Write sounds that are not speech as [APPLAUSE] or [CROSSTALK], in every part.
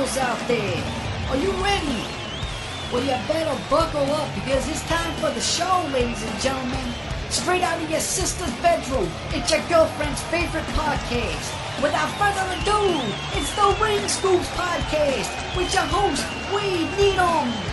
fools out there. Are you ready? Well, you better buckle up because it's time for the show, ladies and gentlemen. Straight out of your sister's bedroom, it's your girlfriend's favorite podcast. Without further ado, it's the Ring Scoops Podcast with your host, Wade Needham.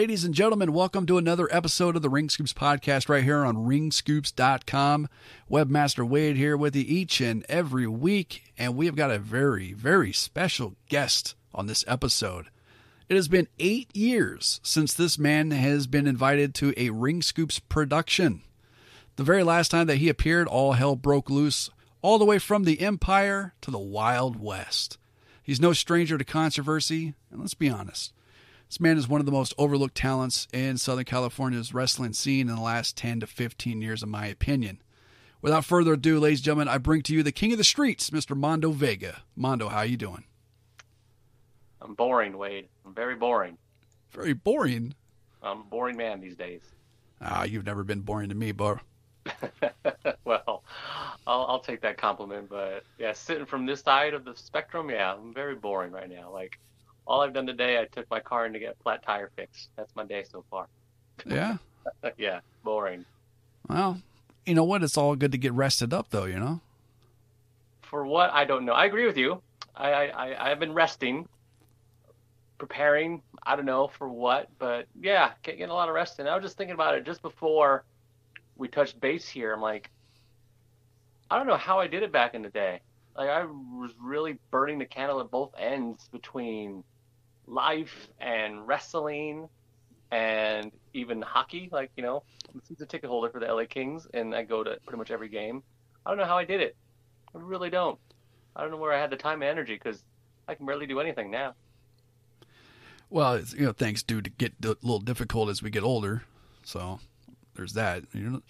Ladies and gentlemen, welcome to another episode of the Ring Scoops podcast right here on ringscoops.com. Webmaster Wade here with you each and every week, and we have got a very, very special guest on this episode. It has been eight years since this man has been invited to a Ring Scoops production. The very last time that he appeared, all hell broke loose, all the way from the Empire to the Wild West. He's no stranger to controversy, and let's be honest. This man is one of the most overlooked talents in Southern California's wrestling scene in the last 10 to 15 years, in my opinion. Without further ado, ladies and gentlemen, I bring to you the king of the streets, Mr. Mondo Vega. Mondo, how you doing? I'm boring, Wade. I'm very boring. Very boring. I'm a boring man these days. Ah, you've never been boring to me, bro. [LAUGHS] well, I'll, I'll take that compliment, but yeah, sitting from this side of the spectrum, yeah, I'm very boring right now. Like, all I've done today, I took my car in to get a flat tire fixed. That's my day so far. Yeah. [LAUGHS] yeah, boring. Well, you know what? It's all good to get rested up, though. You know. For what I don't know. I agree with you. I I I have been resting, preparing. I don't know for what, but yeah, getting a lot of rest. And I was just thinking about it just before we touched base here. I'm like, I don't know how I did it back in the day. Like I was really burning the candle at both ends between life and wrestling and even hockey. Like, you know, I'm a ticket holder for the LA Kings and I go to pretty much every game. I don't know how I did it. I really don't. I don't know where I had the time and energy because I can barely do anything now. Well, it's, you know, things do get a little difficult as we get older. So there's that. You know,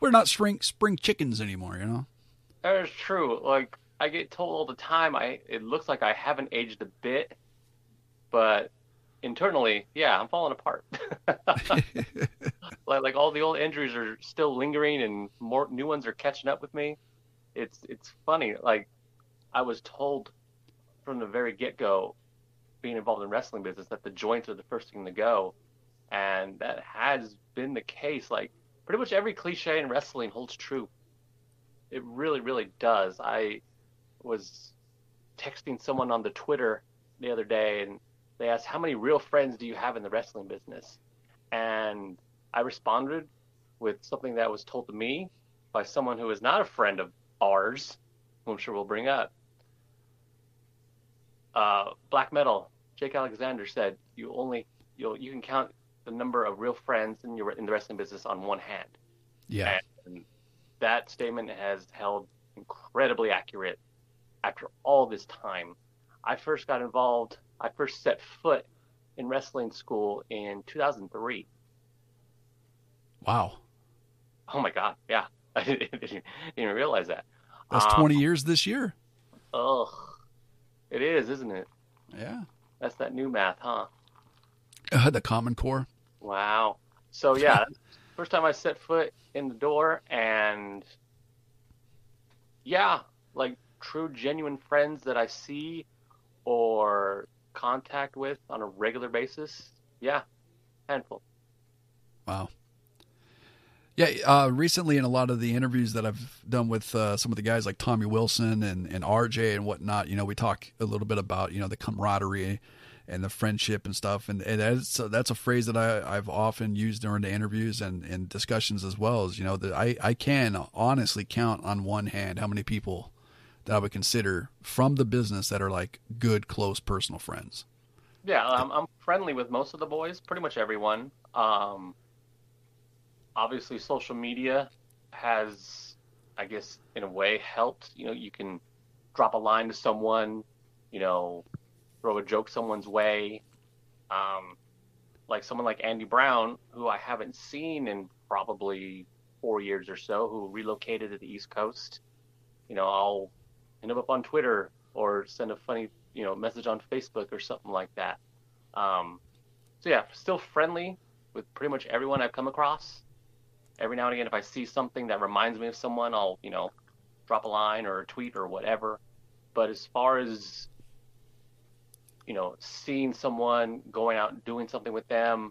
we're not spring spring chickens anymore. You know. That is true. Like I get told all the time, I it looks like I haven't aged a bit, but internally, yeah, I'm falling apart. [LAUGHS] like like all the old injuries are still lingering, and more new ones are catching up with me. It's it's funny. Like I was told from the very get go, being involved in wrestling business, that the joints are the first thing to go, and that has been the case. Like pretty much every cliche in wrestling holds true. It really, really does. I was texting someone on the Twitter the other day, and they asked, "How many real friends do you have in the wrestling business?" And I responded with something that was told to me by someone who is not a friend of ours, who I'm sure we'll bring up. Uh, Black Metal, Jake Alexander said, "You only you you can count the number of real friends in your in the wrestling business on one hand." Yeah. And that statement has held incredibly accurate after all this time. I first got involved, I first set foot in wrestling school in 2003. Wow. Oh my God. Yeah. [LAUGHS] I didn't, didn't even realize that. That's um, 20 years this year. Ugh. It is, isn't it? Yeah. That's that new math, huh? Uh, the Common Core. Wow. So, yeah, first time I set foot in the door, and yeah, like true, genuine friends that I see or contact with on a regular basis, yeah, handful. Wow. Yeah, uh, recently in a lot of the interviews that I've done with uh, some of the guys like Tommy Wilson and, and RJ and whatnot, you know, we talk a little bit about, you know, the camaraderie and the friendship and stuff. And, and that's, that's a phrase that I, I've often used during the interviews and, and discussions as well as, you know, that I, I can honestly count on one hand how many people that I would consider from the business that are like good, close personal friends. Yeah, I'm, I'm friendly with most of the boys, pretty much everyone. Um, obviously social media has i guess in a way helped you know you can drop a line to someone you know throw a joke someone's way um, like someone like Andy Brown, who I haven't seen in probably four years or so, who relocated to the East Coast. You know, I'll hit up on Twitter or send a funny, you know, message on Facebook or something like that. Um, so yeah, still friendly with pretty much everyone I've come across. Every now and again, if I see something that reminds me of someone, I'll, you know, drop a line or a tweet or whatever. But as far as you know, seeing someone going out and doing something with them,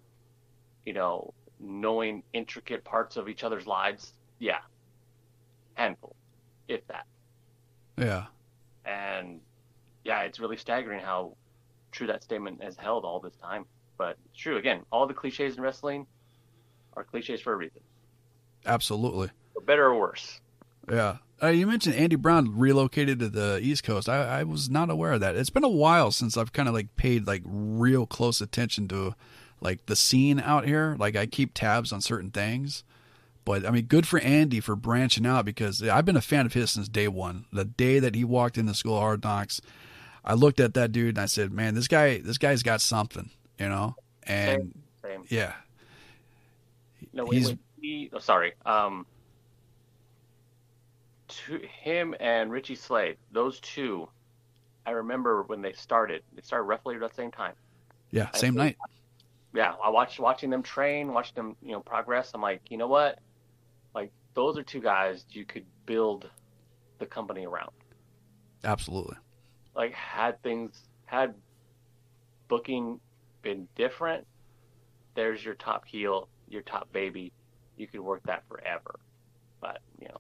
you know, knowing intricate parts of each other's lives, yeah, handful, if that. Yeah. And yeah, it's really staggering how true that statement has held all this time. But it's true. Again, all the cliches in wrestling are cliches for a reason. Absolutely. For better or worse. Yeah. Uh, you mentioned Andy Brown relocated to the East Coast. I, I was not aware of that. It's been a while since I've kind of like paid like real close attention to like the scene out here. Like I keep tabs on certain things. But I mean, good for Andy for branching out because I've been a fan of his since day one. The day that he walked in the school of hard knocks, I looked at that dude and I said, "Man, this guy, this guy's got something," you know. And Same. yeah, No, wait, He's- wait, he, oh, sorry. Um, to him and Richie Slade, those two, I remember when they started. They started roughly at the same time. yeah, same think- night. Yeah, I watched watching them train, watching them, you know, progress. I'm like, you know what? Those are two guys you could build the company around. Absolutely. Like had things had booking been different, there's your top heel, your top baby. You could work that forever. But you know,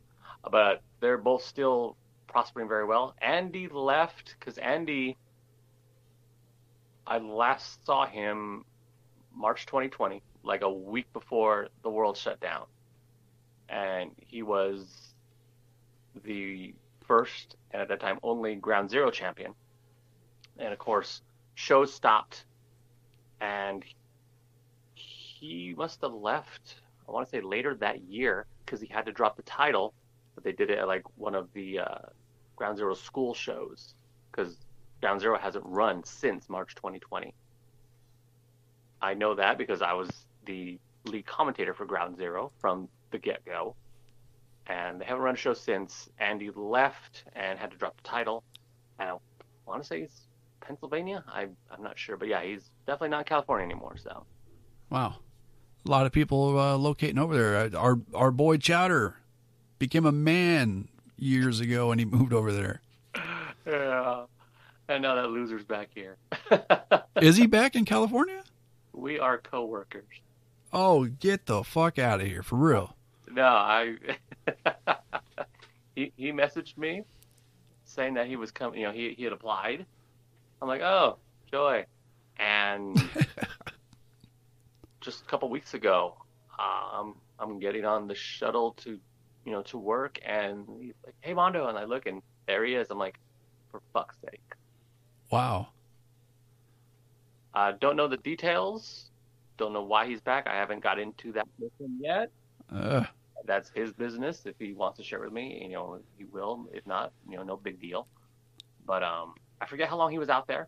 but they're both still prospering very well. Andy left because Andy, I last saw him March 2020, like a week before the world shut down, and he was the first and at that time only Ground Zero champion. And of course, shows stopped, and he must have left. I want to say later that year because he had to drop the title, but they did it at like one of the uh, Ground Zero school shows because Ground Zero hasn't run since March 2020. I know that because I was the lead commentator for Ground Zero from the get go. And they haven't run a show since. Andy left and had to drop the title. And I want to say he's Pennsylvania. I, I'm not sure. But yeah, he's definitely not in California anymore. So Wow. A lot of people uh, locating over there. Uh, Our our boy Chowder became a man years ago and he moved over there. [LAUGHS] yeah. And now that loser's back here. [LAUGHS] Is he back in California? we are co-workers. Oh, get the fuck out of here for real. No, I. [LAUGHS] he he messaged me saying that he was coming. You know, he he had applied. I'm like, oh, joy, and [LAUGHS] just a couple weeks ago, um, I'm getting on the shuttle to, you know, to work, and he's like, hey, Mondo, and I look, and there he is. I'm like, for fuck's sake. Wow. Uh, don't know the details. Don't know why he's back. I haven't got into that with him yet. Uh, that's his business. If he wants to share with me, you know, he will. If not, you know, no big deal. But um, I forget how long he was out there.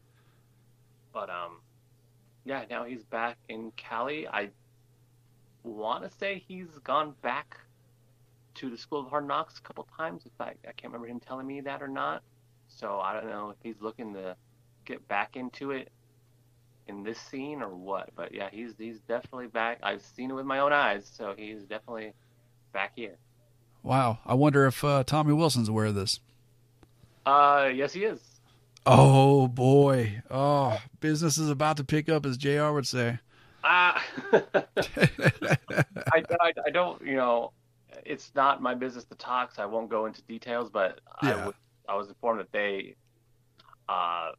But um, yeah, now he's back in Cali. I want to say he's gone back to the School of Hard Knocks a couple times. If fact, I can't remember him telling me that or not. So I don't know if he's looking to get back into it in this scene or what. But yeah, he's he's definitely back. I've seen it with my own eyes, so he's definitely back here. wow. I wonder if uh, Tommy Wilson's aware of this. Uh, yes, he is. Oh boy. Oh, business is about to pick up, as Jr. would say. Ah, [LAUGHS] I, I, I don't, you know, it's not my business to talk, so I won't go into details. But I, Yeah. was, I was informed that they, uh,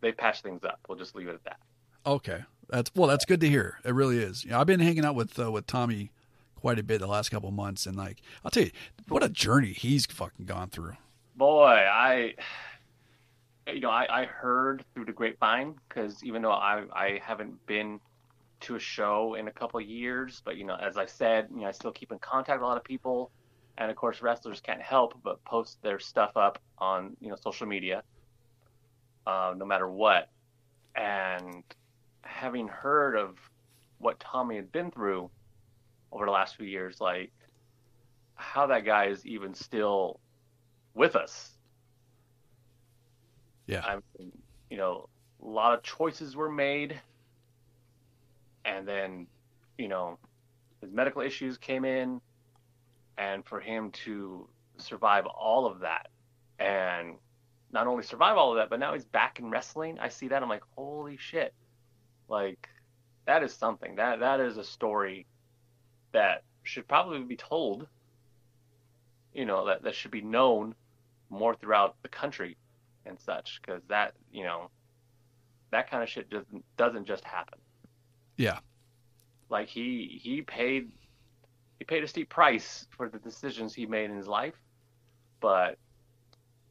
they patched things up. We'll just leave it at that. Okay, that's well. That's good to hear. It really is. You know, I've been hanging out with uh, with Tommy quite a bit the last couple of months, and like I'll tell you, what a journey he's fucking gone through. Boy, I, you know, I, I heard through the grapevine because even though I, I haven't been to a show in a couple of years, but you know, as I said, you know, I still keep in contact with a lot of people, and of course, wrestlers can't help but post their stuff up on you know social media, uh, no matter what. And having heard of what Tommy had been through over the last few years, like how that guy is even still with us. Yeah. I mean, you know, a lot of choices were made, and then, you know, his medical issues came in, and for him to survive all of that, and not only survive all of that, but now he's back in wrestling. I see that, I'm like, holy shit, like that is something. That that is a story that should probably be told. You know, that that should be known more throughout the country and such, because that you know, that kind of shit just doesn't just happen. Yeah. Like he he paid he paid a steep price for the decisions he made in his life, but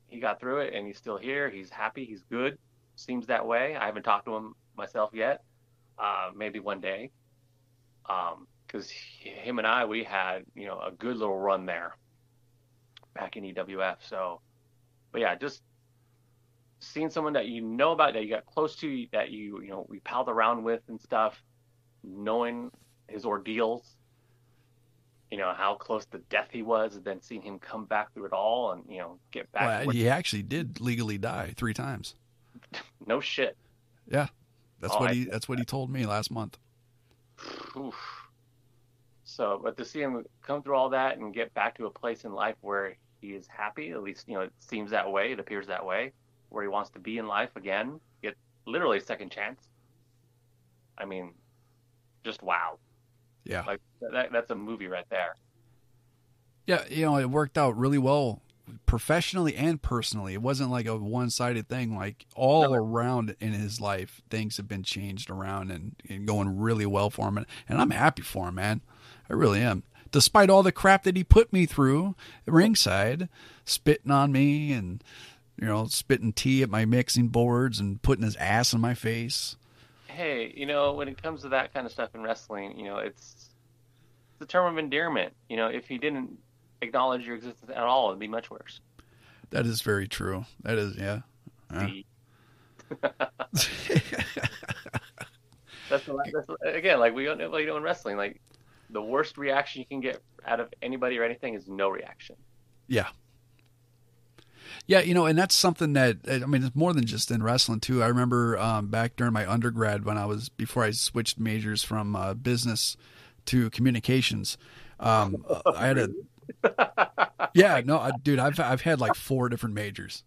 he got through it and he's still here. He's happy. He's good. Seems that way. I haven't talked to him myself yet. Uh, maybe one day. Because um, him and I, we had you know a good little run there back in EWF. So, but yeah, just seeing someone that you know about, that you got close to, that you you know we palled around with and stuff, knowing his ordeals, you know how close to death he was, and then seeing him come back through it all and you know get back. Well, he actually did legally die three times. [LAUGHS] no shit. Yeah, that's oh, what he that's what he told me last month. Oof. So, but to see him come through all that and get back to a place in life where he is happy, at least you know it seems that way, it appears that way, where he wants to be in life again, get literally a second chance. I mean, just wow. Yeah. Like that, that's a movie right there. Yeah, you know, it worked out really well professionally and personally. It wasn't like a one-sided thing. Like all no. around in his life, things have been changed around and, and going really well for him. And, and I'm happy for him, man. I really am. Despite all the crap that he put me through ringside, spitting on me and you know, spitting tea at my mixing boards and putting his ass in my face hey, you know, when it comes to that kind of stuff in wrestling, you know, it's a term of endearment. You know, if he didn't acknowledge your existence at all, it'd be much worse. That is very true. That is, yeah. yeah. [LAUGHS] that's, that's, again, like we don't know, you know, in wrestling, like the worst reaction you can get out of anybody or anything is no reaction. Yeah, yeah, you know, and that's something that I mean, it's more than just in wrestling too. I remember um, back during my undergrad when I was before I switched majors from uh, business to communications. Um, I had a [LAUGHS] yeah, no, I, dude, I've I've had like four different majors.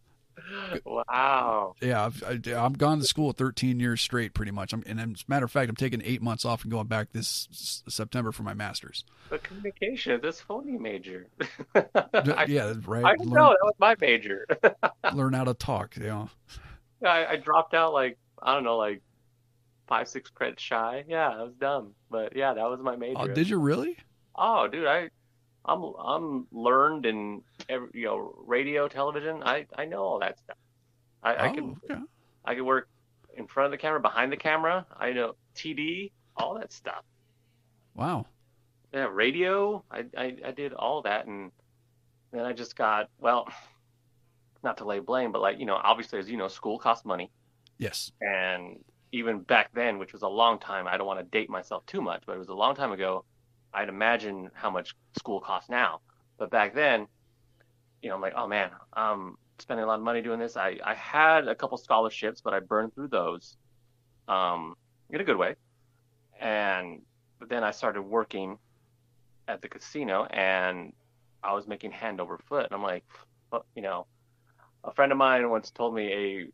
Wow. Yeah, I've I, have i have gone to school 13 years straight, pretty much. I'm, and as a matter of fact, I'm taking eight months off and going back this s- September for my master's. But communication, this phony major. [LAUGHS] yeah, right. I didn't learn, know that was my major. [LAUGHS] learn how to talk. You know. Yeah, I, I dropped out like I don't know, like five, six credits shy. Yeah, I was dumb, but yeah, that was my oh, major. Oh, did you really? Oh, dude, I I'm I'm learned in every, you know radio, television. I I know all that stuff. I, oh, I can oh, okay. I can work in front of the camera, behind the camera. I know TD, all that stuff. Wow. Yeah, radio. I I, I did all that, and then I just got well, not to lay blame, but like you know, obviously as you know, school costs money. Yes. And even back then, which was a long time, I don't want to date myself too much, but it was a long time ago I'd imagine how much school costs now. But back then, you know, I'm like, oh man, I'm spending a lot of money doing this. I, I had a couple scholarships, but I burned through those um, in a good way. And but then I started working at the casino and I was making hand over foot. And I'm like, you know, a friend of mine once told me a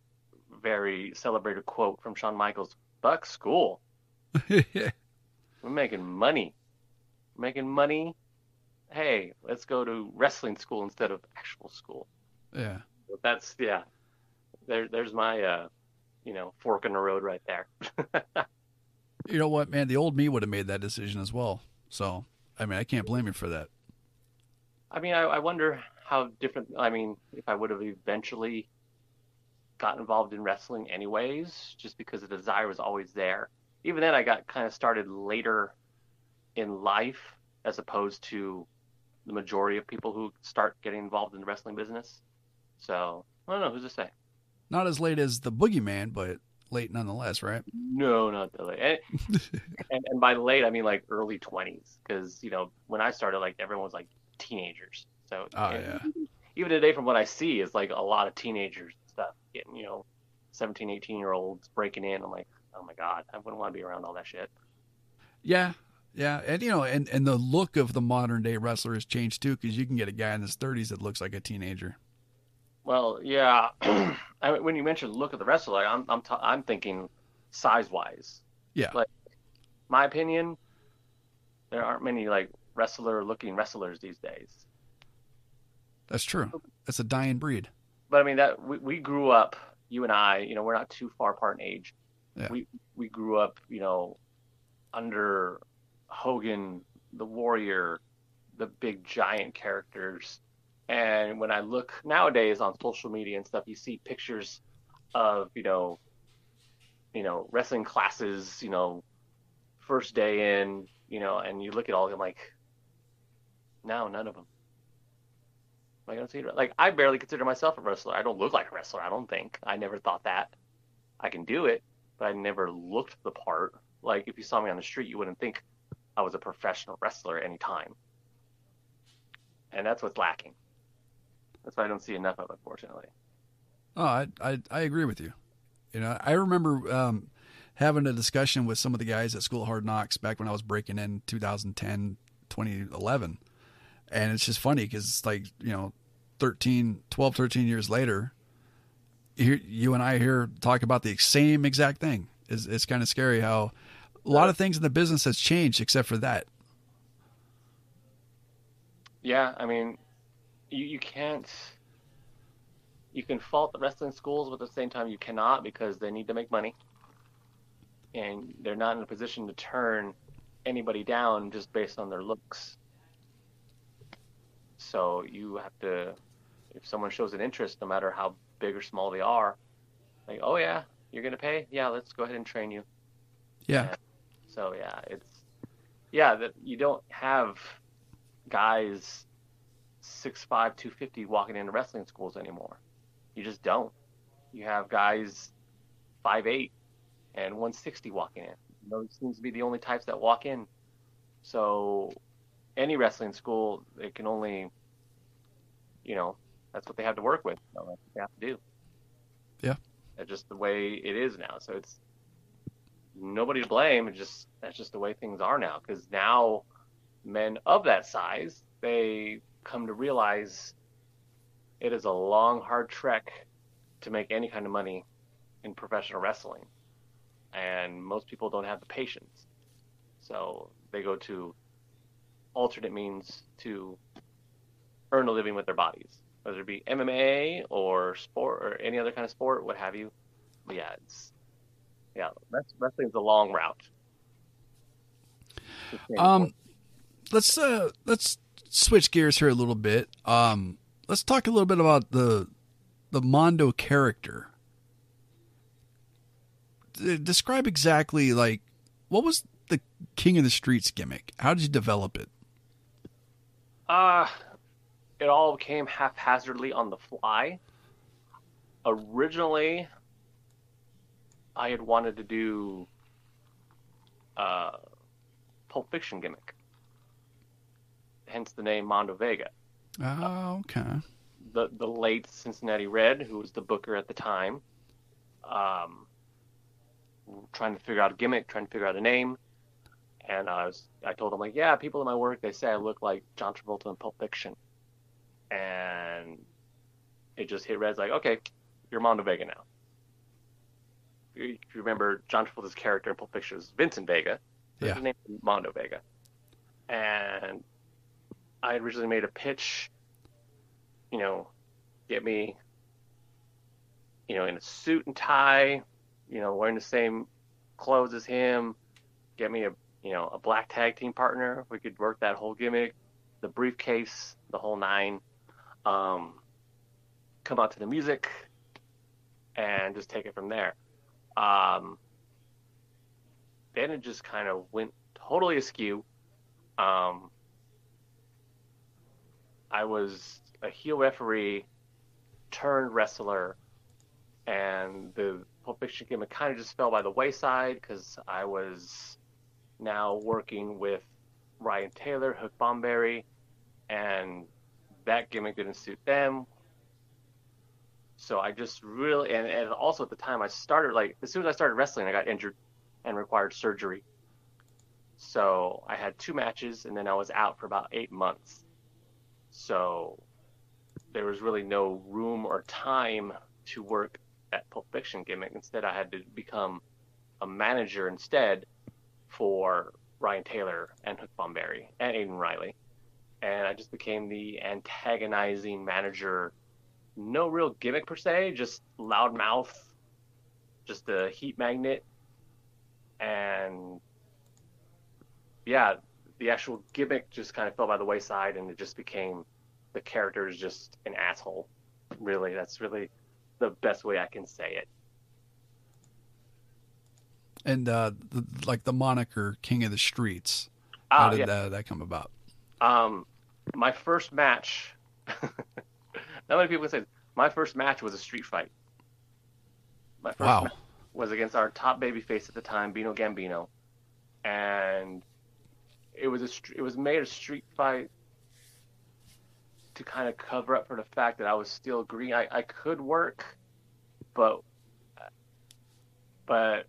very celebrated quote from Shawn Michaels, Buck school. [LAUGHS] We're making money We're making money. Hey, let's go to wrestling school instead of actual school. Yeah. But that's yeah. There, there's my uh, you know, fork in the road right there. [LAUGHS] you know what, man? The old me would have made that decision as well. So, I mean, I can't blame you for that. I mean, I, I wonder how different. I mean, if I would have eventually got involved in wrestling anyways, just because the desire was always there. Even then, I got kind of started later in life as opposed to the majority of people who start getting involved in the wrestling business. So I don't know who's to say. Not as late as the Boogeyman, but late nonetheless, right? No, not that late. And, [LAUGHS] and, and by late, I mean like early 20s. Because, you know, when I started, like everyone was like teenagers. So, Oh, yeah. even, today, from what I see, is like a lot of teenagers getting, you know, 17, 18 year olds breaking in. I'm like, oh my God, I wouldn't want to be around all that shit. Yeah, yeah, and you know, and and the look of the modern day wrestler has changed too, because you can get a guy in his 30s that looks like a teenager. Well, yeah. [CLEARS THROAT] I mean, when you mentioned look of the wrestler, I'm I'm t- I'm thinking size wise. Yeah. Like, my opinion, there aren't many like wrestler looking wrestlers these days. That's true. That's a dying breed. But I mean that we, we grew up, you and I, you know, we're not too far apart in age. Yeah. We we grew up, you know, under Hogan, the Warrior, the big giant characters. And when I look nowadays on social media and stuff, you see pictures of, you know, you know, wrestling classes, you know, first day in, you know, and you look at all of them like, no, none of them. Am I gonna see? Like I barely consider myself a wrestler. I don't look like a wrestler. I don't think. I never thought that. I can do it, but I never looked the part. Like if you saw me on the street, you wouldn't think I was a professional wrestler any time. And that's what's lacking. That's why I don't see enough of, unfortunately. Oh, I, I I agree with you. You know, I remember um, having a discussion with some of the guys at School of Hard Knocks back when I was breaking in 2010, 2011. And it's just funny because it's like, you know, 13, 12, 13 years later, you, you and I here talk about the same exact thing. It's, it's kind of scary how a lot of things in the business has changed except for that. Yeah, I mean, you, you can't. You can fault the wrestling schools, but at the same time, you cannot because they need to make money. And they're not in a position to turn anybody down just based on their looks. So you have to, if someone shows an interest, no matter how big or small they are, like, oh yeah, you're gonna pay, yeah, let's go ahead and train you. Yeah. So yeah, it's yeah that you don't have guys six five two fifty walking into wrestling schools anymore. You just don't. You have guys five eight and one sixty walking in. Those seems to be the only types that walk in. So any wrestling school, they can only, you know, that's what they have to work with. So that's what they have to do. Yeah. That's just the way it is now. So it's nobody to blame. It's just that's just the way things are now. Because now men of that size, they come to realize it is a long, hard trek to make any kind of money in professional wrestling, and most people don't have the patience. So they go to alternate means to earn a living with their bodies, whether it be MMA or sport or any other kind of sport, what have you. But yeah, it's yeah, wrest- wrestling's a long route. Um, let's uh let's switch gears here a little bit. Um, let's talk a little bit about the the Mondo character. Describe exactly like what was the King of the Streets gimmick? How did you develop it? Uh, it all came haphazardly on the fly. Originally, I had wanted to do uh, Pulp Fiction gimmick, hence the name Mondo Vega. Oh, okay. The the late Cincinnati Red, who was the booker at the time, um, trying to figure out a gimmick, trying to figure out a name, and I was I told him like, yeah, people in my work they say I look like John Travolta in Pulp Fiction, and it just hit Red's like, okay, you're Mondo Vega now. If you remember, John Travolta's character in Pulp Fiction was Vincent Vega. So Yeah. His name is Mondo Vega, and I originally made a pitch. You know, get me. You know, in a suit and tie. You know, wearing the same clothes as him. Get me a you know a black tag team partner. We could work that whole gimmick, the briefcase, the whole nine. Um, come out to the music, and just take it from there. Um, then it just kind of went totally askew. Um, I was a heel referee turned wrestler, and the Pulp Fiction gimmick kind of just fell by the wayside because I was now working with Ryan Taylor, Hook Bomberry, and that gimmick didn't suit them. So I just really, and, and also at the time I started, like, as soon as I started wrestling, I got injured and required surgery. So I had two matches and then I was out for about eight months. So there was really no room or time to work that Pulp Fiction gimmick. Instead, I had to become a manager instead for Ryan Taylor and Hook Bomberry and Aiden Riley. And I just became the antagonizing manager. No real gimmick per se, just loud mouth, just a heat magnet. And yeah, the actual gimmick just kind of fell by the wayside and it just became the character is just an asshole. Really, that's really the best way I can say it. And uh, the, like the moniker "King of the Streets," how Ah, did yeah. that, that come about? Um, my first match. [LAUGHS] not many people can say this, my first match was a street fight. My first Wow. was against our top babyface at the time, Bino Gambino, and it was a it was made a street fight to kind of cover up for the fact that I was still green. I, I could work, but but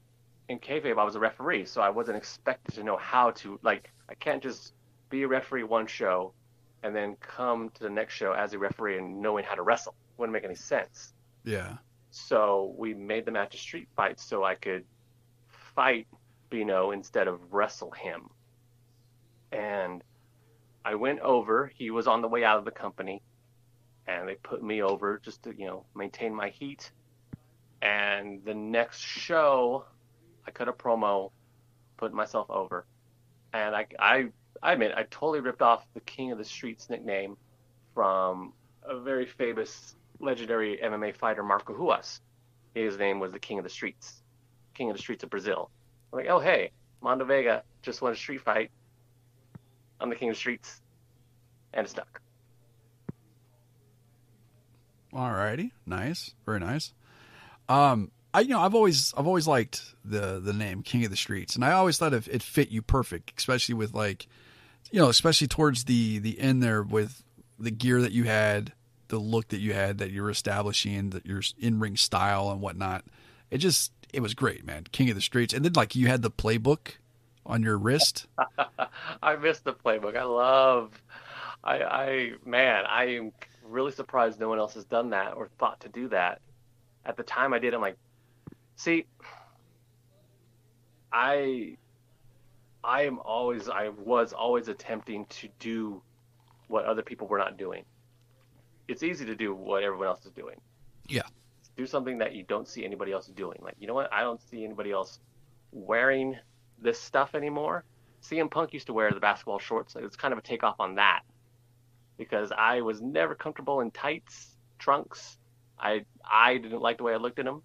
in kayfabe I was a referee, so I wasn't expected to know how to like. I can't just be a referee one show and then come to the next show as a referee and knowing how to wrestle. Wouldn't make any sense. Yeah. So we made the match a street fight so I could fight Bino instead of wrestle him. And I went over. He was on the way out of the company, and they put me over just to you know maintain my heat. And the next show, I cut a promo, put myself over, and I I I admit I totally ripped off the King of the Streets nickname from a very famous legendary MMA fighter Marco Ruas. His name was the King of the Streets, King of the Streets of Brazil. I'm like, oh hey, Mondo Vega just won a street fight. I'm the King of the Streets, and it stuck. Alrighty, nice, very nice. Um, I you know I've always I've always liked the the name King of the Streets, and I always thought it, it fit you perfect, especially with like, you know, especially towards the the end there with the gear that you had, the look that you had that you were establishing, that your in ring style and whatnot. It just it was great, man. King of the Streets, and then like you had the playbook on your wrist. [LAUGHS] I missed the playbook. I love. I, I man, I am really surprised no one else has done that or thought to do that. At the time I did, I'm like, see, I, I am always, I was always attempting to do what other people were not doing. It's easy to do what everyone else is doing. Yeah. Do something that you don't see anybody else doing. Like, you know what? I don't see anybody else wearing this stuff anymore. CM Punk used to wear the basketball shorts. It's kind of a takeoff on that because I was never comfortable in tights, trunks. I I didn't like the way I looked in them,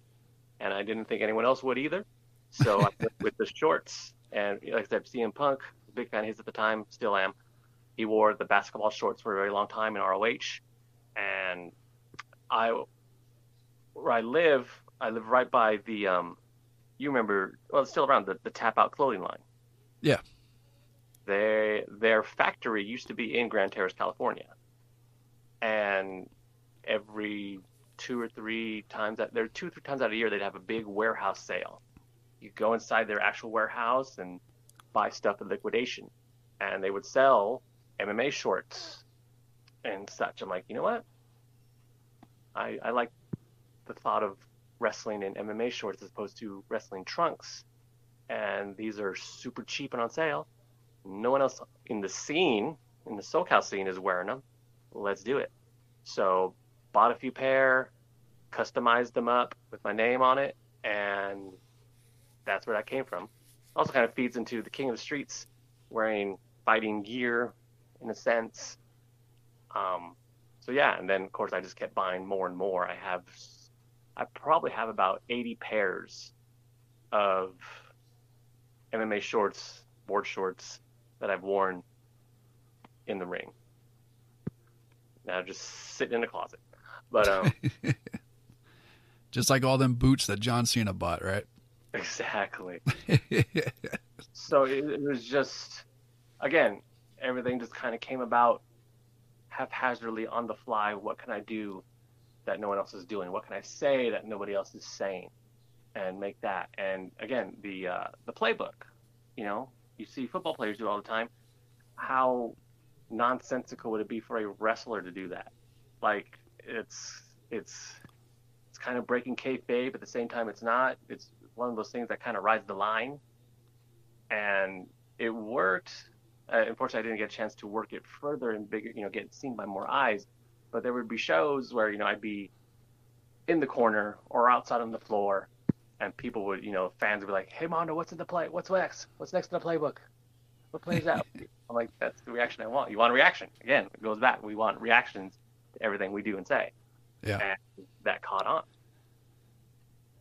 and I didn't think anyone else would either. So I [LAUGHS] went with the shorts, and like I said, CM Punk, big fan of his at the time, still am. He wore the basketball shorts for a very long time in ROH, and I where I live, I live right by the um, you remember well it's still around the, the tap out clothing line. Yeah. They their factory used to be in Grand Terrace, California. And every two or three times that there two or three times out of a year they'd have a big warehouse sale. You go inside their actual warehouse and buy stuff at liquidation. And they would sell MMA shorts and such. I'm like, you know what? I I like the thought of wrestling in MMA shorts as opposed to wrestling trunks. And these are super cheap and on sale. No one else in the scene, in the SoCal scene, is wearing them. Let's do it. So, bought a few pair, customized them up with my name on it, and that's where that came from. Also, kind of feeds into the King of the Streets wearing fighting gear, in a sense. Um, so yeah, and then of course I just kept buying more and more. I have, I probably have about 80 pairs of MMA shorts, board shorts that I've worn in the ring. Now just sitting in the closet. But um, [LAUGHS] Just like all them boots that John Cena bought, right? [LAUGHS] Exactly. [LAUGHS] so it, it was just, again, everything just kind of came about haphazardly on the fly. What can I do that no one else is doing? What can I say that nobody else is saying? And make that. And again, the uh, the playbook. You know, you see football players do it all the time. How nonsensical would it be for a wrestler to do that? Like it's it's it's kind of breaking kayfabe. But at the same time, it's not. It's one of those things that kind of rides the line, and it worked. Uh, unfortunately, I didn't get a chance to work it further and bigger, you know, get seen by more eyes. But there would be shows where you know I'd be in the corner or outside on the floor, and people would, you know, fans would be like, "Hey, Mondo, what's in the play? What's next? What's next in the playbook? What plays out?" [LAUGHS] I'm like, "That's the reaction I want. You want a reaction? Again, it goes back. We want reactions to everything we do and say." Yeah. And that caught on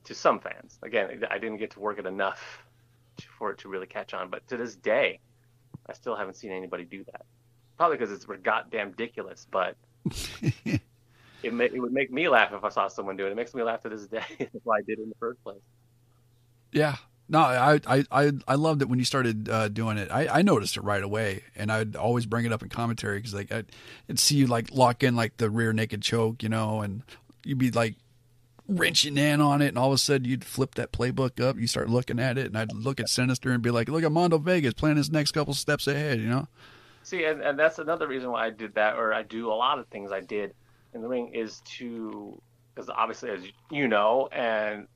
to some fans. Again, I didn't get to work it enough for it to really catch on. But to this day, I still haven't seen anybody do that. Probably because it's goddamn ridiculous, but [LAUGHS] it may, it would make me laugh if I saw someone do it. It makes me laugh to this day. [LAUGHS] That's why I did it in the first place. Yeah. No, I I I, I loved it when you started uh, doing it. I, I noticed it right away, and I'd always bring it up in commentary because like I'd, I'd see you like lock in like the rear naked choke, you know, and you'd be like wrenching in on it, and all of a sudden you'd flip that playbook up. You start looking at it, and I'd look at Sinister and be like, "Look at Mondo Vegas playing his next couple steps ahead," you know. See, and, and that's another reason why I did that, or I do a lot of things I did in the ring is to, because obviously, as you know, and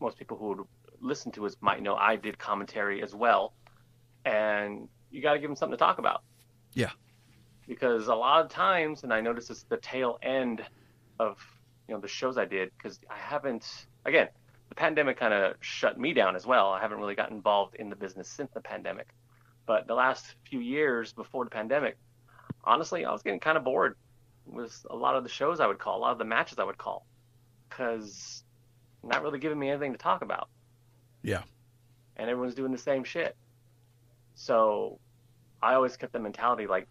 most people who would listen to us might know, I did commentary as well, and you got to give them something to talk about. Yeah. Because a lot of times, and I noticed it's the tail end of you know the shows I did because I haven't again the pandemic kind of shut me down as well. I haven't really gotten involved in the business since the pandemic, but the last few years before the pandemic, honestly, I was getting kind of bored with a lot of the shows I would call, a lot of the matches I would call, because not really giving me anything to talk about. Yeah. And everyone's doing the same shit. So I always kept the mentality like,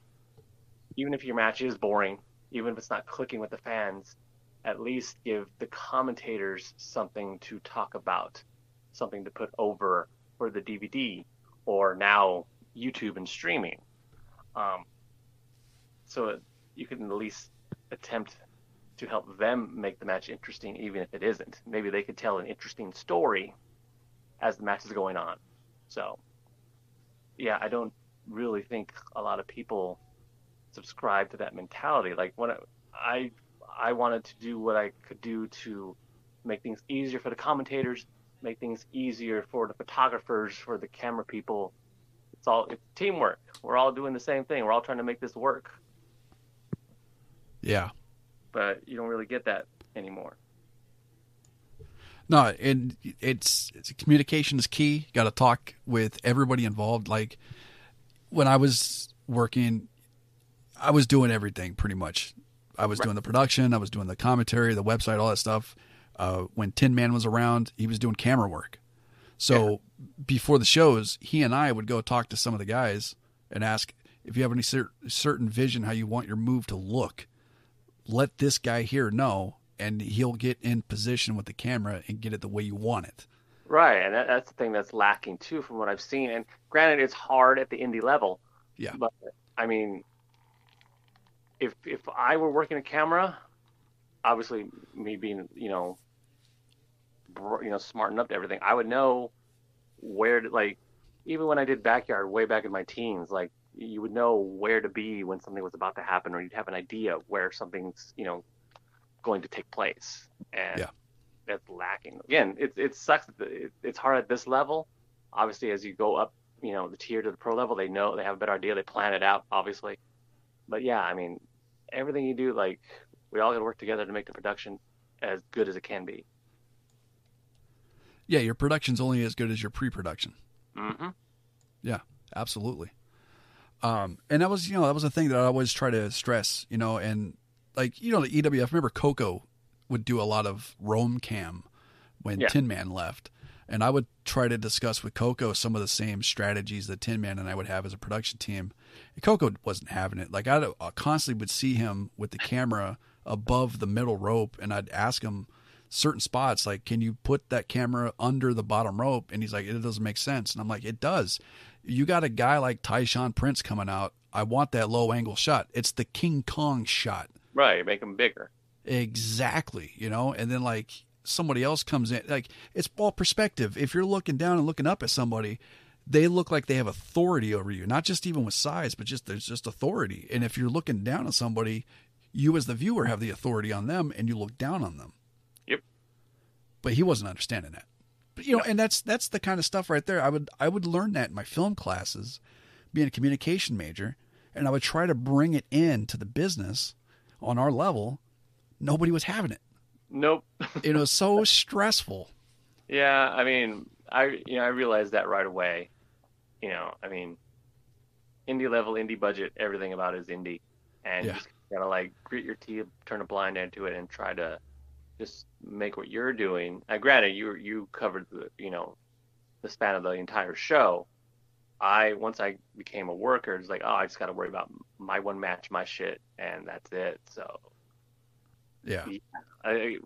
even if your match is boring, even if it's not clicking with the fans, at least give the commentators something to talk about, something to put over for the DVD or now YouTube and streaming. Um, so you can at least attempt to help them make the match interesting, even if it isn't. Maybe they could tell an interesting story as the match is going on. So, yeah, I don't really think a lot of people subscribe to that mentality. Like when I, I I wanted to do what I could do to make things easier for the commentators, make things easier for the photographers, for the camera people. It's all it's teamwork. We're all doing the same thing. We're all trying to make this work. Yeah. But you don't really get that anymore. No, and it's, it's communication is key. You Got to talk with everybody involved. Like when I was working, I was doing everything pretty much. I was right. doing the production, I was doing the commentary, the website, all that stuff. Uh, when Tin Man was around, he was doing camera work. So yeah. before the shows, he and I would go talk to some of the guys and ask if you have any cer- certain vision how you want your move to look. Let this guy here know, and he'll get in position with the camera and get it the way you want it. Right, and that, that's the thing that's lacking too, from what I've seen. And granted, it's hard at the indie level. Yeah. But I mean, if if I were working a camera, obviously me being you know, you know, smartened up to everything, I would know where to like. Even when I did backyard way back in my teens, like you would know where to be when something was about to happen, or you'd have an idea where something's you know going to take place, and yeah. that's lacking. Again, it it sucks. It's hard at this level. Obviously, as you go up, you know, the tier to the pro level, they know they have a better idea. They plan it out, obviously. But yeah, I mean, everything you do, like we all got to work together to make the production as good as it can be. Yeah, your production's only as good as your pre-production. Mm-hmm. Yeah, absolutely. Um, and that was, you know, that was a thing that I always try to stress, you know, and like, you know, the EWF, remember Coco would do a lot of roam cam when yeah. Tin Man left. And I would try to discuss with Coco some of the same strategies that Tin Man and I would have as a production team. And Koko wasn't having it. Like I, I uh, constantly would see him with the camera above the middle rope, and I'd ask him certain spots. Like, can you put that camera under the bottom rope? And he's like, it doesn't make sense. And I'm like, it does. You got a guy like Tyshawn Prince coming out. I want that low angle shot. It's the King Kong shot. Right, make them bigger. Exactly. You know, and then like somebody else comes in. Like it's all perspective. If you're looking down and looking up at somebody, they look like they have authority over you. Not just even with size, but just there's just authority. And if you're looking down at somebody, you as the viewer have the authority on them, and you look down on them. Yep. But he wasn't understanding that. But you know, and that's that's the kind of stuff right there. I would I would learn that in my film classes, being a communication major, and I would try to bring it in to the business on our level. Nobody was having it. Nope. it was so [LAUGHS] stressful. Yeah, I mean, I you know I realized that right away. You know, I mean, indie level, indie budget, everything about it is indie, and Yeah. you just gotta like grit your teeth, turn a blind eye to it, and try to just make what you're doing. Uh, granted, you you covered the you know the span of the entire show. I once I became a worker, it's like oh I just gotta worry about my one match, my shit, and that's it. So Yeah. I,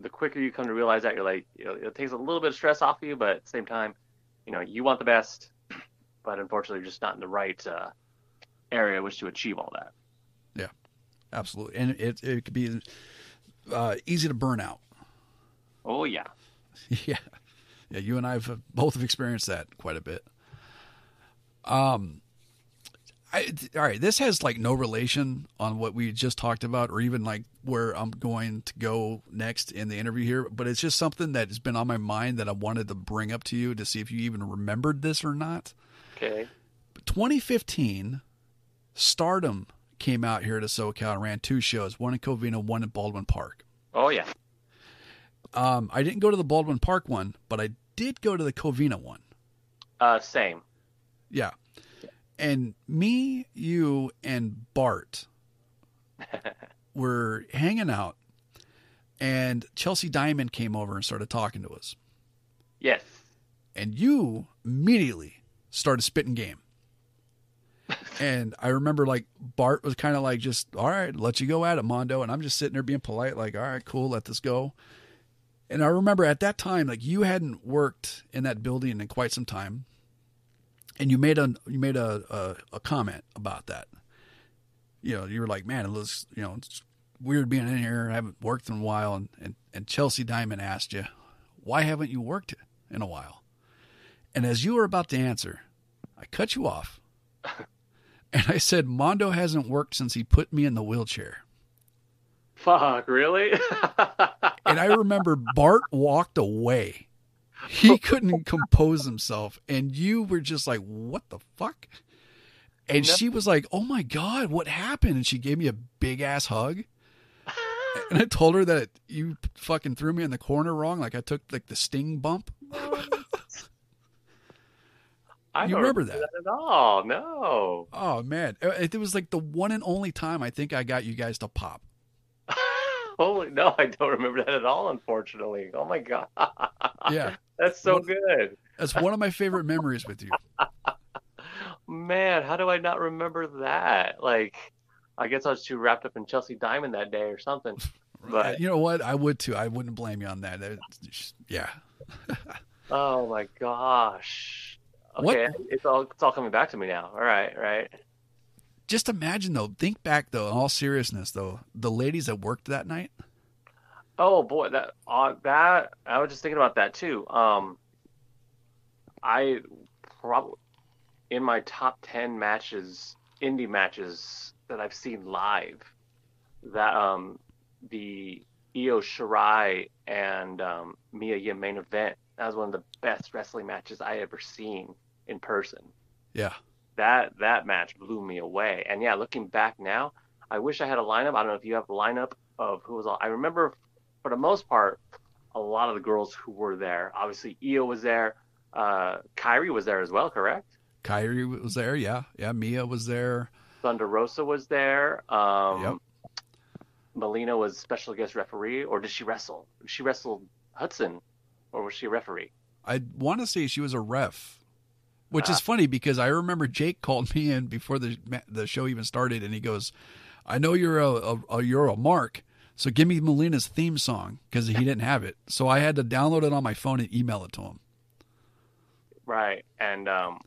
the quicker you come to realize that, you're like, you know, it takes a little bit of stress off of you, but at the same time, you know, you want the best, [CLEARS THROAT] but unfortunately, you're just not in the right uh, area in which to achieve all that. Yeah, absolutely. And it it could be uh, easy to burn out. Oh yeah, [LAUGHS] yeah. Yeah, you and I have both have experienced that quite a bit. Um I, all right, this has like no relation on what we just talked about, or even like where I'm going to go next in the interview here. But it's just something that has been on my mind that I wanted to bring up to you to see if you even remembered this or not. okay, 2015, Stardom came out here to SoCal and ran two shows, one in Covina, one in Baldwin Park. oh yeah, Um, I didn't go to the Baldwin Park one, but I did go to the Covina one. uh, same. Yeah. And me, you, and Bart [LAUGHS] were hanging out, and Chelsea Diamond came over and started talking to us. Yes, And you immediately started spitting game. [LAUGHS] and I remember like Bart was kind of like, just, all right, let you go at it, Mondo. And I'm just sitting there being polite, like, all right, cool, let this go. And I remember at that time, like you hadn't worked in that building in quite some time. And you made a you made a, a, a comment about that. You know, you were like, man, it looks you know, it's weird being in here. I haven't worked in a while. And, and, and Chelsea Diamond asked you, why haven't you worked in a while? And as you were about to answer, I cut you off. [LAUGHS] and I said, Mondo hasn't worked since he put me in the wheelchair. fuck, really? [LAUGHS] And I remember Bart walked away. He couldn't compose himself. And you were just like, what the fuck? And she was like, oh my God, what happened? And she gave me a big ass hug. [LAUGHS] And I told her that you fucking threw me in the corner wrong. Like I took like the sting bump. [LAUGHS] I You don't remember that? at all? No. Oh man. It it was like the one and only time I think I got you guys to pop. [LAUGHS] Holy no, I don't remember that at all. Unfortunately. Oh my god. Yeah. That's so What- good. That's one of my favorite memories with you. [LAUGHS] Man, how do I not remember that? Like, I guess I was too wrapped up in Chelsea Diamond that day or something. [LAUGHS] But you know what? I would too. I wouldn't blame you on that. Just- yeah. [LAUGHS] oh my gosh. What- Okay, it's all it's all coming back to me now. All right, right. Just imagine though. Think back though. In all seriousness though, the ladies that worked that night. Oh boy, that uh, that I was just thinking about that too. Um, I probably in my top ten matches, indie matches that I've seen live, that um the Io Shirai and um, Mia Yim main event. That was one of the best wrestling matches I ever seen in person. Yeah. That that match blew me away. And yeah, looking back now, I wish I had a lineup. I don't know if you have a lineup of who was all. I remember for the most part, a lot of the girls who were there. Obviously, Io was there. Uh, Kairi was there as well, correct? Kairi was there. Yeah. Yeah. Mia was there. Thunder Rosa was there. Um, Yep. Melina was special guest referee, or did she wrestle? She wrestled Hudson, or was she a referee? I want to say she was a ref, which Ah. is funny because I remember Jake called me in before the the show even started, and he goes, "I know you're a, a, a you're a mark, So give me Melina's theme song because he didn't have it. So I had to download it on my phone and email it to him. Right. And um,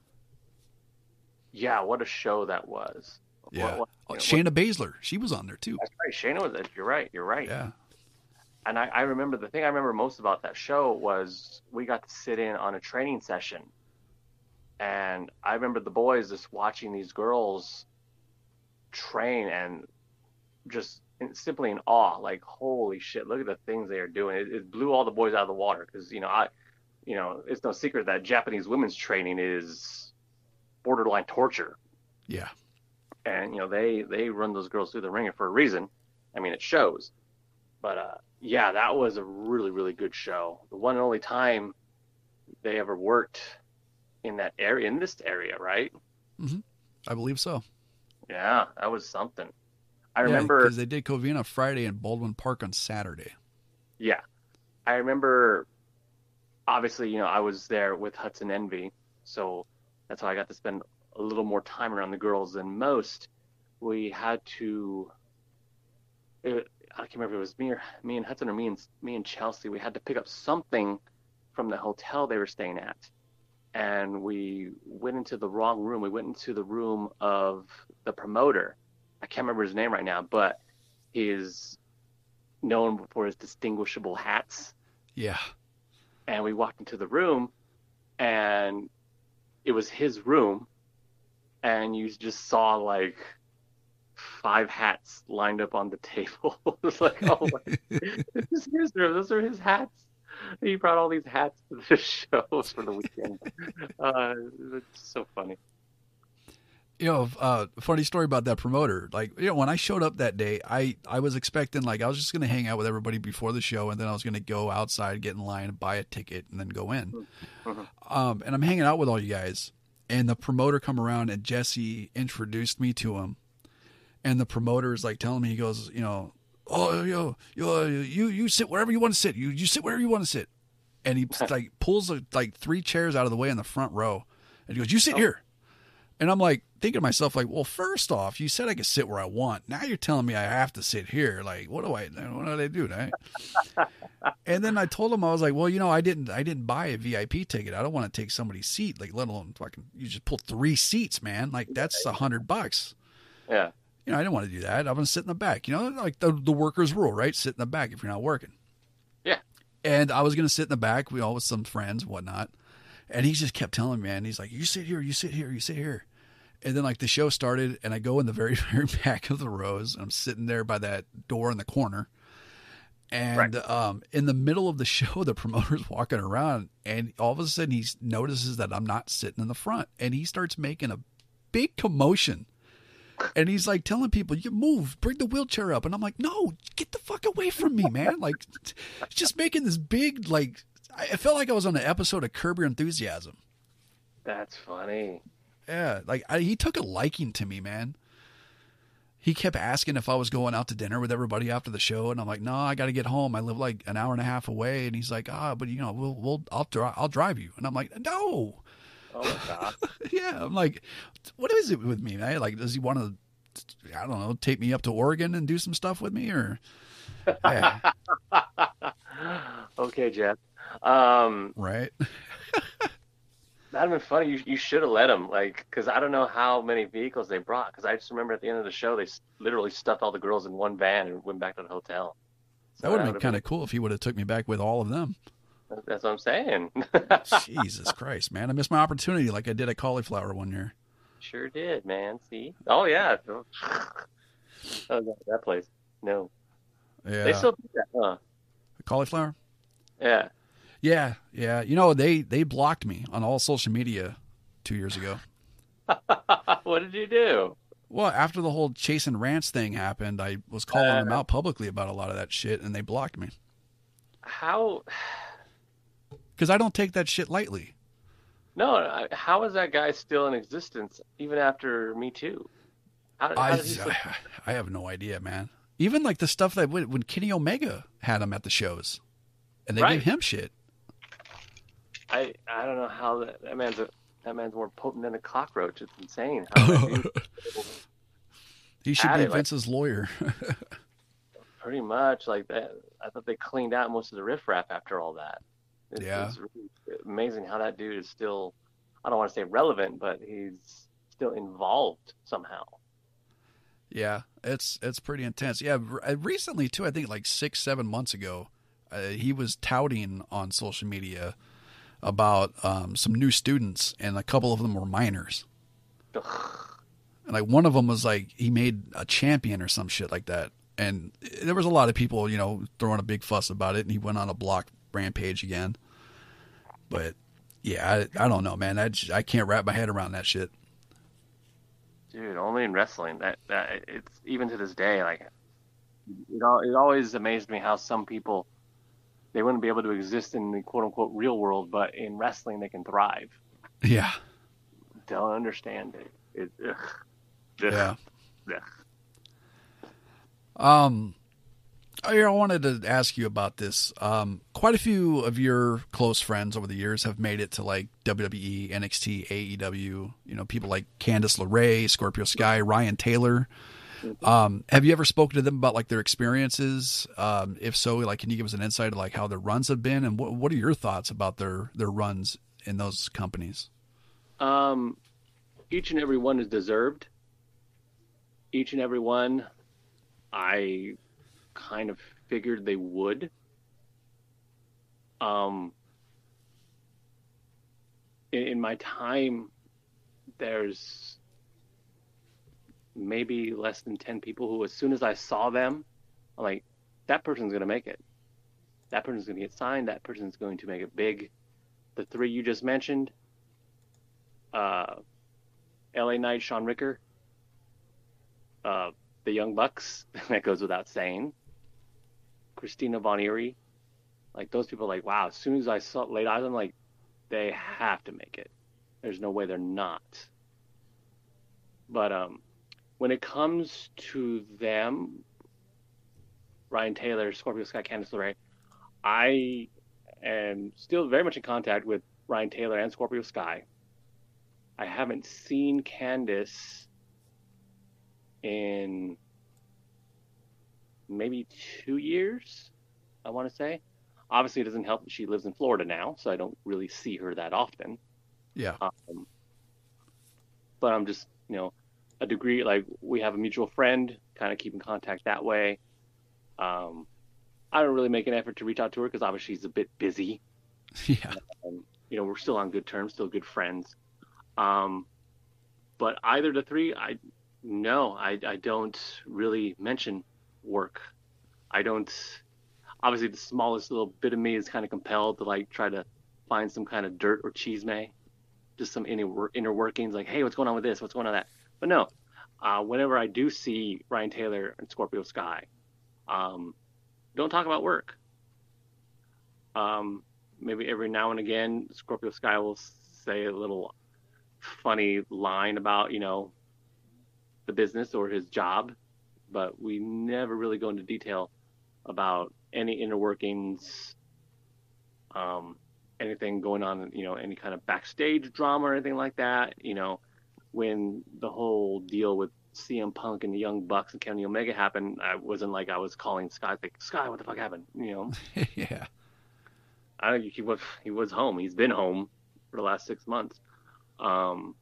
yeah, what a show that was. Yeah. What, what, Oh, Shayna Baszler, she was on there too. That's right. Shayna was. There. You're right. You're right. Yeah. And I, I remember the thing I remember most about that show was we got to sit in on a training session, and I remember the boys just watching these girls train and just simply in awe, like holy shit, look at the things they are doing. It, it blew all the boys out of the water because you know I, you know, it's no secret that Japanese women's training is borderline torture Yeah. and you know they they run those girls through the ringer for a reason. I mean, it shows. But uh, yeah, that was a really really good show. The one and only time they ever worked in that area, in this area, right? Mm-hmm. I believe so. Yeah, that was something. I remember. because they did Covina Friday and Baldwin Park on Saturday. Yeah. I remember obviously, you know, I was there with Hudson Envy, so that's how I got to spend a little more time around the girls than most. We had to it, I can't remember if it was me or me and Hudson or me and me and Chelsea, we had to pick up something from the hotel they were staying at. And we went into the wrong room. We went into the room of the promoter. I can't remember his name right now, but he's known for his distinguishable hats. Yeah. And we walked into the room, and it was his room, and you just saw like five hats lined up on the table. [LAUGHS] it was like, oh, my, this is his room. Those are his hats. He brought all these hats to the [LAUGHS] shows for the weekend. uh, it's so funny. You know, uh, funny story about that promoter. Like, you know, when I showed up that day, I, I was expecting, like, I was just going to hang out with everybody before the show, and then I was going to go outside, get in line, buy a ticket, and then go in. Mhm. Um, and I'm hanging out with all you guys. And the promoter come around, and Jesse introduced me to him. And the promoter is like telling me, he goes, you know, oh, yo, yo, you, you sit wherever you want to sit. You, you sit wherever you want to sit. And he like pulls like three chairs out of the way in the front row, and he goes, "You sit here." And I'm like thinking to myself, like, well, first off, you said I could sit where I want. Now you're telling me I have to sit here. Like, what do I, what do I do? Right? [LAUGHS] and then I told him I was like, well, you know, I didn't, I didn't buy a VIP ticket. I don't want to take somebody's seat, like, let alone fucking, you just pull three seats, man. Like that's a hundred bucks. Yeah. You know, I didn't want to do that. I'm gonna sit in the back. You know, like the the workers rule, right? Sit in the back if you're not working. Yeah. And I was gonna sit in the back. We all with some friends, whatnot. And he just kept telling me, man, he's like, "You sit here, you sit here, you sit here." And then like the show started, and I go in the very [LAUGHS] very back of the rows. I'm sitting there by that door in the corner. And um, in the middle of the [LAUGHS] show, the promoter's walking around, and all of a sudden he notices that I'm not sitting in the front, and he starts making a big commotion. And he's like telling people, "You move, bring the wheelchair up." And I'm like, "No, get the fuck away from me, man!" Like, [LAUGHS] just making this big like. I felt like I was on an episode of Curb Your Enthusiasm. That's funny. Yeah, like I, he took a liking to me, man. He kept asking if I was going out to dinner with everybody after the show, and I'm like, "No, I got to get home. I live like an hour and a half away." And he's like, "Ah, but you know, we'll, we'll, I'll drive, I'll drive you." And I'm like, "No." Oh my god. [LAUGHS] yeah, I'm like, what is it with me, man? Like, does he want to, I don't know, take me up to Oregon and do some stuff with me, or? Yeah, [LAUGHS] okay, Jeff. Um, right. [LAUGHS] that'd have been funny. You, you should have let him, like, because I don't know how many vehicles they brought. Because I just remember at the end of the show, they literally stuffed all the girls in one van and went back to the hotel. That would have been kind of cool if he would have took me back with all of them. That's what I'm saying. Jesus [LAUGHS] Christ, man! I missed my opportunity like I did at Cauliflower one year. sure did, man. See? Oh yeah. oh, [SIGHS] that, that place. No, Yeah, they still do that, huh? Cauliflower. Yeah. Yeah, yeah. You know they they blocked me on all social media two years ago. [LAUGHS] what did you do? Well, after the whole Chase and Rants thing happened, I was calling them Uh. out publicly about a lot of that shit, and they blocked me How? [SIGHS] because I don't take that shit lightly. No. How is that guy still in existence even after Me Too? How, how I, did he still- I [SIGHS] I have no idea, man. Even like the stuff that when when Kenny Omega had him at the shows, and they Right. gave him shit. I I don't know how that, that man's a, that man's more potent than a cockroach. It's insane. How that dude- [LAUGHS] [LAUGHS] He should be it, like- Vince's lawyer. [LAUGHS] pretty much like that. I thought they cleaned out most of the riffraff after all that. It's, Yeah. it's really amazing how that dude is still. I don't want to say relevant, but he's still involved somehow. Yeah, it's it's pretty intense. Yeah, uh, recently too. I think like six, seven months ago, uh, he was touting on social media about um, some new students, and a couple of them were minors. Ugh. And like one of them was like he made a champion or some shit like that. And there was a lot of people, you know, throwing a big fuss about it. And he went on a block rampage again. But yeah, I, I don't know, man. I I can't wrap my head around that shit. Dude, only in wrestling that that it's even to this day like it all it always amazed me how some people they wouldn't be able to exist in the quote unquote real world, but in wrestling they can thrive. Yeah, Don't understand it. it ugh. Ugh. yeah. Ugh. Um, I I wanted to ask you about this. Um, quite a few of your close friends over the years have made it to like WWE, NXT, AEW. You know, people like Candice LeRae, Scorpio Sky, Ryan Taylor. Um, have you ever spoken to them about like their experiences? Um, if so, like, can you give us an insight of like how their runs have been, and what what are your thoughts about their their runs in those companies? Um, each and every one is deserved. Each and every one, I kind of figured they would. Um, in, in my time, there's maybe less than 10 people who, as soon as I saw them, I'm like, that person's going to make it. That person's going to get signed. That person's going to make it big. The three you just mentioned, uh, LA Knight, Shaun Ricker, uh, the Young Bucks, [LAUGHS] that goes without saying. Christina Von Eerie, like those people, like wow. As soon as I saw laid eyes, on like they have to make it. There's no way they're not. But um, when it comes to them, Ryan Taylor, Scorpio Sky, Candice LeRae, I am still very much in contact with Ryan Taylor and Scorpio Sky. I haven't seen Candice in maybe two years, I want to say. Obviously, it doesn't help that she lives in Florida now, so I don't really see her that often. Yeah, Um, but I'm just, you know, a degree like we have a mutual friend, kind of keep in contact that way. Um, I don't really make an effort to reach out to her because obviously she's a bit busy. [LAUGHS] yeah, Um, you know, we're still on good terms, still good friends. Um, but either the three, I no, I I don't really mention work. I don't. Obviously, the smallest little bit of me is kind of compelled to like try to find some kind of dirt or chisme, just some inner inner workings. Like, hey, what's going on with this? What's going on with that? But no, uh, whenever I do see Ryan Taylor and Scorpio Sky, um, don't talk about work. Um, maybe every now and again, Scorpio Sky will say a little funny line about, you know, the business or his job, but we never really go into detail about any inner workings, um, anything going on, you know, any kind of backstage drama or anything like that. You know, when the whole deal with CM Punk and the Young Bucks and Kenny Omega happened, I wasn't like I was calling Sky like Sky, what the fuck happened? You know, [LAUGHS] yeah, I he was he was home. He's been home for the last six months. Um,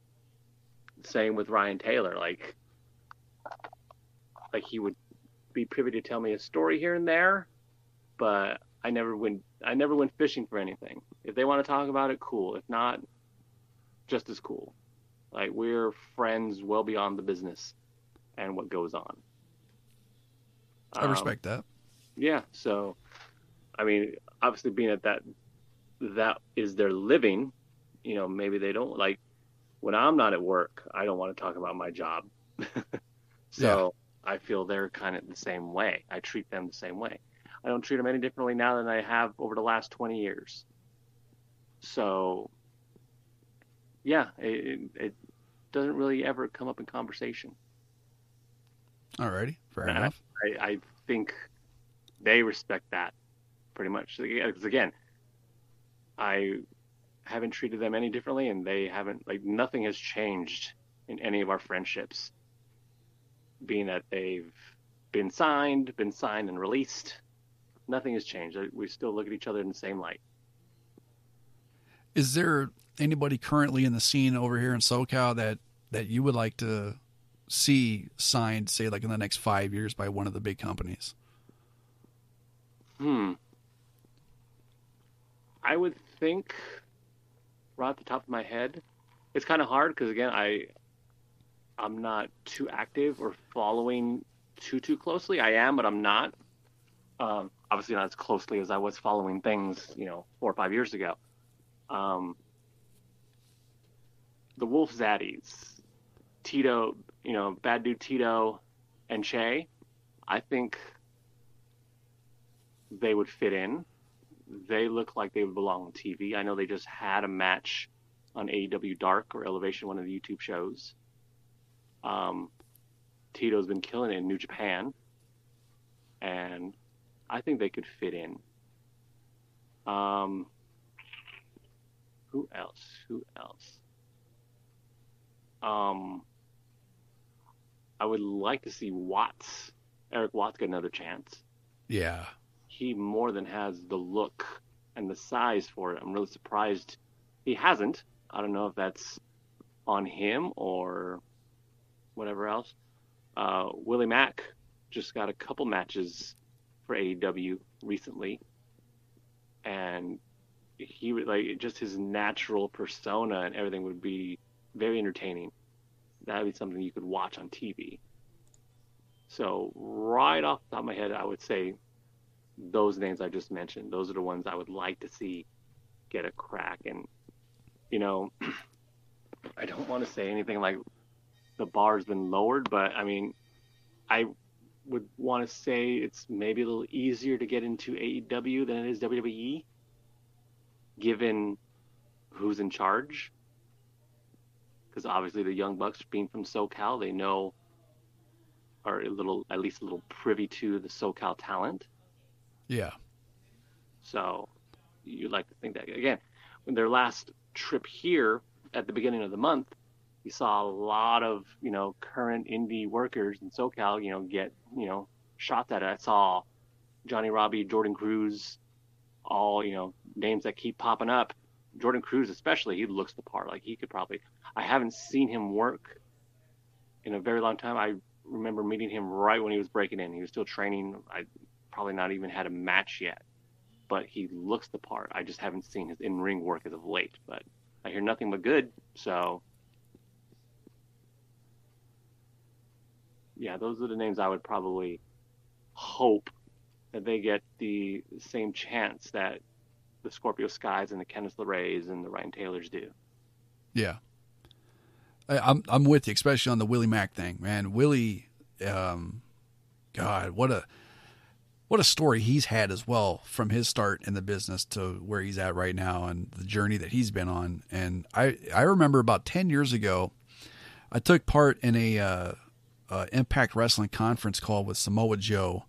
same with Ryan Taylor. Like, like he would be privy to tell me a story here and there, but I never went. I never went fishing for anything. If they want to talk about it, cool. If not, just as cool. Like we're friends well beyond the business and what goes on. I Um, respect that. yeah. So, I mean, obviously, being at that, that is their living. You know, maybe they don't like when I'm not at work. I don't want to talk about my job. [LAUGHS] so I feel they're kind of the same way. I treat them the same way. I don't treat them any differently now than I have over the last 20 years. So, yeah, it, it doesn't really ever come up in conversation. Alrighty, fair I- enough. I, I think they respect that pretty much. Because again, I haven't treated them any differently, and they haven't. Like nothing has changed in any of our friendships. Being that they've been signed, been signed and released. Nothing has changed. We still look at each other in the same light. Is there anybody currently in the scene over here in SoCal that that you would like to see signed, say, like in the next five years by one of the big companies? Hmm. I would think, right at the top of my head, it's kind of hard because again, I I'm not too active or following too too closely. I am, but I'm not. Um, obviously, not as closely as I was following things, you know, four or five years ago. Um, the Wolf Zaddies, Tito, you know, Bad Dude Tito and Che, I think they would fit in. They look like they would belong on TV. I know they just had a match on AEW Dark or Elevation, one of the YouTube shows. Um, Tito's been killing it in New Japan, and I think they could fit in. Um, who else? Who else? Um, I would like to see Watts, Eric Watts, get another chance. Yeah. He more than has the look and the size for it. I'm really surprised he hasn't. I don't know if that's on him or whatever else. Uh, Willie Mack just got a couple matches for AEW recently, and he would like just his natural persona and everything would be very entertaining. That'd be something you could watch on TV. So right off the top of my head, I would say those names I just mentioned. Those are the ones I would like to see get a crack. And you know, [CLEARS THROAT] I don't want to say anything like the bar's been lowered, but I mean, I would want to say it's maybe a little easier to get into AEW than it is WWE, given who's in charge. Because obviously the Young Bucks, being from SoCal, they know, are a little, at least a little privy to the SoCal talent. Yeah. So you'd like to think that again, when their last trip here at the beginning of the month, you saw a lot of you know current indie workers in SoCal, you know, get you know shots at it. I saw Johnny Robbie, Jordan Cruz, all you know names that keep popping up. Jordan Cruz, especially, he looks the part. Like he could probably. I haven't seen him work in a very long time. I remember meeting him right when he was breaking in. He was still training. I probably not even had a match yet, but he looks the part. I just haven't seen his in-ring work as of late. But I hear nothing but good. So yeah, those are the names I would probably hope that they get the same chance that the Scorpio Skies and the Candice LeRaes and the Ryan Taylors do. Yeah. I'm I'm with you, especially on the Willie Mack thing, man. Willie, um, God, what a what a story he's had as well from his start in the business to where he's at right now and the journey that he's been on. And I I remember about ten years ago, I took part in a uh, uh, Impact Wrestling conference call with Samoa Joe,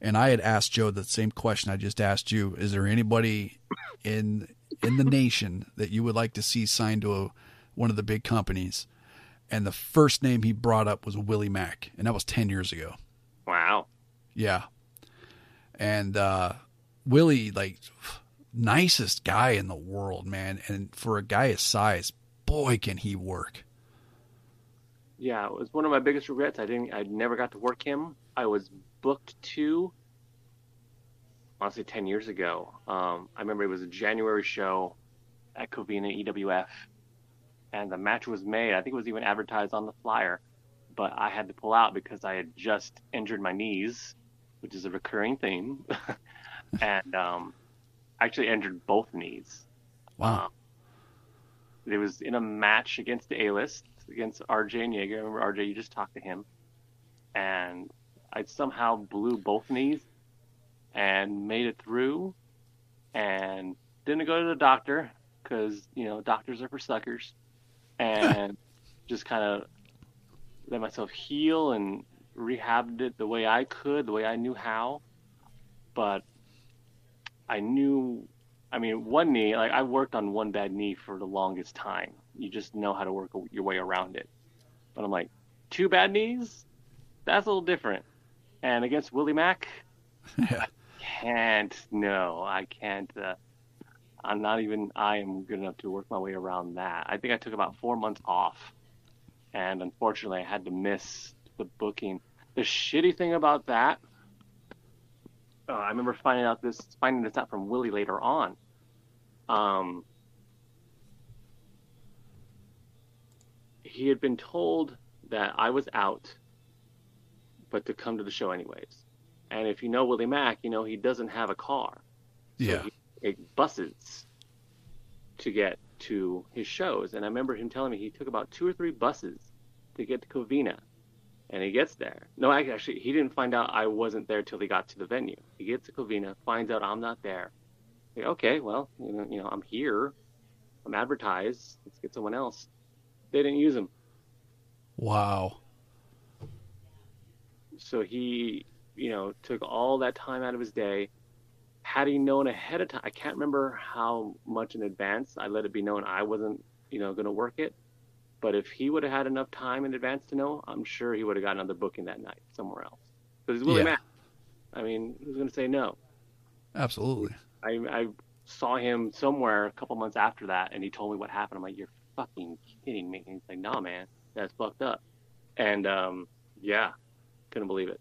and I had asked Joe the same question I just asked you. Is there anybody in in the nation that you would like to see signed to a, one of the big companies? And the first name he brought up was Willie Mack, and that was ten years ago. Wow. Yeah. And uh, Willie, like, nicest guy in the world, man. And for a guy his size, boy, can he work yeah, it was one of my biggest regrets. I didn't, I never got to work him. I was booked to, honestly, ten years ago. Um, I remember it was a January show at Covina EWF, and the match was made. I think it was even advertised on the flyer, but I had to pull out because I had just injured my knees, which is a recurring theme, [LAUGHS] and um, actually injured both knees. Wow. Um, it was in a match against the A-list against RJ and Yeager. I remember RJ, you just talked to him, and I somehow blew both knees and made it through, and didn't go to the doctor because you know doctors are for suckers, and just kind of let myself heal and rehabbed it the way I could, the way I knew how, but I knew I mean, one knee, like I worked on one bad knee for the longest time. You just know how to work your way around it. But I'm like, two bad knees? That's a little different. And against Willie Mack, [LAUGHS] Yeah. can't. No, I can't. Uh, I'm not even. I am good enough to work my way around that. I think I took about four months off, and unfortunately, I had to miss the booking. The shitty thing about that, uh, I remember finding out this, finding this out from Willie later on. Um, he had been told that I was out, but to come to the show anyways. And if you know Willie Mack, you know he doesn't have a car. So Yeah. Buses to get to his shows. And I remember him telling me he took about two or three buses to get to Covina. And he gets there. No, actually, he didn't find out I wasn't there till he got to the venue. He gets to Covina, finds out I'm not there. Like, okay, well, you know, you know, I'm here. I'm advertised. Let's get someone else. They didn't use him. Wow. So he, you know, took all that time out of his day. Had he known ahead of time, I can't remember how much in advance I let it be known I wasn't, you know, going to work it. But if he would have had enough time in advance to know, I'm sure he would have got another booking that night somewhere else. Because he's Willie Yeah. Mack. I mean, who's going to say no? Absolutely. I, I saw him somewhere a couple months after that, and he told me what happened. I'm like, you're fucking kidding me. And he's like, nah, man, that's fucked up. And um, yeah, couldn't believe it.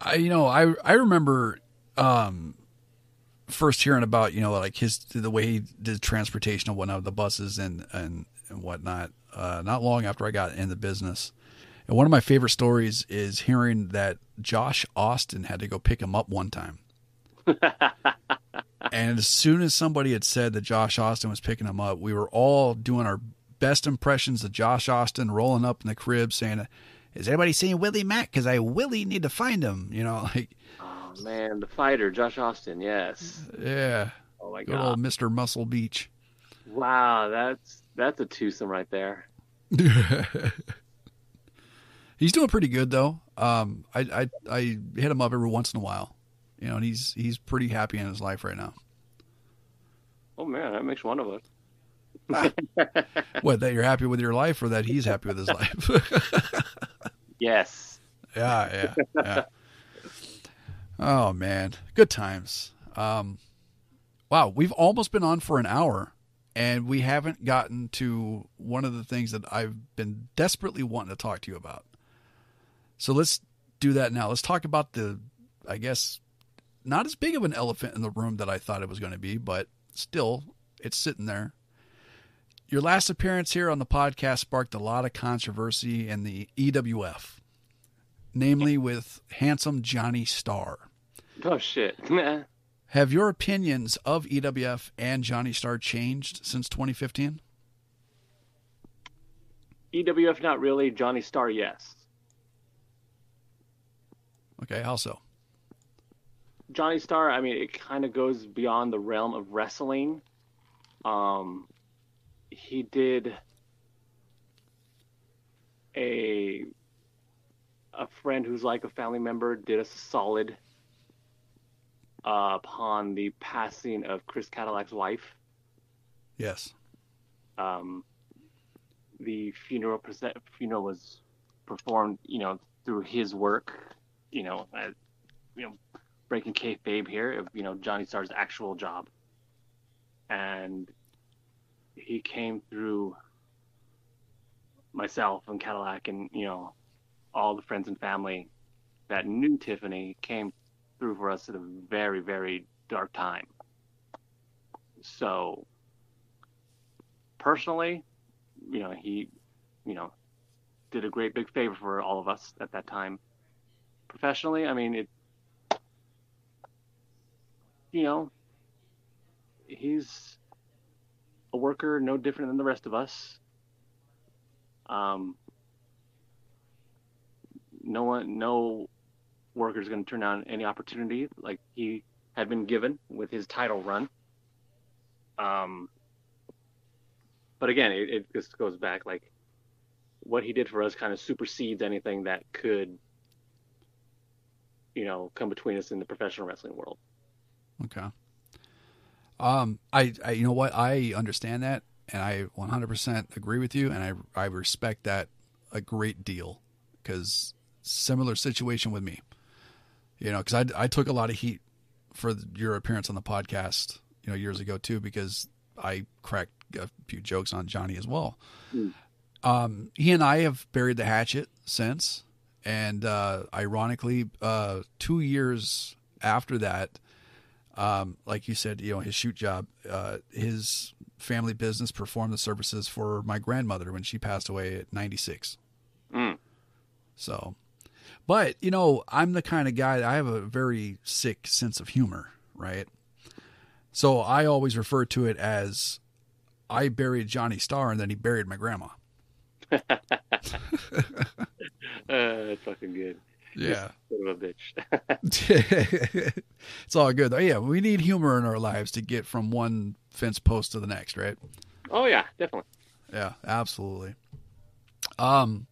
I you know I I remember um first hearing about you know like his the way he did transportation and whatnot the buses and and and whatnot uh, not long after I got in the business and one of my favorite stories is hearing that Josh Austin had to go pick him up one time [LAUGHS] and as soon as somebody had said that Josh Austin was picking him up we were all doing our best impressions of Josh Austin rolling up in the crib saying is anybody seeing Willie Mack? Because I Willie need to find him. You know, [LAUGHS] like Oh man, the fighter, Josh Austin. Yes. yeah, Oh my good god. old Mister Muscle Beach. Wow, that's that's a twosome right there. [LAUGHS] he's doing pretty good though. Um, I, I I hit him up every once in a while, you know, and he's he's pretty happy in his life right now. Oh man, that makes one of us. [LAUGHS] What that you're happy with your life, or that he's happy with his life? [LAUGHS] Yes. yeah, yeah, yeah. Oh man, good times. Um, wow, we've almost been on for an hour, and we haven't gotten to one of the things that I've been desperately wanting to talk to you about. So let's do that now. Let's talk about the, I guess, not as big of an elephant in the room that I thought it was going to be, but still, it's sitting there. Your last appearance here on the podcast sparked a lot of controversy in the EWF, namely with handsome Johnny Starr. Oh shit. [LAUGHS] Have your opinions of EWF and Johnny Starr changed since 2015? EWF not really. Johnny Starr, yes. Okay, how so? Johnny Starr, I mean, it kind of goes beyond the realm of wrestling. Um, he did a a friend who's like a family member did us a solid uh, upon the passing of Chris Cadillac's wife. Yes. Um, the funeral present, funeral was performed, you know, through his work, you know, as, you know, breaking kayfabe here of you know Johnny Starr's actual job, and he came through myself and Cadillac and you know all the friends and family that knew Tiffany came through for us at a very very dark time. So personally, you know he, you know, did a great big favor for all of us at that time. Professionally, I mean it you know, he's a worker no different than the rest of us. Um, no one, no worker is going to turn down any opportunity like he had been given with his title run. Um, but again, it, it just goes back like what he did for us kind of supersedes anything that could, you know, come between us in the professional wrestling world. Okay. Um, I, I, you know what? I understand that, and I 100% agree with you, and I, I respect that a great deal, because similar situation with me. You know, because I I took a lot of heat for your appearance on the podcast, you know, years ago too, because I cracked a few jokes on Johnny as well. Mm. Um, he and I have buried the hatchet since, and uh, ironically, uh, two years after that, um, like you said, you know, his shoot job, uh, his family business performed the services for my grandmother when she passed away at 96. Mm. So, but you know, I'm the kind of guy I have a very sick sense of humor, right? So I always refer to it as I buried Johnny Starr and then he buried my grandma. [LAUGHS] [LAUGHS] uh, that's fucking good. Yeah. Son of a bitch. [LAUGHS] it's all good though. Yeah, we need humor in our lives to get from one fence post to the next, right? Oh yeah, definitely. Yeah, absolutely. Um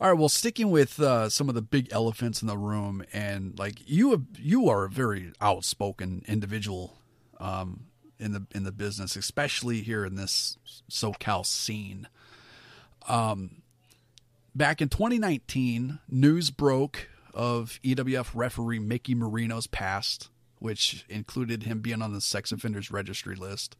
all right, well sticking with uh, some of the big elephants in the room and like you have, you are a very outspoken individual um in the in the business, especially here in this SoCal scene. Um back in 2019, news broke of EWF referee Mickey Marino's past, which included him being on the sex offenders registry list.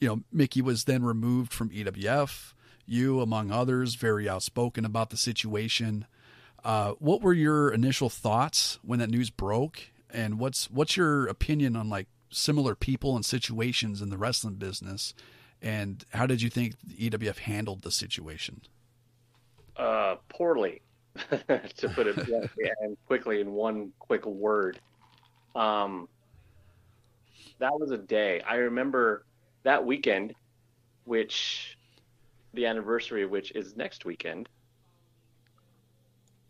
You know, Mickey was then removed from EWF. You, among others, very outspoken about the situation. Uh, what were your initial thoughts when that news broke, and what's what's your opinion on like similar people and situations in the wrestling business, and how did you think EWF handled the situation? uh, poorly, [LAUGHS] to put it bluntly [LAUGHS] and quickly in one quick word. Um, that was a day. I remember that weekend, which the anniversary, which is next weekend.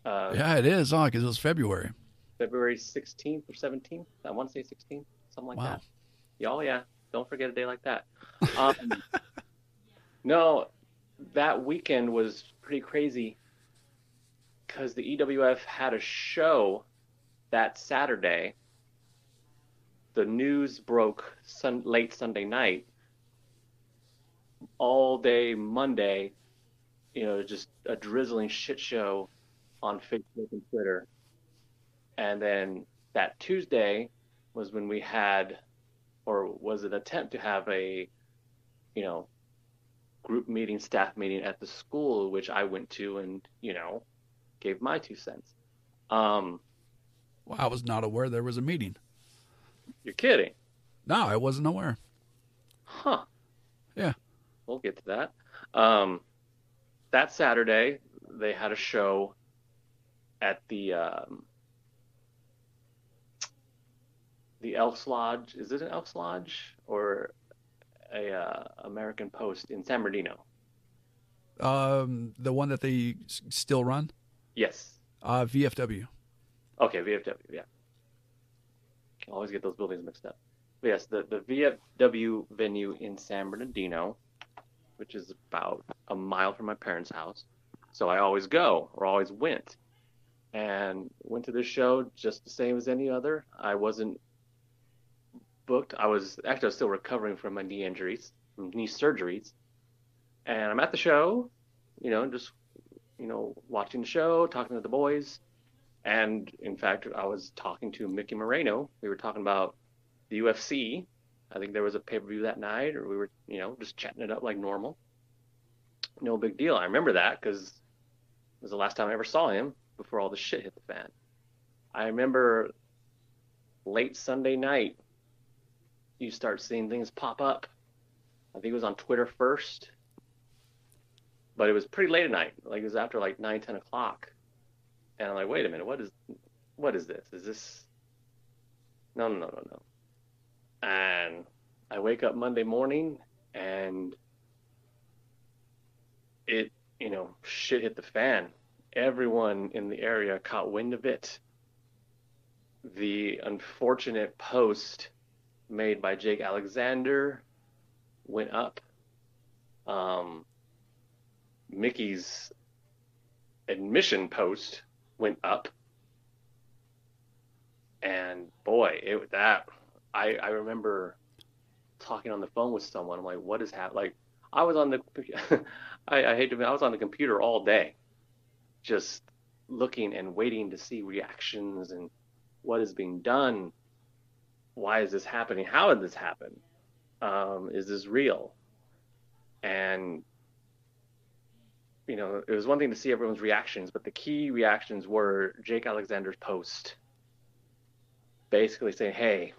Uh, yeah, it is on because it was February. February 16th or 17th. I want to say 16th, something like wow. that. Y'all, yeah. Don't forget a day like that. Um, [LAUGHS] no, that weekend was pretty crazy because the EWF had a show that Saturday. The news broke sun, late Sunday night. All day Monday, you know, just a drizzling shit show on Facebook and Twitter. And then that Tuesday was when we had, or was an attempt to have a, you know, group meeting, staff meeting at the school, which I went to and, you know, gave my two cents. Um, well, I was not aware there was a meeting. You're kidding. No, I wasn't aware. Huh. Yeah. We'll get to that. Um, that Saturday, they had a show at the um, the Elks Lodge. Is it an Elks Lodge or a uh, American Post in San Bernardino. Um, the one that they still run. Yes. Uh, VFW. Okay, VFW. Yeah. Always get those buildings mixed up. But yes, the the VFW venue in San Bernardino, which is about a mile from my parents' house. So I always go, or always went, and went to this show just the same as any other. I wasn't booked. I was actually I was still recovering from my knee injuries, from knee surgeries, and I'm at the show, you know, just you know watching the show, talking to the boys, and in fact I was talking to Mickey Moreno. We were talking about the UFC. I think there was a pay per view that night, or we were you know just chatting it up like normal. No big deal. I remember that because it was the last time I ever saw him before all the shit hit the fan. I remember late Sunday night you start seeing things pop up. I think it was on Twitter first, but it was pretty late at night. Like it was after like nine, ten o'clock, and I'm like, wait a minute, what is, what is this? Is this? No, no, no, no, no. And I wake up Monday morning, and it, you know, shit hit the fan. Everyone in the area caught wind of it. The unfortunate post made by Jake Alexander went up. Um, Mickey's admission post went up. And boy, it that I I remember talking on the phone with someone. I'm like, what is happening? Like, I was on the [LAUGHS] I, I hate to I was on the computer all day, just looking and waiting to see reactions and what is being done. Why is this happening? How did this happen? Um, is this real? And you know, it was one thing to see everyone's reactions, but the key reactions were Jake Alexander's post, basically saying, "Hey,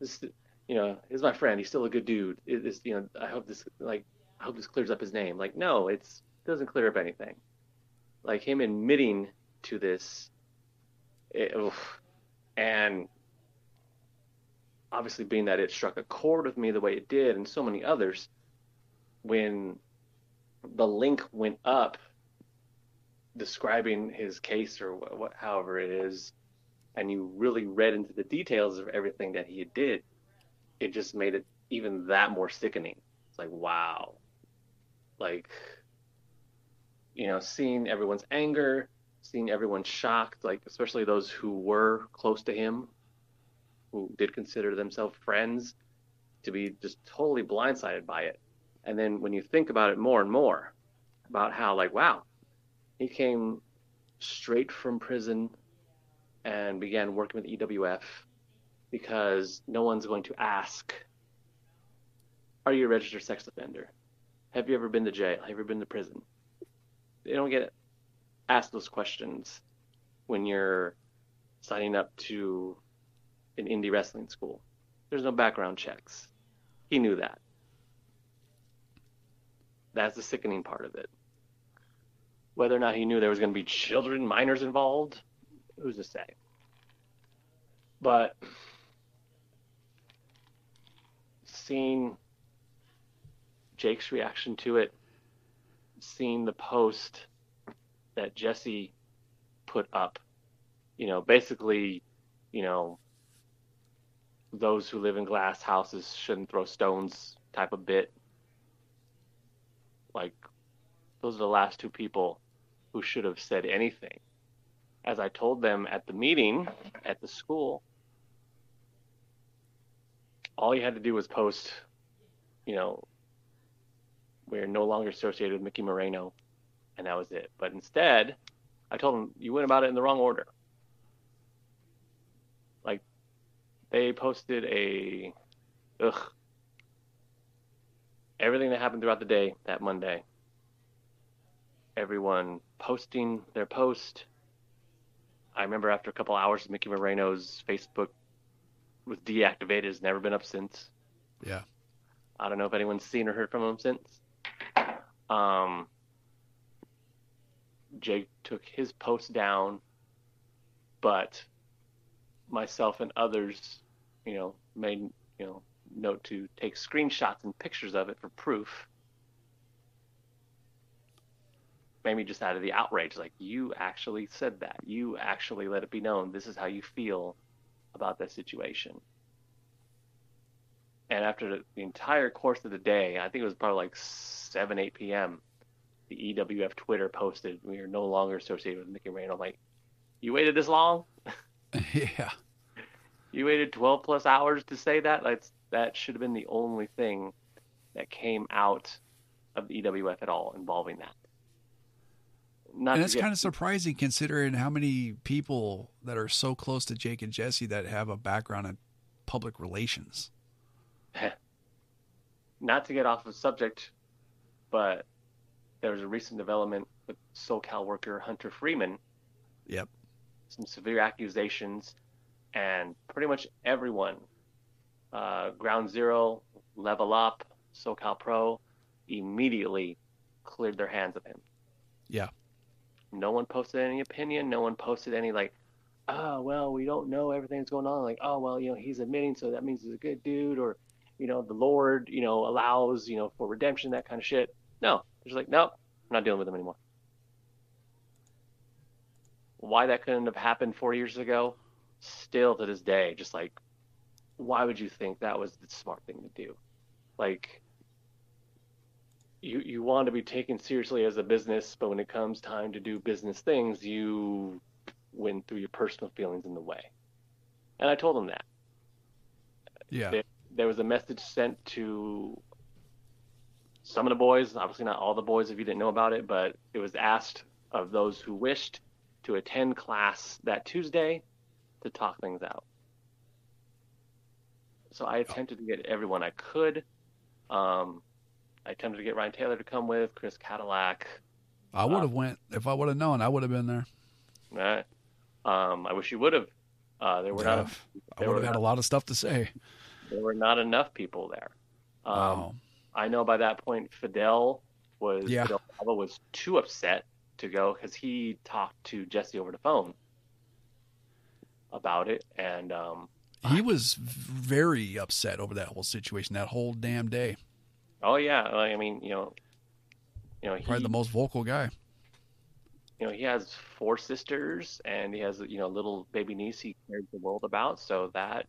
this, you know, is my friend. He's still a good dude. Is you know, I hope this like, I hope this clears up his name. Like, no, it's doesn't clear up anything. Like him admitting to this, it, oof, and obviously being that it struck a chord with me the way it did, and so many others, when the link went up describing his case or what, however it is and you really read into the details of everything that he did it just made it even that more sickening. It's like wow. Like you know seeing everyone's anger seeing everyone shocked like especially those who were close to him who did consider themselves friends to be just totally blindsided by it. And then when you think about it more and more, about how, like, wow, he came straight from prison and began working with EWF because no one's going to ask, Are you a registered sex offender? Have you ever been to jail? Have you ever been to prison? They don't get asked those questions when you're signing up to an indie wrestling school. There's no background checks. He knew that. That's the sickening part of it. Whether or not he knew there was going to be children, minors involved, who's to say? But seeing Jake's reaction to it, seeing the post that Jesse put up, you know, basically, you know, those who live in glass houses shouldn't throw stones type of bit like, those are the last two people who should have said anything. As I told them at the meeting at the school, all you had to do was post, you know, we're no longer associated with Mickey Moreno, and that was it. But instead, I told them you went about it in the wrong order. Like, they posted a, ugh, everything that happened throughout the day that Monday. Everyone posting their post. I remember after a couple hours, Mickey Moreno's Facebook was deactivated. Has never been up since. Yeah. I don't know if anyone's seen or heard from him since. Um, Jake took his post down, but myself and others, you know, made you know note to take screenshots and pictures of it for proof. Maybe just out of the outrage, like you actually said that. You actually let it be known. This is how you feel about that situation. And after the, entire course of the day, I think it was probably like 7, 8 p.m., the EWF Twitter posted, We are no longer associated with Mickey Rain. I'm like, You waited this long? [LAUGHS] yeah. You waited 12 plus hours to say that? That's that should have been the only thing that came out of the EWF at all involving that. Not and it's get... kind of surprising considering how many people that are so close to Jake and Jesse that have a background in public relations. [LAUGHS] Not to get off of subject, but there was a recent development with SoCal worker Hunter Freeman. Yep. Some severe accusations, and pretty much everyone uh, Ground Zero, Level Up, SoCal Pro immediately cleared their hands of him. Yeah. No one posted any opinion. No one posted any like, oh well, we don't know everything that's going on. Like, oh well, you know, he's admitting, so that means he's a good dude, or you know, the Lord, you know, allows, you know, for redemption, that kind of shit. No, they're just like, nope, I'm not dealing with him anymore. Why that couldn't have happened four years ago, still to this day, just like why would you think that was the smart thing to do? Like, you you want to be taken seriously as a business, but when it comes time to do business things, you went through your personal feelings in the way. And I told them that. Yeah. There, there was a message sent to some of the boys, obviously not all the boys if you didn't know about it, but it was asked of those who wished to attend class that Tuesday to talk things out. So I attempted to get everyone I could. Um, I attempted to get Ryan Taylor to come with Chris Cadillac. I would have uh, went if I would have known. I would have been there. Right. Um, I wish you would have. Uh, there were yeah, not. I would have had a lot of stuff to say. There were not enough people there. Um, wow. I know by that point Fidel was yeah. Fidel was too upset to go because he talked to Jesse over the phone about it, and um, he was very upset over that whole situation that whole damn day. Oh yeah, I mean, you know, you know, he, probably the most vocal guy. You know, he has four sisters, and he has you know little baby niece he cares the world about. So that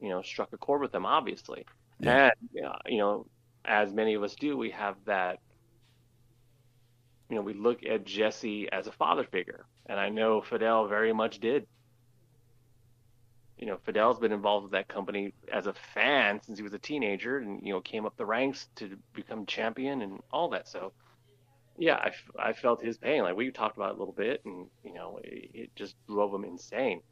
you know struck a chord with him, obviously. Yeah. And you know, as many of us do, we have that. You know, we look at Jesse as a father figure, and I know Fidel very much did you know, Fidel's been involved with that company as a fan since he was a teenager, and you know, came up the ranks to become champion and all that. So, yeah, I, I felt his pain. Like we talked about a little bit, and you know, it, it just drove him insane.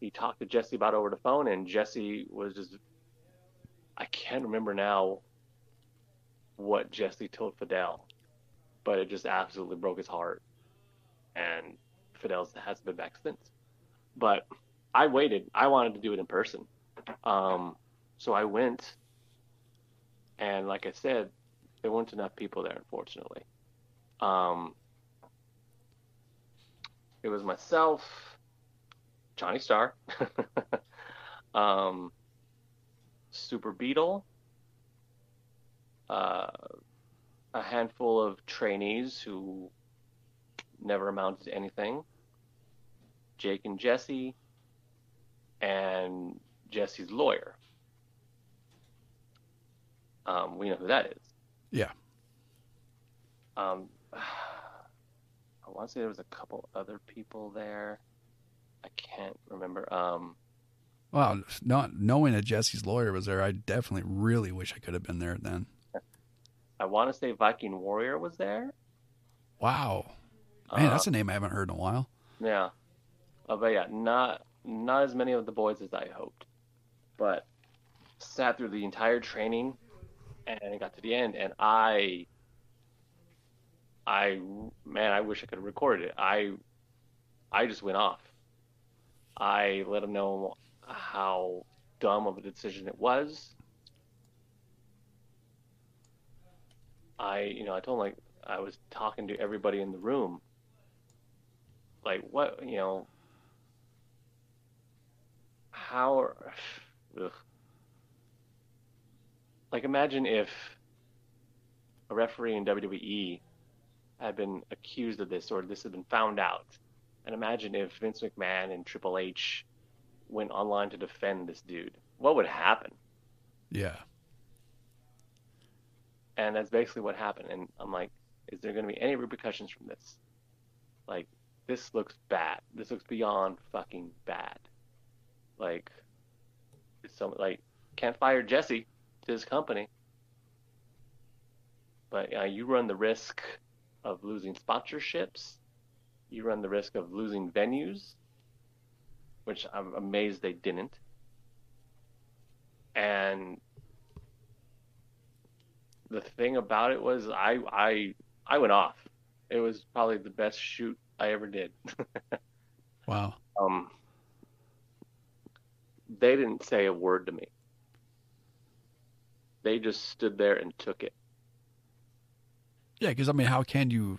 He talked to Jesse about over the phone, and Jesse was just, I can't remember now what Jesse told Fidel, but it just absolutely broke his heart. And Fidel's has been back since, but I waited. I wanted to do it in person. Um, so I went, and like I said, there weren't enough people there, unfortunately. Um, it was myself, Johnny Starr, [LAUGHS] um, Super Beetle, uh, a handful of trainees who never amounted to anything, Jake and Jesse, and Jesse's lawyer. Um, we know who that is. Yeah. Um, [SIGHS] I want to say there was a couple other people there. I can't remember. Um, well, not knowing that Jesse's lawyer was there, I definitely really wish I could have been there then. I want to say Viking Warrior was there. Wow, man, uh, that's a name I haven't heard in a while. Yeah, uh, but yeah, not not as many of the boys as I hoped, but sat through the entire training and got to the end, and I, I man, I wish I could have recorded it. I, I just went off. I let them know how dumb of a decision it was. I, you know, I told them like I was talking to everybody in the room. Like what, you know, how ugh. like imagine if a referee in WWE had been accused of this or this had been found out. And imagine if Vince McMahon and Triple H went online to defend this dude. What would happen? Yeah. And that's basically what happened. And I'm like is there going to be any repercussions from this? Like this looks bad. This looks beyond fucking bad like, some like can't fire Jesse to his company, but uh, you run the risk of losing sponsorships. You run the risk of losing venues, which I'm amazed they didn't. And the thing about it was I I I went off. It was probably the best shoot I ever did. [LAUGHS] wow. Um they didn't say a word to me. They just stood there and took it. Yeah, because I mean, how can you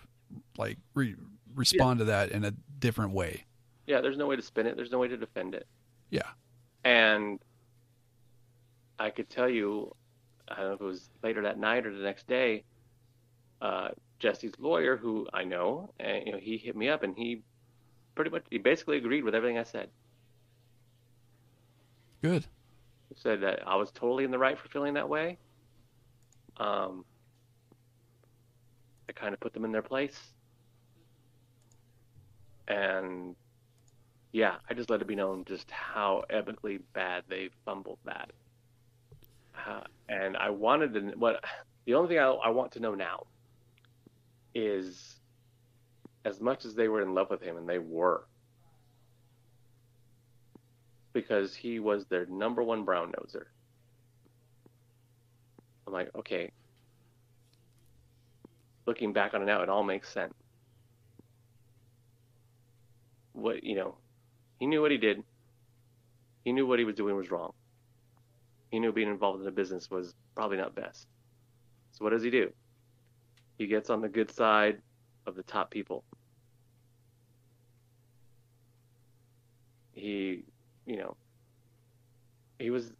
like re- respond yeah. to that in a different way? Yeah, there's no way to spin it. There's no way to defend it. Yeah, and I could tell you, I don't know if it was later that night or the next day. Uh, Jesse's lawyer, who I know, and you know, he hit me up and he pretty much he basically agreed with everything I said. Good. Said that I was totally in the right for feeling that way. Um, I kind of put them in their place. And yeah, I just let it be known just how epically bad they fumbled that. Uh, and I wanted to, what the only thing I, I want to know now is as much as they were in love with him, and they were, because he was their number one brown noser. I'm like, okay. Looking back on it now, it all makes sense. What you know, he knew what he did. He knew what he was doing was wrong. He knew being involved in a business was probably not best. So what does he do? He gets on the good side of the top people. He, you know, he was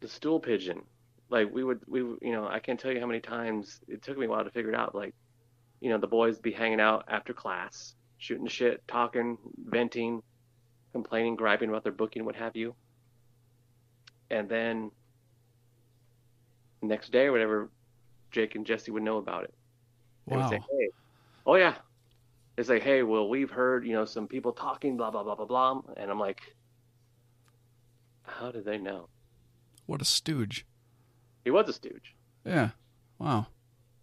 the stool pigeon. Like we would, we, you know, I can't tell you how many times it took me a while to figure it out. Like, you know, the boys be hanging out after class, shooting shit, talking, venting, complaining, griping about their booking, what have you. And then next day or whatever, Jake and Jesse would know about it. They would Wow. say, hey, oh yeah. It's like, hey, well, we've heard, you know, some people talking, blah, blah, blah, blah, blah. And I'm like, how did they know? What a stooge. He was a stooge. Yeah. Wow.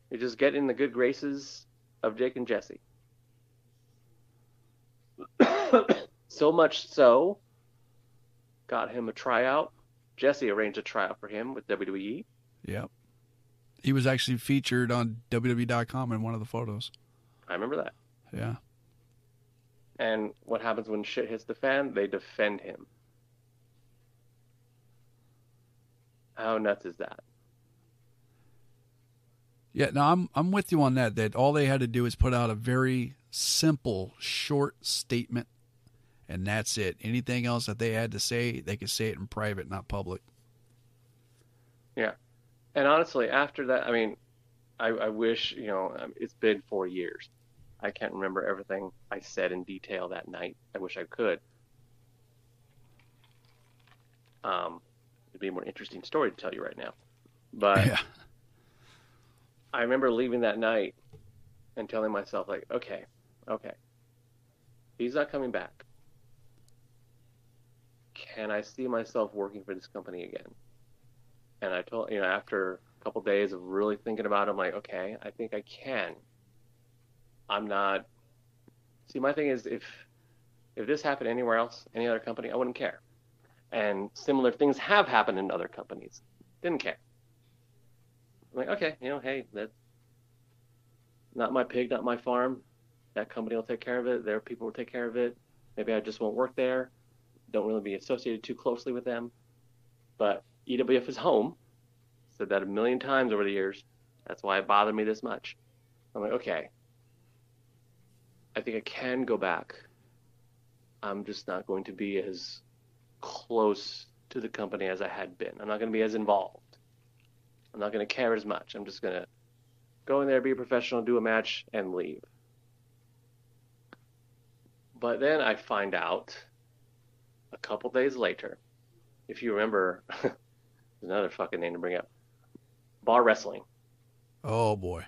You just get in the good graces of Jake and Jesse. [COUGHS] so much so, got him a tryout. Jesse arranged a tryout for him with. WWE. Yep. He was actually featured on WWE.com in one of the photos. I remember that. Yeah. And what happens when shit hits the fan? They defend him. How nuts is that? Yeah, no, I'm I'm with you on that. That all they had to do is put out a very simple, short statement, and that's it. Anything else that they had to say, they could say it in private, not public. Yeah. And honestly, after that, I mean, I, I wish, you know, um, it's been four years. I can't remember everything I said in detail that night. I wish I could. Um, it'd be a more interesting story to tell you right now. But Yeah. I remember leaving that night and telling myself, like, okay, okay, he's not coming back. Can I see myself working for this company again? And I told, you know, after a couple days of really thinking about it, I'm like, okay, I think I can. I'm not. See, my thing is, if if this happened anywhere else, any other company, I wouldn't care. And similar things have happened in other companies. Didn't care. I'm like, okay, you know, hey, that's not my pig, not my farm. That company will take care of it. Their people will take care of it. Maybe I just won't work there. Don't really be associated too closely with them. But EWF is home. Said that a million times over the years. That's why it bothered me this much. I'm like, okay. I think I can go back. I'm just not going to be as close to the company as I had been. I'm not going to be as involved. I'm not going to care as much. I'm just going to go in there, be a professional, do a match, and leave. But then I find out a couple days later, if you remember, [LAUGHS] another fucking name to bring up, Bar Wrestling. Oh boy.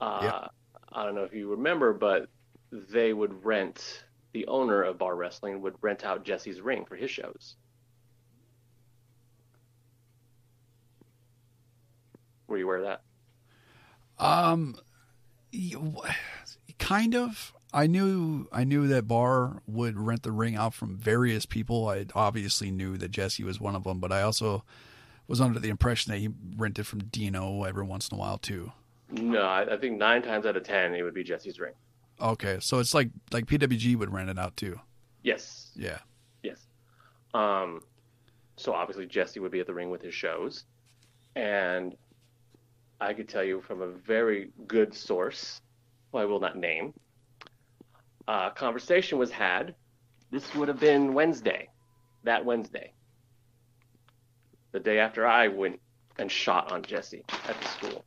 Uh, Yeah. I don't know if you remember, but they would rent, the owner of Bar Wrestling would rent out Jesse's ring for his shows. Were you aware of that? Um, kind of. I knew I knew that Bar would rent the ring out from various people. I obviously knew that Jesse was one of them, but I also was under the impression that he rented from Dino every once in a while too. No, I, I think nine times out of ten it would be Jesse's ring. Okay, so it's like like PWG would rent it out too. Yes, Yeah. yes. Um, so obviously Jesse would be at the ring with his shows, and I could tell you from a very good source, who I will not name. Uh, conversation was had. This would have been Wednesday, that Wednesday, the day after I went and shot on Jesse at the school.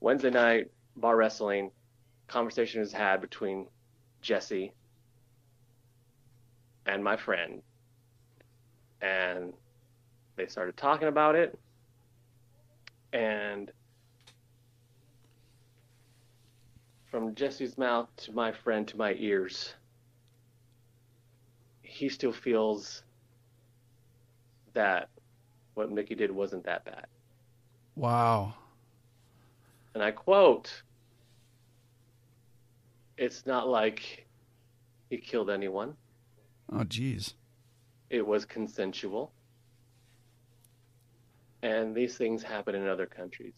Wednesday night, bar wrestling, conversation was had between Jesse and my friend. And they started talking about it. And from Jesse's mouth to my friend to my ears, he still feels that what Mickey did wasn't that bad. Wow. And I quote, it's not like he killed anyone. Oh, geez. It was consensual. And these things happen in other countries.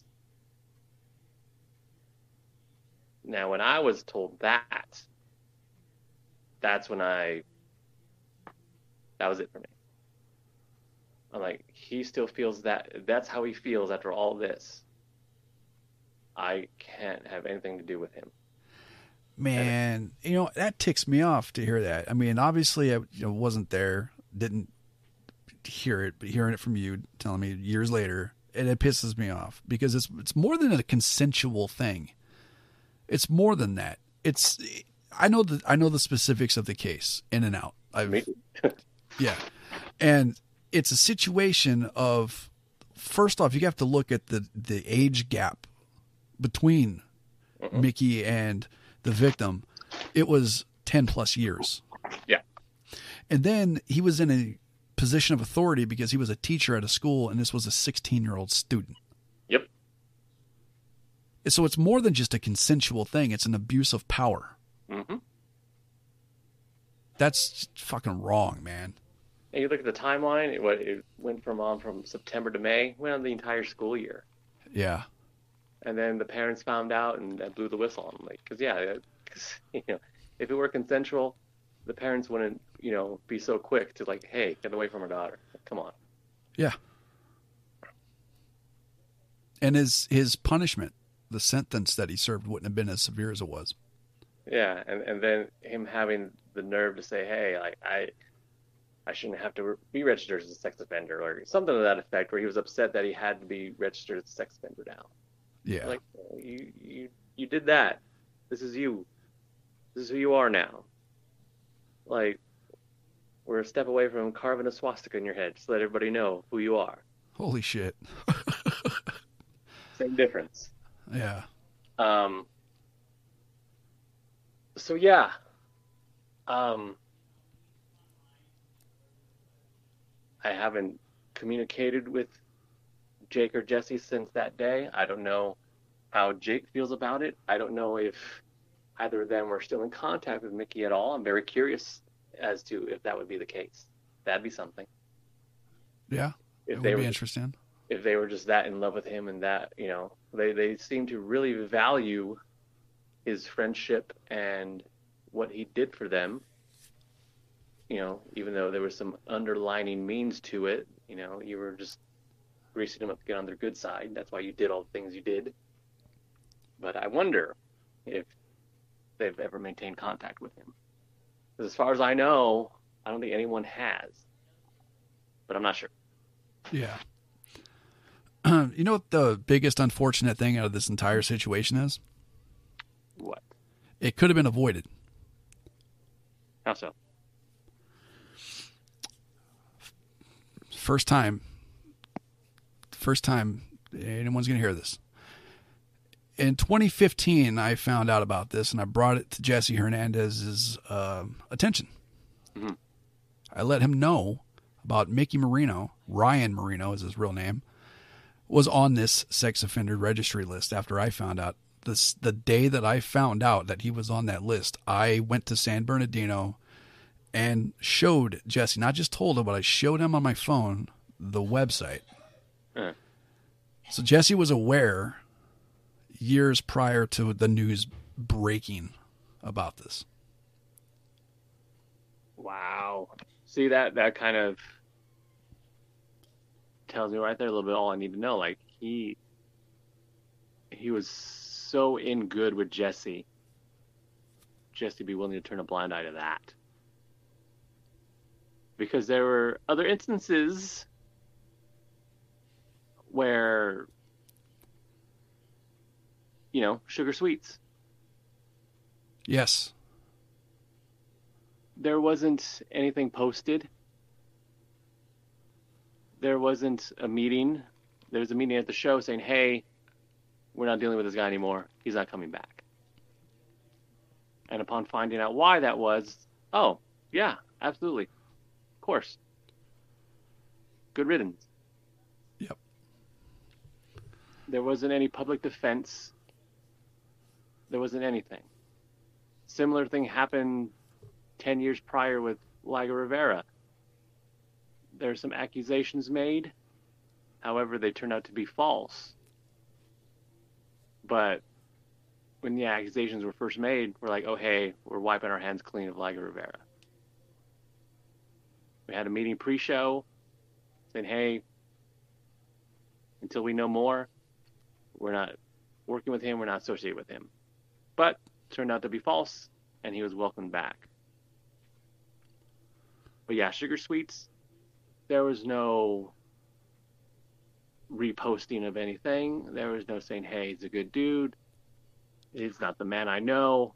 Now, when I was told that, that's when I, that was it for me. I'm like, he still feels that, that's how he feels after all this. I can't have anything to do with him. Man, you know that ticks me off to hear that. I mean, obviously, I you know, wasn't there, didn't hear it, but hearing it from you, telling me years later, and it pisses me off because it's it's more than a consensual thing. It's more than that. It's I know the I know the specifics of the case in and out. I've, [LAUGHS] yeah, and it's a situation of first off, you have to look at the the age gap between Mickey and the victim. It was ten plus years. Yeah. And then he was in a position of authority because he was a teacher at a school, and this was a 16 year old student. Yep. So it's more than just a consensual thing, it's an abuse of power. hmm That's fucking wrong, man. And you look at the timeline, it, it went from on from September to May, went on the entire school year. Yeah. And then the parents found out and that blew the whistle on them. Like, because yeah, because [LAUGHS] you know, if it were consensual, the parents wouldn't, you know, be so quick to like, hey, get away from her daughter. Come on. Yeah. And his his punishment, the sentence that he served wouldn't have been as severe as it was. Yeah, and and then him having the nerve to say, hey, like I, I shouldn't have to be registered as a sex offender or something to that effect, where he was upset that he had to be registered as a sex offender now. Yeah. Like you, you, you did that. This is you. This is who you are now. Like we're a step away from carving a swastika in your head, just to let everybody know who you are. Holy shit. Same difference. Yeah. Um. So yeah. Um. I haven't communicated with Jake or Jesse since that day. I don't know how Jake feels about it. I don't know if either of them are still in contact with Mickey at all. I'm very curious as to if that would be the case. That'd be something. Yeah. If it they would were be interesting. if they were just that in love with him and that you know they they seem to really value his friendship and what he did for them you know even though there was some underlining means to it you know you were just greasing them up to get on their good side that's why you did all the things you did but i wonder if they've ever maintained contact with him 'Cause as far as i know i don't think anyone has but i'm not sure Yeah. [CLEARS THROAT] you know what the biggest unfortunate thing out of this entire situation is? what It could have been avoided. how so First time. First time anyone's going to hear this. In 2015, I found out about this and I brought it to Jesse Hernandez's uh, attention. Mhm. I let him know about Mickey Marino, Ryan Marino is his real name, was on this sex offender registry list after I found out. This the day that I found out that he was on that list, I went to San Bernardino and showed Jesse, not just told him, but I showed him on my phone the website. Uh. So Jesse was aware years prior to the news breaking about this. Wow. See that that kind of tells me right there a little bit all I need to know. Like he he was so in good with Jesse. Jesse be willing to turn a blind eye to that. Because there were other instances where you know, sugar sweets. Yes. there wasn't anything posted. There wasn't a meeting. There was a meeting at the show saying, "Hey, we're not dealing with this guy anymore. He's not coming back." And upon finding out why that was, oh, yeah, absolutely. Of course. Good riddance. Yep. There wasn't any public defense. There wasn't anything. Similar thing happened 10 years prior with Liger Rivera. There are some accusations made. However, they turned out to be false. But when the accusations were first made, we're like, oh, hey, we're wiping our hands clean of Liger Rivera. We had a meeting pre show saying, hey, until we know more, we're not working with him, we're not associated with him. But turned out to be false, and he was welcomed back. But yeah, Sugar Sweets, there was no reposting of anything. There was no saying, hey, he's a good dude. He's not the man I know.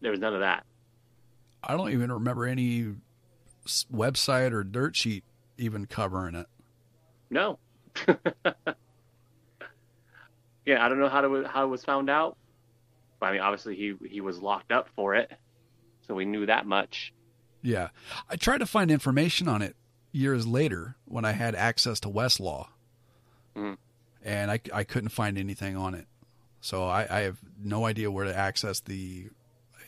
There was none of that. I don't even remember any website or dirt sheet even covering it. No. [LAUGHS] yeah, I don't know how to how it was found out. But I mean, obviously he he was locked up for it, so we knew that much. Yeah, I tried to find information on it years later when I had access to Westlaw, mm. and I I couldn't find anything on it. So I, I have no idea where to access the,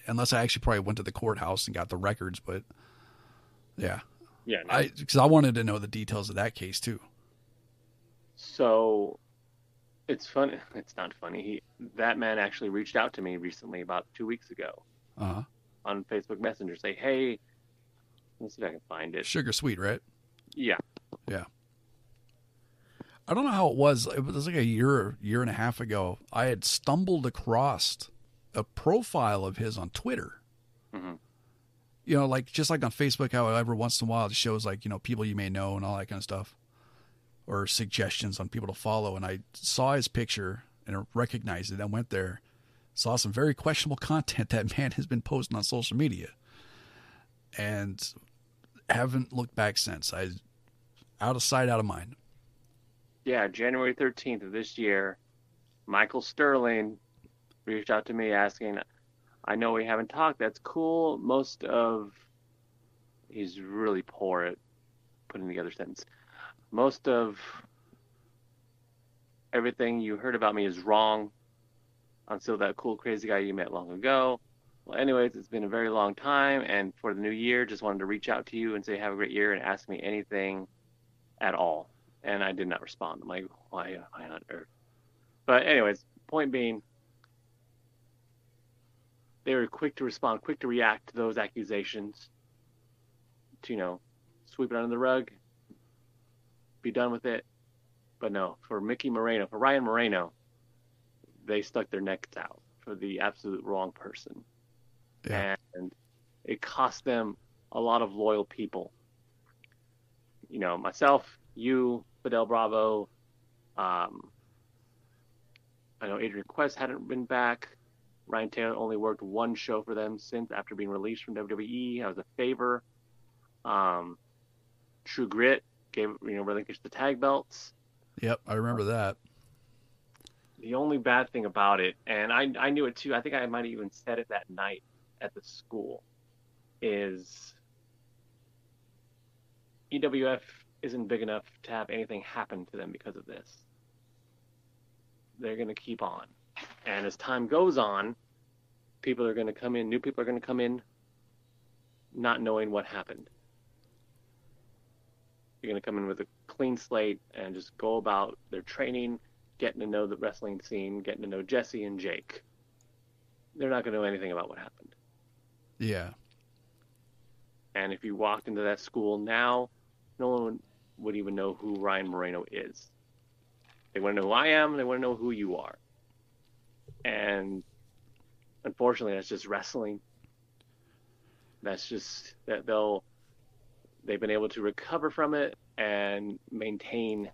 unless I actually probably went to the courthouse and got the records. But yeah, yeah, no. I because I wanted to know the details of that case too. So it's funny. [LAUGHS] It's not funny. He that man actually reached out to me recently, about two weeks ago, uh-huh. on Facebook Messenger. Say, hey, let's see if I can find it. Sugar sweet, right? Yeah. Yeah. I don't know how it was. It was like a year, year and a half ago. I had stumbled across a profile of his on Twitter. Mm-hmm. You know, like just like on Facebook, how every once in a while it shows like you know people you may know and all that kind of stuff or suggestions on people to follow. And I saw his picture and recognized it. I went there, saw some very questionable [LAUGHS] content that man has been posting on social media, and haven't looked back since. I out of sight, out of mind. Yeah, January thirteenth of this year, Michael Sterling reached out to me asking, "I know we haven't talked. That's cool. Most of he's really poor at putting together sentences most of everything you heard about me is wrong. I'm still that cool, crazy guy you met long ago. Well, anyways, it's been a very long time, and for the new year, just wanted to reach out to you and say have a great year and ask me anything at all. And I did not respond. I'm like, why, why on earth? But anyways, point being, they were quick to respond, quick to react to those accusations, to you know, sweep it under the rug, be done with it. But no, for Mickey Moreno, for Ryan Moreno, they stuck their necks out for the absolute wrong person. Yeah. And it cost them a lot of loyal people. You know, myself, you, Fidel Bravo, um, I know Adrian Quest hadn't been back. Ryan Taylor only worked one show for them since after being released from WWE. That was a favor. Um, True Grit gave you know relinquished the tag belts. Yep, I remember that. The only bad thing about it, and I I knew it too. I think I might have even said it that night at the school, is EWF isn't big enough to have anything happen to them because of this. They're going to keep on, and as time goes on, people are going to come in. New people are going to come in, not knowing what happened you're going to come in with a clean slate and just go about their training, getting to know the wrestling scene, getting to know Jesse and Jake. They're not going to know anything about what happened. Yeah. And if you walked into that school now, no one would even know who Ryan Moreno is. They want to know who I am. They want to know who you are. And unfortunately, that's just wrestling. That's just that they'll they've been able to recover from it and maintain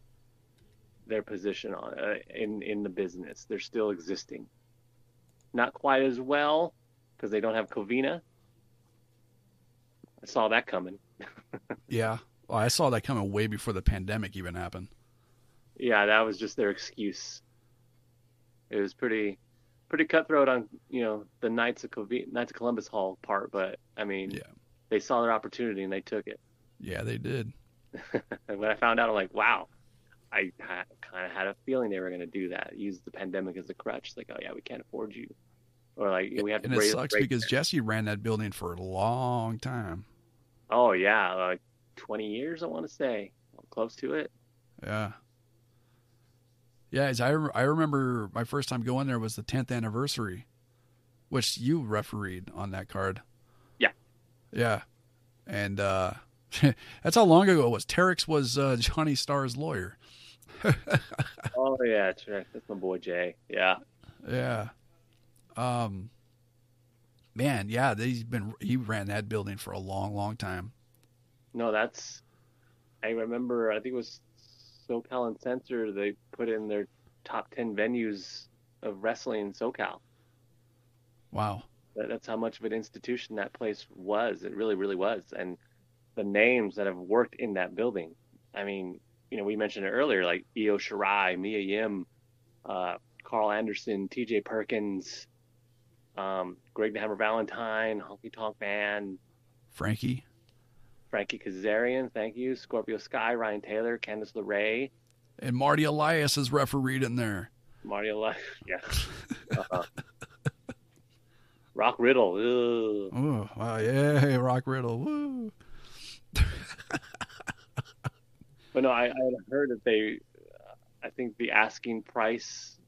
their position on uh, in in the business. They're still existing. Not quite as well because they don't have Covina. I saw that coming. [LAUGHS] yeah, well, I saw that coming way before the pandemic even happened. Yeah, that was just their excuse. It was pretty pretty cutthroat on you know the Knights of Knights of Columbus Hall part, but I mean, yeah. they saw their opportunity and they took it. Yeah, they did. and [LAUGHS] when I found out, I'm like, wow. I kind of had a feeling they were going to do that. Use the pandemic as a crutch. Like, oh yeah, we can't afford you or like we have to. And it sucks raise- because Jesse ran that building for a long time. Oh yeah, like 20 years I want to say, close to it. Yeah. Yeah, as I I remember my first time going there was the 10th anniversary, which you refereed on that card. Yeah. Yeah. And uh [LAUGHS] that's how long ago it was. Terex was uh, [LAUGHS] Johnny Starr's lawyer. [LAUGHS] Oh yeah, that's right. That's my boy Jay. Yeah. Yeah. Um man, yeah, he's been he ran that building for a long, long time. No, that's. I remember. I think it was SoCal Uncensored. They put in their top 10 venues of wrestling in SoCal. Wow. That, that's how much of an institution that place was. It really, really was. And the names that have worked in that building. I mean, you know, we mentioned it earlier, like Io Shirai, Mia Yim, uh, Karl Anderson, T.J. Perkins, um, Greg the Hammer Valentine, Honky Tonk Man, Frankie. Frankie Kazarian, thank you, Scorpio Sky, Ryan Taylor, Candice LeRae, And Marty Elias is refereed in there. Marty Elias, [LAUGHS] yeah, [LAUGHS] uh-huh. Rock Riddle, ugh. Oh, wow, yeah, [LAUGHS] Rock Riddle. Woo. But no, I, I had heard that they, uh, I think the asking price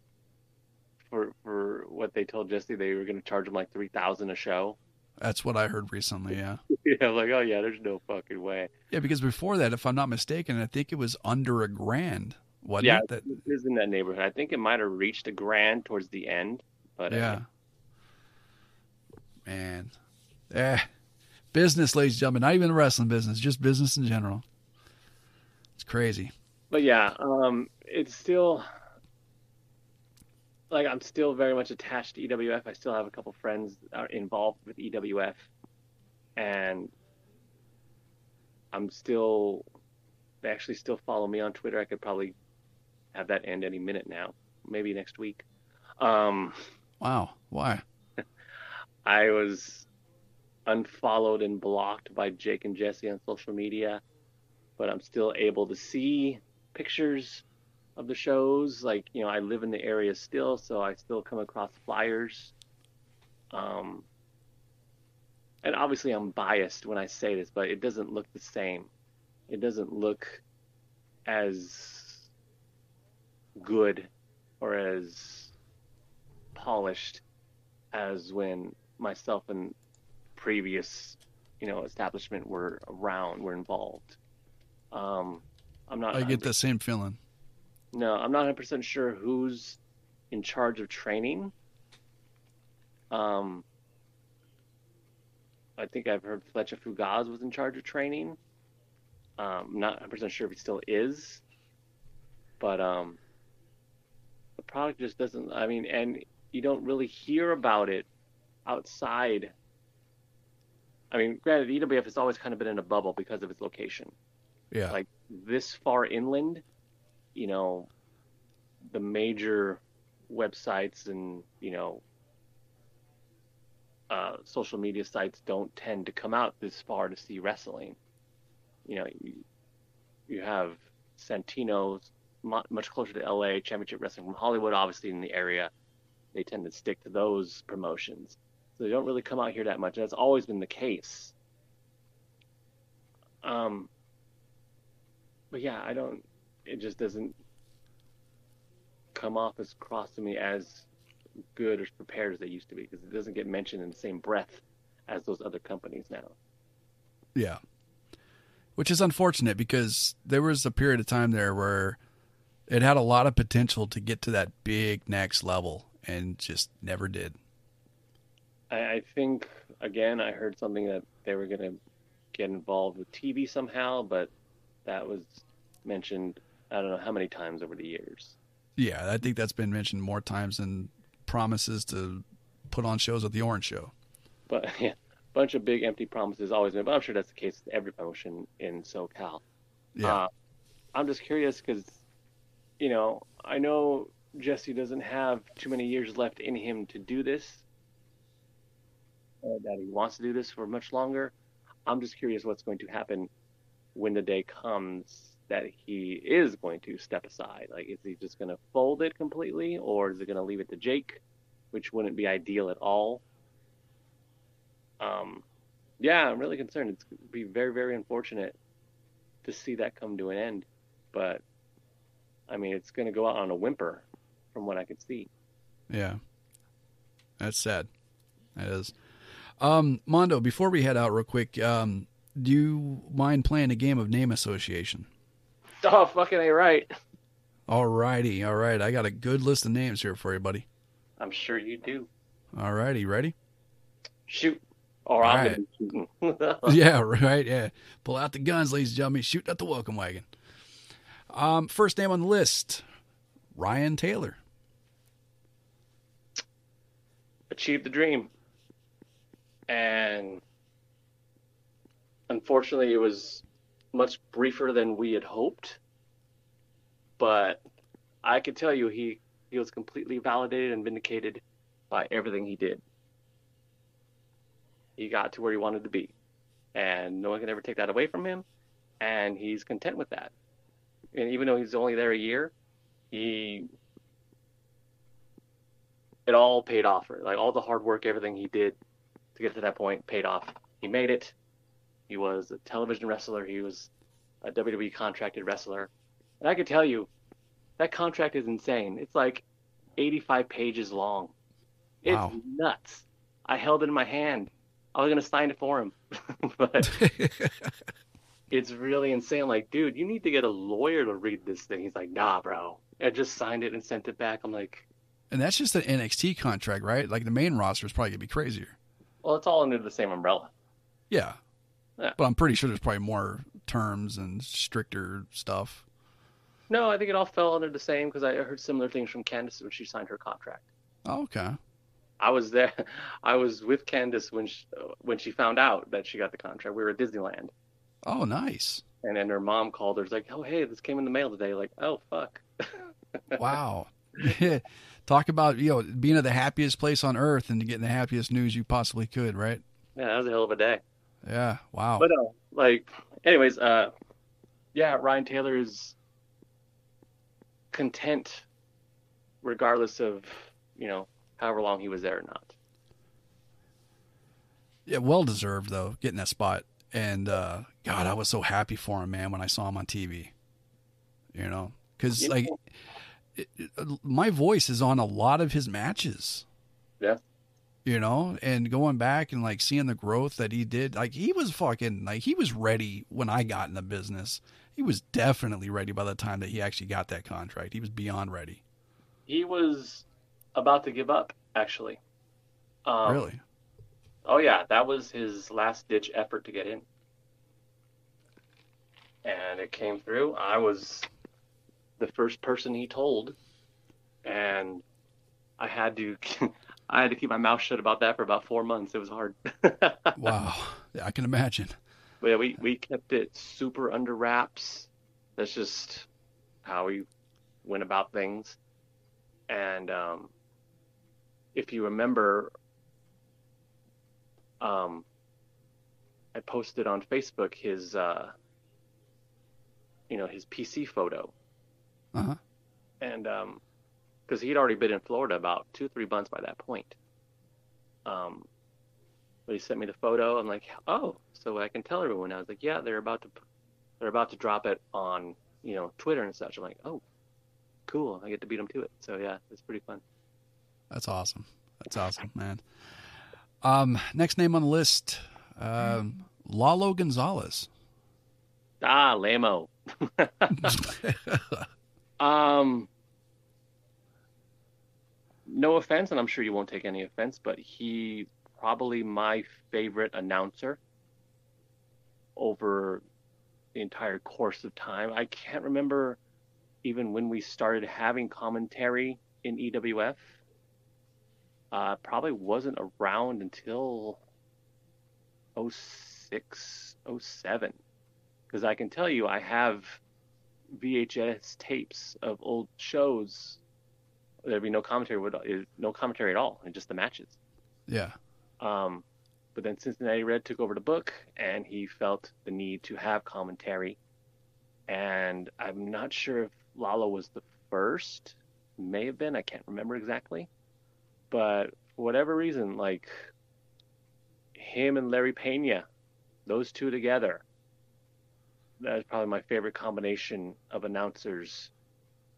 for for what they told Jesse they were going to charge him like three thousand a show. That's what I heard recently, yeah. [LAUGHS] yeah, I'm like, oh yeah, there's no fucking way. Yeah, because before that, if I'm not mistaken, I think it was under a grand, wasn't yeah, it? That, it is in that neighborhood. I think it might have reached a grand towards the end, but uh, yeah. Man. Eh. Business, ladies and gentlemen, not even the wrestling business, just business in general. Crazy. But yeah, um, it's still like I'm still very much attached to EWF. I still have a couple friends that are involved with EWF, and I'm still. They actually still follow me on Twitter. I could probably have that end any minute now, maybe next week. Um, Wow. Why? [LAUGHS] I was unfollowed and blocked by Jake and Jesse on social media, but I'm still able to see pictures of the shows. Like, you know, I live in the area still, so I still come across flyers. Um, and obviously, I'm biased when I say this, but it doesn't look the same. It doesn't look as good or as polished as when myself and previous, you know, establishment were around, were involved. Um, I'm not. I get the same feeling. No, I'm not 100 percent sure who's in charge of training. Um, I think I've heard Fletcher Fugaz was in charge of training. Um, I'm not 100 percent sure if he still is, but um, the product just doesn't. I mean, and you don't really hear about it outside. I mean, granted, EWF has always kind of been in a bubble because of its location Yeah. like this far inland, you know, the major websites and you know uh, social media sites don't tend to come out this far to see wrestling. You know, you, you have Santino's much closer to LA, Championship Wrestling from Hollywood, obviously in the area. They tend to stick to those promotions. So they don't really come out here that much. That's always been the case. Um, but yeah, I don't. It just doesn't come off as cross to me as good or as prepared as they used to be because it doesn't get mentioned in the same breath as those other companies now. Yeah. Which is unfortunate because there was a period of time there where it had a lot of potential to get to that big next level and just never did. I, I think again, I heard something that they were going to get involved with TV somehow, but that was mentioned. I don't know how many times over the years. Yeah, I think that's been mentioned more times than promises to put on shows at the Orange Show. But [LAUGHS] yeah, bunch of big empty promises always been. But I'm sure that's the case with every promotion in SoCal. Yeah. Uh, I'm just curious because, you know, I know Jesse doesn't have too many years left in him to do this. Uh, that he wants to do this for much longer. I'm just curious what's going to happen when the day comes that he is going to step aside. Like, is he just going to fold it completely, or is he going to leave it to Jake? which wouldn't be ideal at all. Um, yeah, I'm really concerned. It's going to be very, very unfortunate to see that come to an end. But, I mean, it's going to go out on a whimper from what I could see. Yeah. That's sad. That is. Um, Mondo, before we head out real quick, um, do you mind playing a game of name association? Oh, fucking A right. All righty. All right. I got a good list of names here for you, buddy. I'm sure you do. All righty. Ready? Shoot. Or All I'm right. be shooting. [LAUGHS] yeah, right. Yeah. Pull out the guns, ladies and gentlemen. Shoot at the welcome wagon. Um, first name on the list Ryan Taylor. achieved the dream. And unfortunately, it was much briefer than we had hoped. But I could tell you, he, he was completely validated and vindicated by everything he did. He got to where he wanted to be. And no one can ever take that away from him. And he's content with that. And even though he's only there a year, he it all paid off like all the hard work everything he did to get to that point paid off he made it he was a television wrestler. He was a wwe contracted wrestler. And i could tell you that contract is insane. It's like 85 pages long. It's Wow. nuts. I held it in my hand. I was going to sign it for him. [LAUGHS] But [LAUGHS] it's really insane. Like dude you need to get a lawyer to read this thing. He's like nah bro. I just signed it and sent it back. I'm like and that's just an NXT contract, right? Like the main roster is probably going to be crazier. well it's all under the same umbrella. Yeah. Yeah. But I'm pretty sure there's probably more terms and stricter stuff. No, I think it all fell under the same because I heard similar things from Candice when she signed her contract. Oh, okay. I was there. [LAUGHS] I was with Candice when she, when she found out that she got the contract. We were at Disneyland, Oh, nice. and then her mom called her. It's like, "Oh, hey, this came in the mail today." Like, "Oh, fuck." [LAUGHS] Wow. [LAUGHS] Talk about, you know, being at the happiest place on earth and getting the happiest news you possibly could, right? Yeah, that was a hell of a day. Yeah. Wow. But uh, like, anyways, uh, yeah, Ryan Taylor is content, regardless of you know however long he was there or not. Yeah, well deserved though, getting that spot. And uh God, I was so happy for him, man, when I saw him on TV. You know, because Yeah. like it, it- my voice is on a lot of his matches. Yeah. You know, and going back and like seeing the growth that he did, like he was fucking like he was ready when I got in the business. He was definitely ready by the time that he actually got that contract. He was beyond ready. He was about to give up, actually. Um, really? Oh yeah, that was his last ditch effort to get in. And it came through. I was the first person he told and I had to [LAUGHS] I had to keep my mouth shut about that for about 4 months. It was hard. [LAUGHS] Wow. Yeah, I can imagine. But yeah, we we kept it super under wraps. That's just how we went about things. And um, if you remember, um, I posted on Facebook his, uh, you know, his PC photo, Uh-huh. and because he'd already been in Florida about two three months by that point. Um, but he sent me the photo. I'm like, oh, so I can tell everyone. I was like, yeah, they're about to, they're about to drop it on, you know, Twitter and such. I'm like, oh, cool. I get to beat them to it. So yeah, it's pretty fun. That's awesome. That's awesome, man. Um, next name on the list, um, Lalo Gonzalez. Ah, Lamo. [LAUGHS] [LAUGHS] um, no offense, and I'm sure you won't take any offense, but he probably my favorite announcer over the entire course of time. I can't remember even when we started having commentary in EWF. Uh, probably wasn't around until 06, 07. Because I can tell you, I have VHS tapes of old shows. There'd be no commentary, with, uh, no commentary at all, and just the matches. Yeah. Um, but then Cincinnati Red took over the book, and he felt the need to have commentary. And I'm not sure if Lalo was the first. May have been. I can't remember exactly. but for whatever reason, like him and Larry Pena, those two together, that is probably my favorite combination of announcers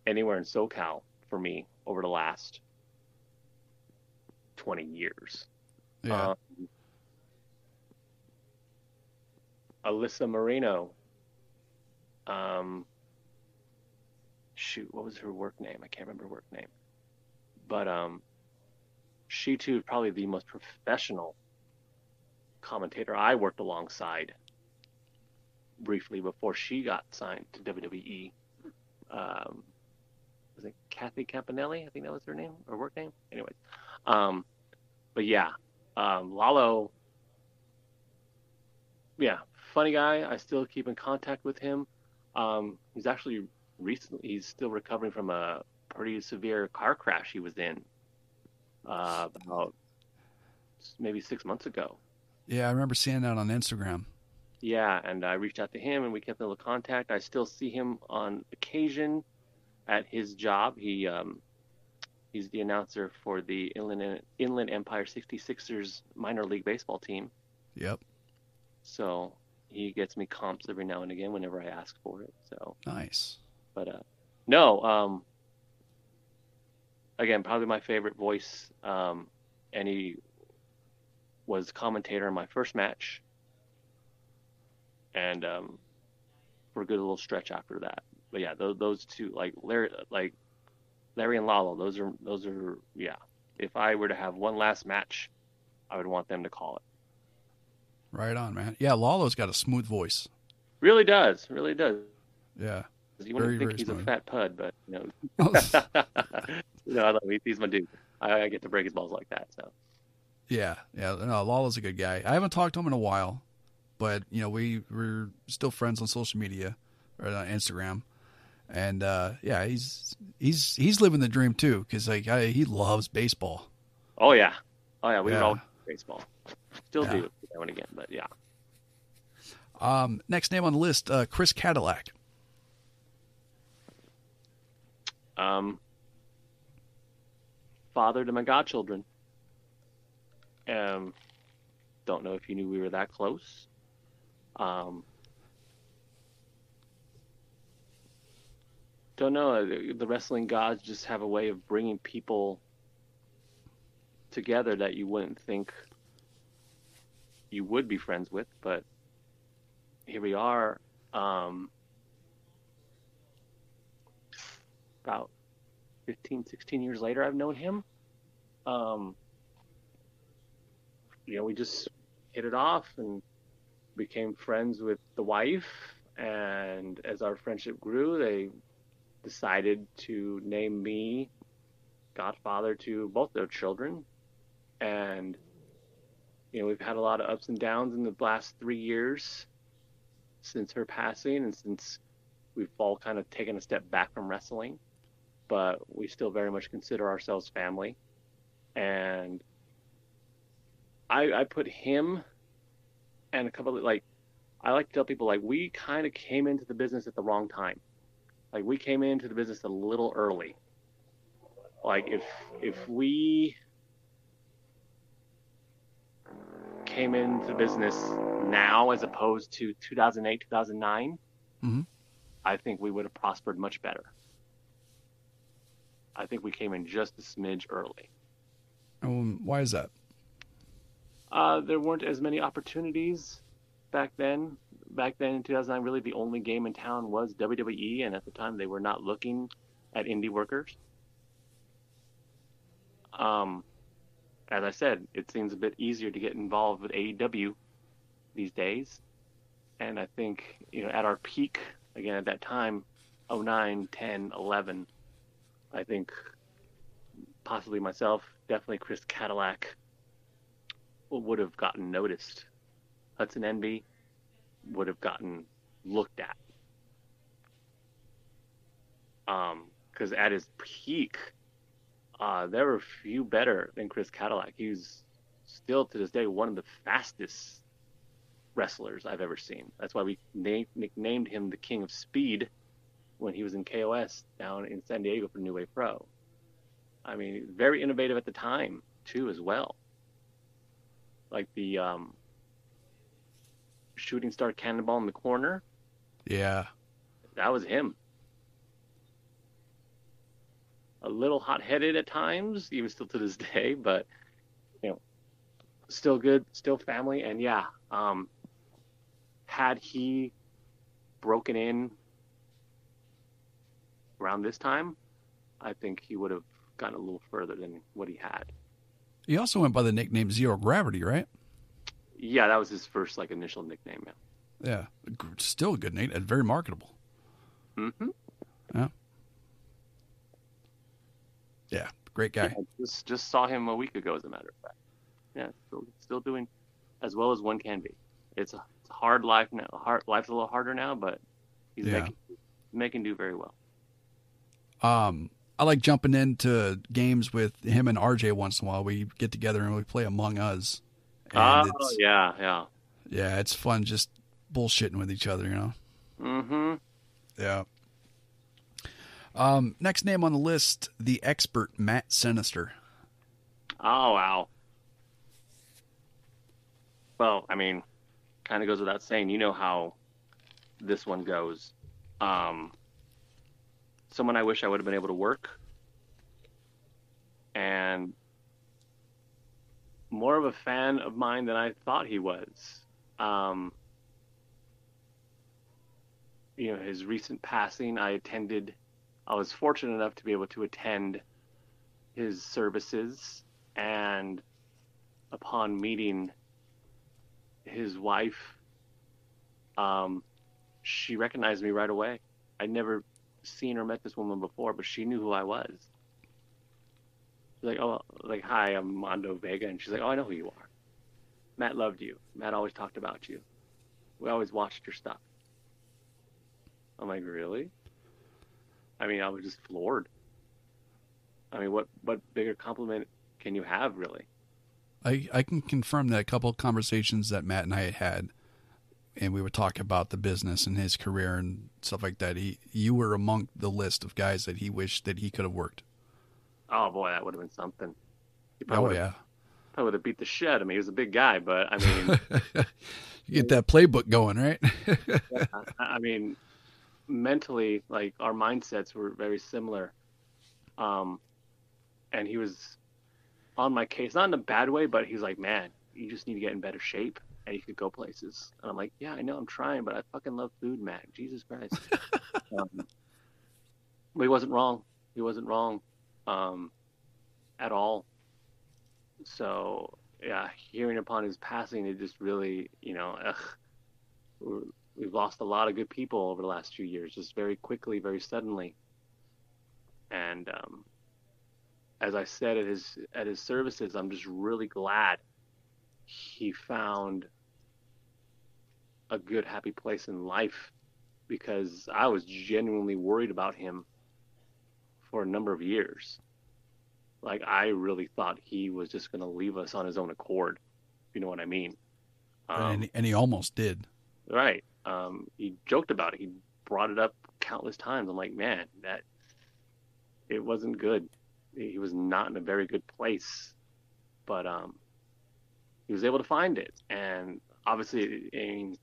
anywhere in SoCal for me over the last 20 years. Yeah. Um, Alyssa Moreno. Um, shoot, what was her work name? I can't remember her work name. But um, she too is probably the most professional commentator I worked alongside briefly before she got signed to WWE. Um, was it Kathy Campanelli? I think that was her name or work name. Anyways, um, but yeah, um, Lalo. Yeah, funny guy. I still keep in contact with him. Um, he's actually recently he's still recovering from a pretty severe car crash he was in uh, about maybe six months ago. Yeah, I remember seeing that on Instagram. Yeah, and I reached out to him and we kept in little contact. I still see him on occasion at his job. He um, he's the announcer for the Inland Inland Empire 66ers minor league baseball team. Yep. So he gets me comps every now and again whenever I ask for it. So, Nice. but uh, no, um, again, probably my favorite voice. Um, and he was commentator in my first match, and um, for a good little stretch after that. But yeah, those, those two, like Larry, like Larry and Lalo, those are those are yeah. If I were to have one last match, I would want them to call it. Right on, man. Yeah, Lalo's got a smooth voice. Really does, really does. Yeah. You wouldn't think he's smooth. a fat pud, but you know, [LAUGHS] [LAUGHS] you know, I love him. He's my dude. I, I get to break his balls like that. So yeah, yeah. No, Lalo's a good guy. I haven't talked to him in a while, but you know we we're still friends on social media or on Instagram, and uh, yeah, he's he's he's living the dream too because like I, he loves baseball. Oh yeah, oh yeah. We Yeah. all baseball. Still Yeah. do that one again, but yeah. Um, next name on the list, uh, Chris Cadillac. Um, father to my godchildren. Um, don't know if you knew we were that close. Um, don't know. The, wrestling gods just have a way of bringing people together that you wouldn't think you would be friends with, but here we are. Um, about 15, 16 years later, I've known him. Um, you know, we just hit it off and became friends with the wife. And as our friendship grew, they decided to name me godfather to both their children. And, you know, we've had a lot of ups and downs in the last three years since her passing and since we've all kind of taken a step back from wrestling but we still very much consider ourselves family. And I, I put him and a couple of like, I like to tell people like we kind of came into the business at the wrong time. Like we came into the business a little early. Like if if we came into the business now as opposed to 2008 2009 Mhm. i think we would have prospered much better I think we came in just a smidge early. Um, why is that? Uh, there weren't as many opportunities back then. Back then in 2009, really the only game in town was WWE, and at the time they were not looking at indie workers. Um, as I said, it seems a bit easier to get involved with AEW these days, and I think you know at our peak again at that time, 09, 10, 11, I think possibly myself, definitely Chris Cadillac would have gotten noticed. Hudson Envy would have gotten looked at. Um, because at his peak, uh, there were few better than Chris Cadillac. He's still to this day one of the fastest wrestlers I've ever seen. That's why we na- nicknamed him the King of Speed when he was in KOS down in San Diego for New Way Pro. I mean, very innovative at the time too, as well. Like the um, shooting star cannonball in the corner. Yeah. That was him. A little hot-headed at times, even still to this day, but you know, still good, still family, and yeah. Um, had he broken in around this time, I think he would have gotten a little further than what he had. He also went by the nickname Zero Gravity, right? Yeah, that was his first like initial nickname. Yeah, still a good name and very marketable. Mm-hmm. Yeah. Yeah, great guy. Yeah, just just saw him a week ago, as a matter of fact. Yeah, still still doing as well as one can be. It's a, it's a hard life now. Hard life's a little harder now, but he's Yeah. making making do very well. Um, I like jumping into games with him and RJ once in a while. We get together and we play Among Us. And Oh yeah, yeah. yeah, it's fun just bullshitting with each other, you know. Mm-hmm. Yeah. Um, next name on the list, the expert Matt Sinister. Oh wow. Well, I mean, kind of goes without saying. You know how this one goes. Um, someone I wish I would have been able to work, and more of a fan of mine than I thought he was. Um, you know, his recent passing, I attended. I was fortunate enough to be able to attend his services and upon meeting his wife um, she recognized me right away i'd never seen or met this woman before but she knew who i was like oh like hi i'm mondo vega and she's like oh i know who you are matt loved you matt always talked about you we always watched your stuff i'm like really i mean i was just floored I mean, what what bigger compliment can you have, really? I, I can confirm that a couple conversations that Matt and I had had, and we would talk about the business and his career and stuff like that. He, you were among the list of guys that he wished that he could have worked. Oh boy, that would have been something. He Oh probably would yeah, probably would have beat the shit out of me. He was a big guy, but I mean, [LAUGHS] you get that playbook going, right? [LAUGHS] I, I mean, mentally, like our mindsets were very similar. Um, and he was on my case, not in a bad way, but he's like, man, you just need to get in better shape and you could go places. And I'm like, yeah, I know I'm trying, but I fucking love food, Mac. Jesus Christ. [LAUGHS] um, but he wasn't wrong. He wasn't wrong um, at all. So, yeah, hearing upon his passing, it just really, you know, ugh, we've lost a lot of good people over the last few years, just very quickly, very suddenly. And um, as I said at his at his services, I'm just really glad he found a good, happy place in life because I was genuinely worried about him for a number of years. Like I really thought he was just going to leave us on his own accord. If you know what I mean? Um, and, and he almost did. Right. Um, he joked about it. He brought it up countless times. I'm like, man, that it wasn't good. He was not in a very good place, but um, he was able to find it, and obviously, it, I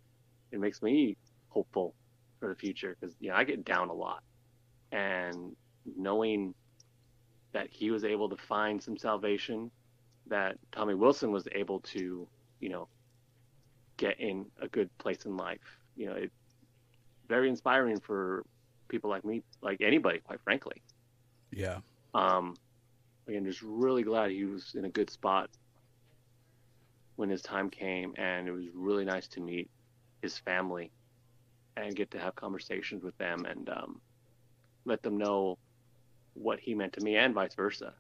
it makes me hopeful for the future because you know I get down a lot, and knowing that he was able to find some salvation, that Tommy Wilson was able to, you know, get in a good place in life. You know, it's very inspiring for people like me, like anybody, quite frankly. Yeah. Um, again, just really glad he was in a good spot when his time came, and it was really nice to meet his family and get to have conversations with them and um, let them know what he meant to me, and vice versa.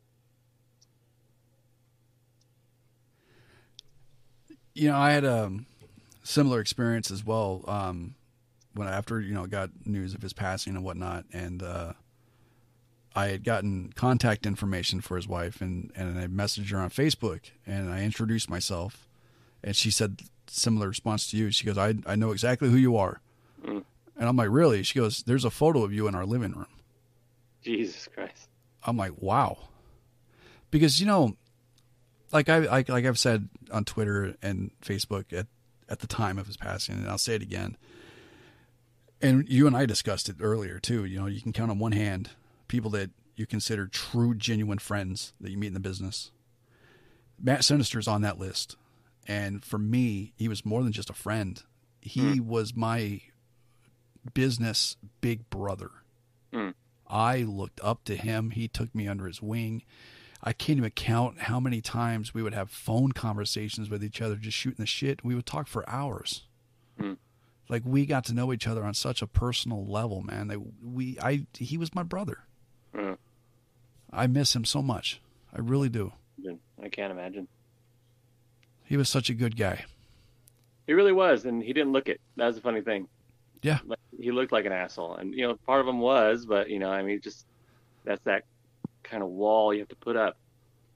You know, I had a similar experience as well. Um, when after you know got news of his passing and whatnot, and uh, I had gotten contact information for his wife, and and I messaged her on Facebook, and I introduced myself, and she said similar response to you. She goes, "I I know exactly who you are," Mm. and I'm like, "Really?" She goes, "There's a photo of you in our living room." [LAUGHS] Jesus Christ. I'm like, "Wow." because you know, like I like like I've said on Twitter and Facebook at at the time of his passing, and I'll say it again. And you and I discussed it earlier too. You know, you can count on one hand people that you consider true, genuine friends that you meet in the business. Matt Sinister's on that list. And for me, he was more than just a friend. He Hmm. was my business big brother. Hmm. I looked up to him. He took me under his wing. I can't even count how many times we would have phone conversations with each other, just shooting the shit. We would talk for hours. Hmm. Like we got to know each other on such a personal level, man. That we, I, he was my brother. Hmm. I miss him so much. I really do. I can't imagine. He was such a good guy. He really was, and he didn't look it. That was the funny thing. Yeah. Like, he looked like an asshole, and you know, part of him was, but you know, I mean, just that's that kind of wall you have to put up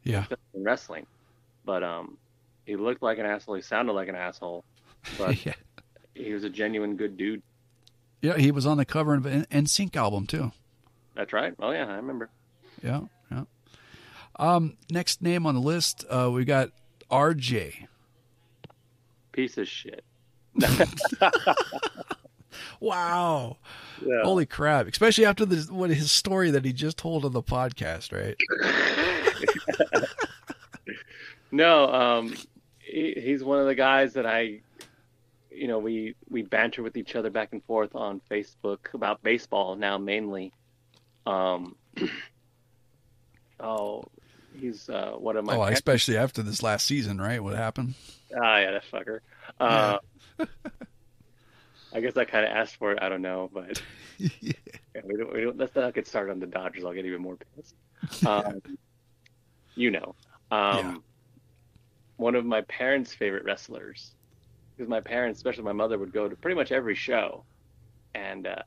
Yeah. in wrestling. But um, he looked like an asshole. He sounded like an asshole, but [LAUGHS] yeah. he was a genuine good dude. Yeah, he was on the cover of an NSYNC album too. That's right. Oh yeah, I remember. Yeah, yeah. Um, next name on the list, uh, we got RJ. Piece of shit. [LAUGHS] [LAUGHS] Wow. Yeah. Holy crap. Especially after the what his story that he just told on the podcast, right? [LAUGHS] No, um, he, he's one of the guys that I, you know, we we banter with each other back and forth on Facebook about baseball now mainly. Um, [CLEARS THROAT] oh, he's uh, one of my. oh, especially after this last season, right? What happened? Ah, yeah, that fucker. Uh, [LAUGHS] I guess I kind of asked for it. I don't know, but [LAUGHS] yeah, we don't, we don't. Let's not get started on the Dodgers. I'll get even more pissed. [LAUGHS] Um, you know, um, Yeah. one of my parents' favorite wrestlers, because my parents, especially my mother, would go to pretty much every show, and uh,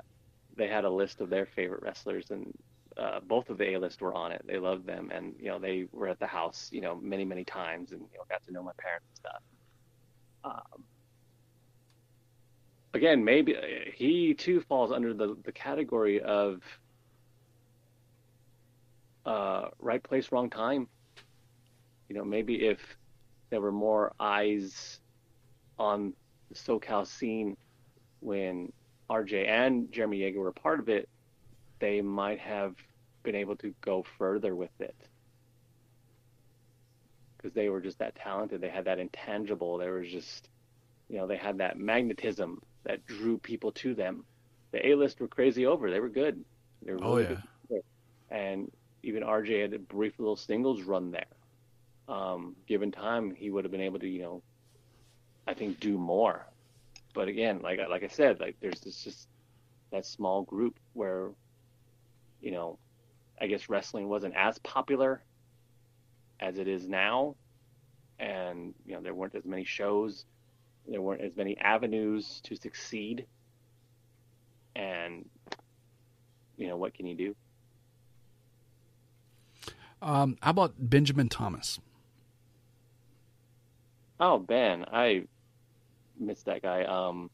they had a list of their favorite wrestlers, and uh, both of the A list were on it. They loved them, and you know they were at the house, you know, many many times, and you know got to know my parents and stuff. Um, again, maybe uh, he too falls under the the category of uh, right place, wrong time. You know, maybe if there were more eyes on the SoCal scene when RJ and Jeremy Yeager were a part of it, they might have been able to go further with it. Because they were just that talented. They had that intangible. There was just, you know, they had that magnetism that drew people to them. The A list were crazy over. They were good. They were Oh yeah. good. And even RJ had a brief little singles run there. Um, given time, he would have been able to, you know, I think do more. But again, like I- like I said, like there's this just that small group where, you know, I guess wrestling wasn't as popular as it is now, and you know there weren't as many shows, there weren't as many avenues to succeed, and you know what can you do? Um, how about Benjamin Thomas? Oh, Ben, I missed that guy. Um,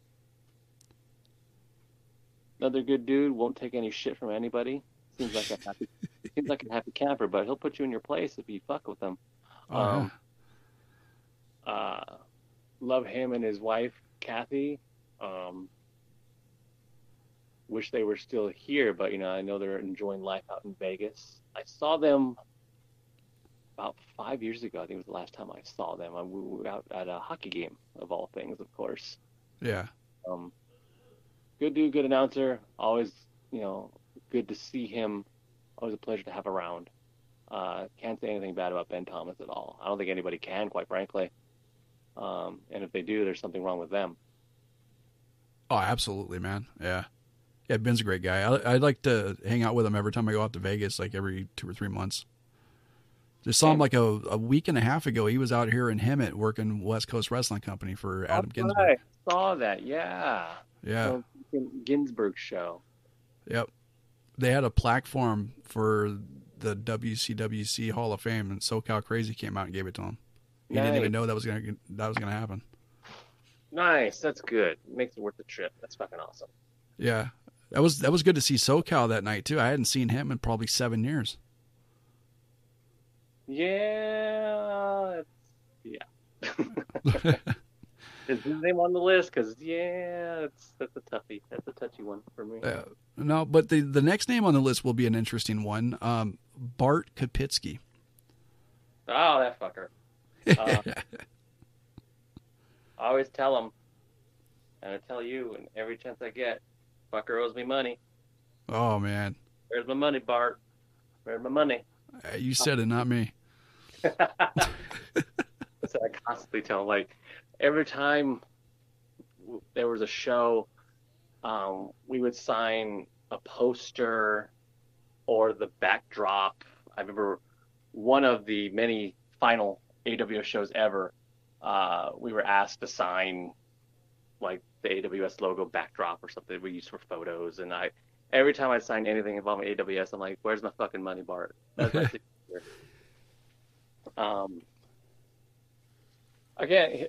another good dude. Won't take any shit from anybody. Seems like a happy, [LAUGHS] seems like a happy camper, but he'll put you in your place if you fuck with him. Oh, Um, Uh, love him and his wife Kathy. Um, wish they were still here, but you know I know they're enjoying life out in Vegas. I saw them about five years ago. I think it was the last time I saw them. I, we were out at a hockey game of all things, of course. yeah. Um, good dude, good announcer. Always, you know, good to see him. Always a pleasure to have around. Uh, can't say anything bad about Ben Thomas at all. I don't think anybody can, quite frankly. Um, and if they do, there's something wrong with them. Oh, absolutely, man. Yeah. Yeah, Ben's a great guy. I, I'd like to hang out with him every time I go out to Vegas, like every two or three months. Just saw him like a, a week and a half ago. He was out here in Hemet working West Coast Wrestling Company for Adam Oh, Ginsburg. I saw that. Yeah. Yeah. The Ginsburg show. Yep. They had a plaque for him for the WCWC Hall of Fame, and SoCal Crazy came out and gave it to him. He didn't even know that was gonna that was gonna happen. Nice. That's good. Makes it worth the trip. That's fucking awesome. Yeah, that was that was good to see SoCal that night too. I hadn't seen him in probably seven years. Yeah, yeah. [LAUGHS] [LAUGHS] [LAUGHS] Is his name on the list? Because yeah, that's a toughie. That's a touchy one for me. Uh, no, but the the next name on the list will be an interesting one. Um, Bart Kapitsky. Oh, that fucker. Uh, [LAUGHS] I always tell him, and I tell you, and every chance I get, fucker owes me money. oh man, Where's my money, Bart? Where's my money? Uh, you said it, not me. [LAUGHS] [LAUGHS] What I constantly tell him. Like every time there was a show, um, we would sign a poster or the backdrop. I remember one of the many final AWS shows ever. Uh, we were asked to sign like the AWS logo backdrop or something we use for photos, and I every time I sign anything involving AWS, I'm like, "Where's my fucking money, Bart?" That's [LAUGHS] um, again,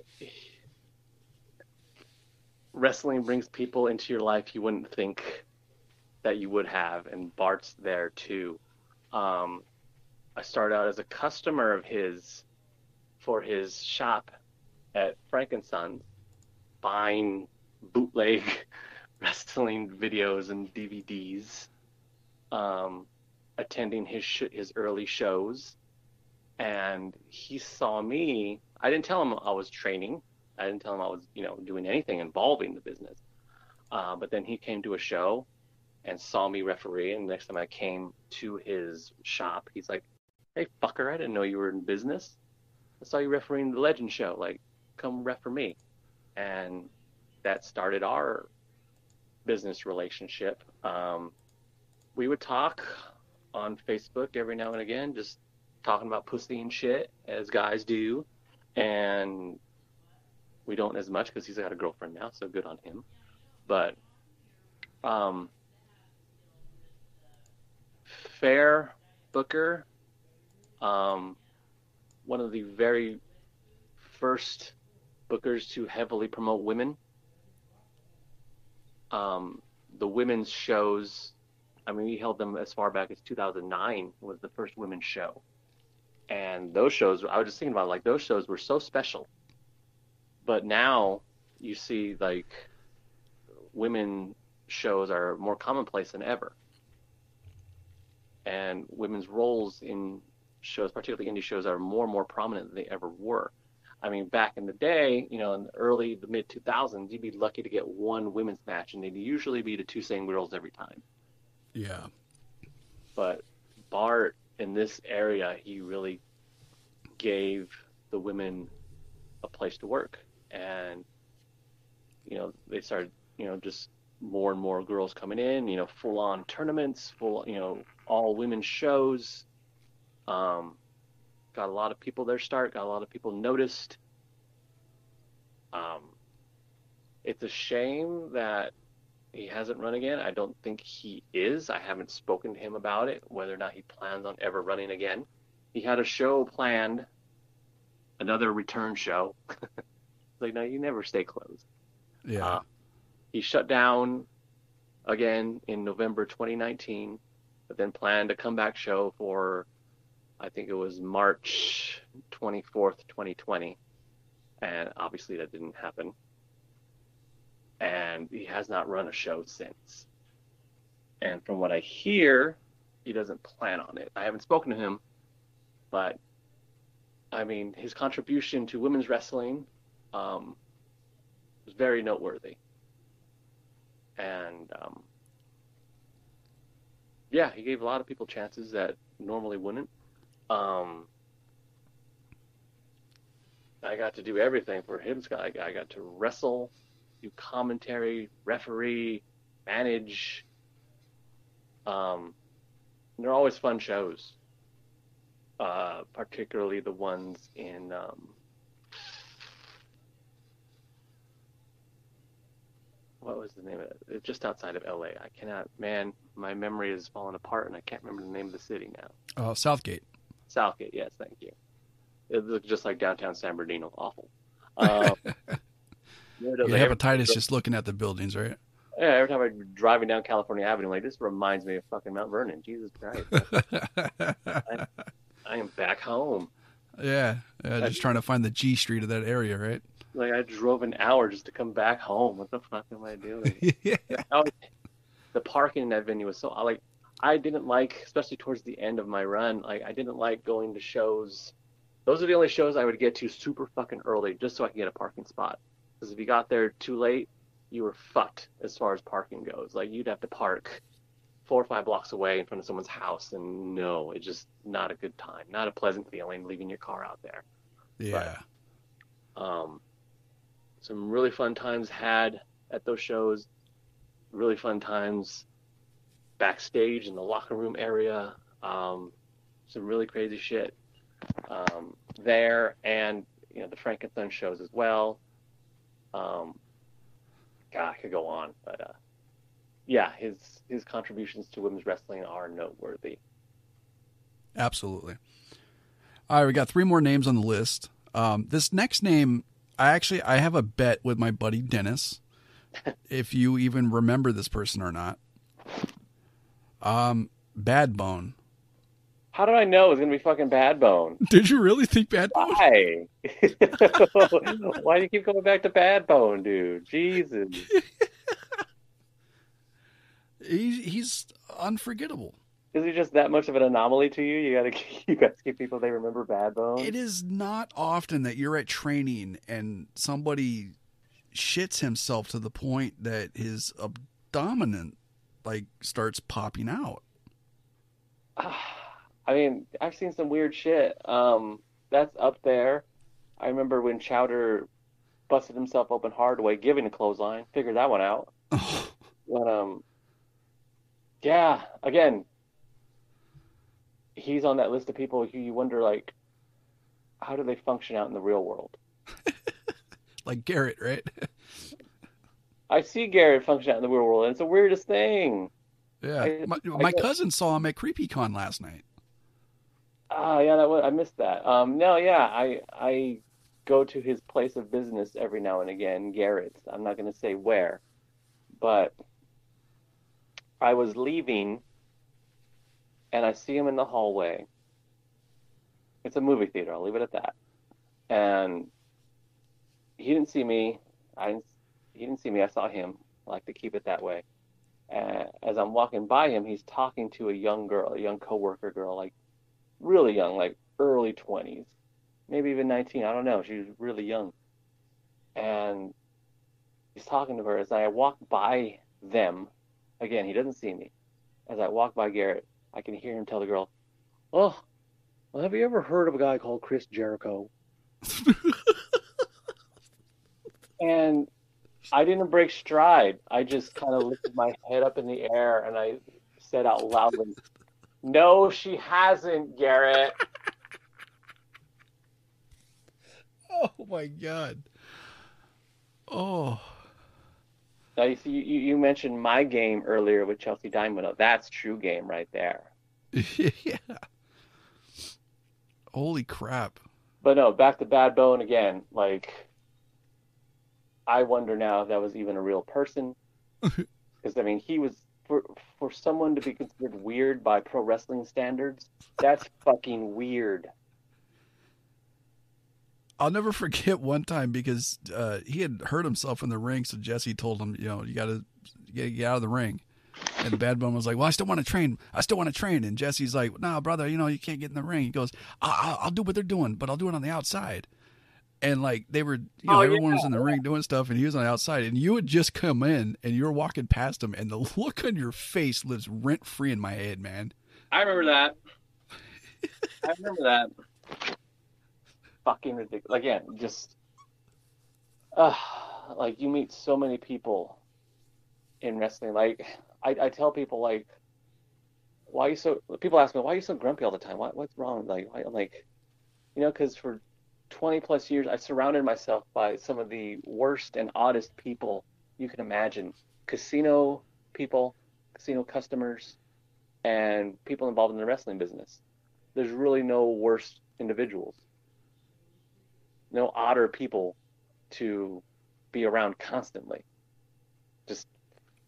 wrestling brings people into your life you wouldn't think that you would have, and Bart's there too. Um, I started out as a customer of his for his shop at Frank and Sons, buying bootleg [LAUGHS] wrestling videos and DVDs, um, attending his sh- his early shows, and he saw me. I didn't tell him I was training. I didn't tell him I was, you know, doing anything involving the business. Uh, but then he came to a show and saw me referee. And next time I came to his shop, he's like, "Hey, fucker, I didn't know you were in business. I saw you refereeing the Legend show. Like, come ref for me." And that started our business relationship. Um, we would talk on Facebook every now and again, just talking about pussy and shit, as guys do. And we don't as much because he's got a girlfriend now, so good on him. But um, fair Booker, um, one of the very first bookers to heavily promote women. Um, the women's shows, I mean, we held them as far back as 2009 was the first women's show. And those shows, I was just thinking about like those shows were so special. But now you see like women shows are more commonplace than ever. And women's roles in shows, particularly indie shows, are more and more prominent than they ever were. I mean, back in the day, you know, in the early, the mid 2000s, you'd be lucky to get one women's match, and they'd usually be the two same girls every time. Yeah. But Bart, in this area, he really gave the women a place to work. And, you know, they started, you know, just more and more girls coming in, you know, full on tournaments, full, you know, all women shows. Um, got a lot of people there start, got a lot of people noticed. Um, it's a shame that he hasn't run again. I don't think he is. I haven't spoken to him about it, whether or not he plans on ever running again. He had a show planned, another return show. [LAUGHS] like, no, you never stay closed. Yeah. Uh, he shut down again in November 2019, but then planned a comeback show for, I think it was March 24th, 2020. And obviously that didn't happen. And he has not run a show since. And from what I hear, he doesn't plan on it. I haven't spoken to him, but I mean, his contribution to women's wrestling um, was very noteworthy. And um, yeah, he gave a lot of people chances that normally wouldn't. Um, I got to do everything for him. I got to wrestle, do commentary, referee, manage. Um, they're always fun shows, uh, particularly the ones in um, what was the name of it? Just outside of LA. I cannot, man, my memory is falling apart and I can't remember the name of the city now. Uh, South Gate. South Gate, yes, thank you. It looks just like downtown San Bernardino. Awful. [LAUGHS] Um, You have hepatitis just looking at the buildings, right? Yeah, every time I'm driving down California Avenue, like this reminds me of fucking Mount Vernon. Jesus Christ. [LAUGHS] I am back home. Yeah, yeah just trying to find the G Street of that area, right? Like I drove an hour just to come back home. What the fuck am I doing? [LAUGHS] yeah. was, the parking in that venue was so like I didn't like, especially towards the end of my run. Like I didn't like going to shows. Those are the only shows I would get to super fucking early, just so I could get a parking spot. Because if you got there too late, you were fucked as far as parking goes. Like you'd have to park four or five blocks away in front of someone's house, and no, it's just not a good time, not a pleasant feeling leaving your car out there. Yeah. But, um, some really fun times had at those shows. Really fun times backstage in the locker room area. Um, some really crazy shit um, there, and you know the Frank and shows as well. Um, God, I could go on, but uh, yeah, his his contributions to women's wrestling are noteworthy. Absolutely. All right, we got three more names on the list. Um, this next name, I actually I have a bet with my buddy Dennis, [LAUGHS] if you even remember this person or not. Um, Bad Bone. How did I know it was gonna be fucking Bad Bone? [LAUGHS] Did you really think Bad Bone? Why? [LAUGHS] Why do you keep going back to Bad Bone, dude? Jesus. [LAUGHS] he's he's unforgettable. Is he just that much of an anomaly to you? You gotta you gotta keep people they remember Bad Bone. It is not often that you're at training and somebody shits himself to the point that his abdomen like starts popping out. [SIGHS] I mean, I've seen some weird shit. Um, that's up there. I remember when Chowder busted himself open hard way giving a clothesline. Figured that one out. [LAUGHS] but um, yeah, again, he's on that list of people who you wonder like, how do they function out in the real world? [LAUGHS] like Garrett, right? [LAUGHS] I see Garrett function out in the real world, and it's the weirdest thing. Yeah, I, my, my cousin saw him at CreepyCon last night. Ah, yeah, that was, I missed that. Um, no, yeah, I I go to his place of business every now and again, Garrett's. I'm not going to say where, but I was leaving, and I see him in the hallway. It's a movie theater. I'll leave it at that. And he didn't see me. I didn't. He didn't see me. I saw him. I like to keep it that way. Uh, as I'm walking by him, he's talking to a young girl, a young coworker girl, like really young, like early 20s, maybe even 19. I don't know. She was really young. And he's talking to her as I walk by them. Again, he doesn't see me. As I walk by Garrett, I can hear him tell the girl, Oh, well, have you ever heard of a guy called Chris Jericho? [LAUGHS] and I didn't break stride. I just kind of lifted my head up in the air and I said out loudly, no, she hasn't, Garrett. oh my god. Oh. Now you see, you, you mentioned my game earlier with Chelsea Diamond. That's true game right there. [LAUGHS] yeah. Holy crap. But no, back to Bad Bone again. Like, I wonder now if that was even a real person. [LAUGHS] Because I mean, he was for for someone to be considered weird by pro wrestling standards, that's [LAUGHS] fucking weird. I'll never forget one time because uh, he had hurt himself in the ring, so Jesse told him, you know, you got to get, get out of the ring. And Bad Bone was like, "Well, I still want to train. I still want to train." And Jesse's like, "No, nah, brother, you know you can't get in the ring." He goes, I'll, "I'll do what they're doing, but I'll do it on the outside." And like they were, you know, oh, everyone yeah. was in the ring doing stuff, and he was on the outside, and you would just come in, and you were walking past him, and the look on your face lives rent free in my head, man. I remember that. I remember that. Fucking ridiculous. Again, just, uh, like you meet so many people in wrestling. Like I, I tell people, like, why are you so? People ask me, why are you so grumpy all the time? What, what's wrong? Like, why, I'm like, you know, because for 20 plus years, I surrounded myself by some of the worst and oddest people you can imagine casino people, casino customers, and people involved in the wrestling business. There's really no worse individuals, no odder people to be around constantly. Just,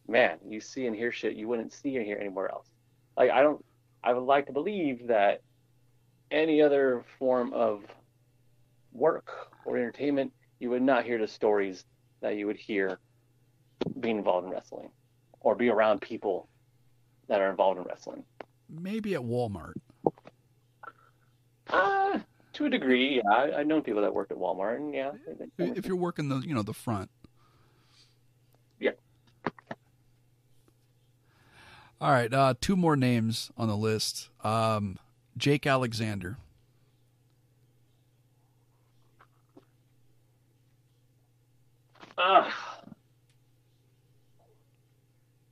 man, you see and hear shit you wouldn't see and hear anywhere else. Like, I don't, I would like to believe that any other form of work or entertainment, you would not hear the stories that you would hear being involved in wrestling or be around people that are involved in wrestling. Maybe at Walmart. Uh, to a degree, yeah. I, I've known people that worked at Walmart, and yeah. If you're working the you know the front. Yeah. All right, uh, two more names on the list. Um, Jake Alexander. Uh,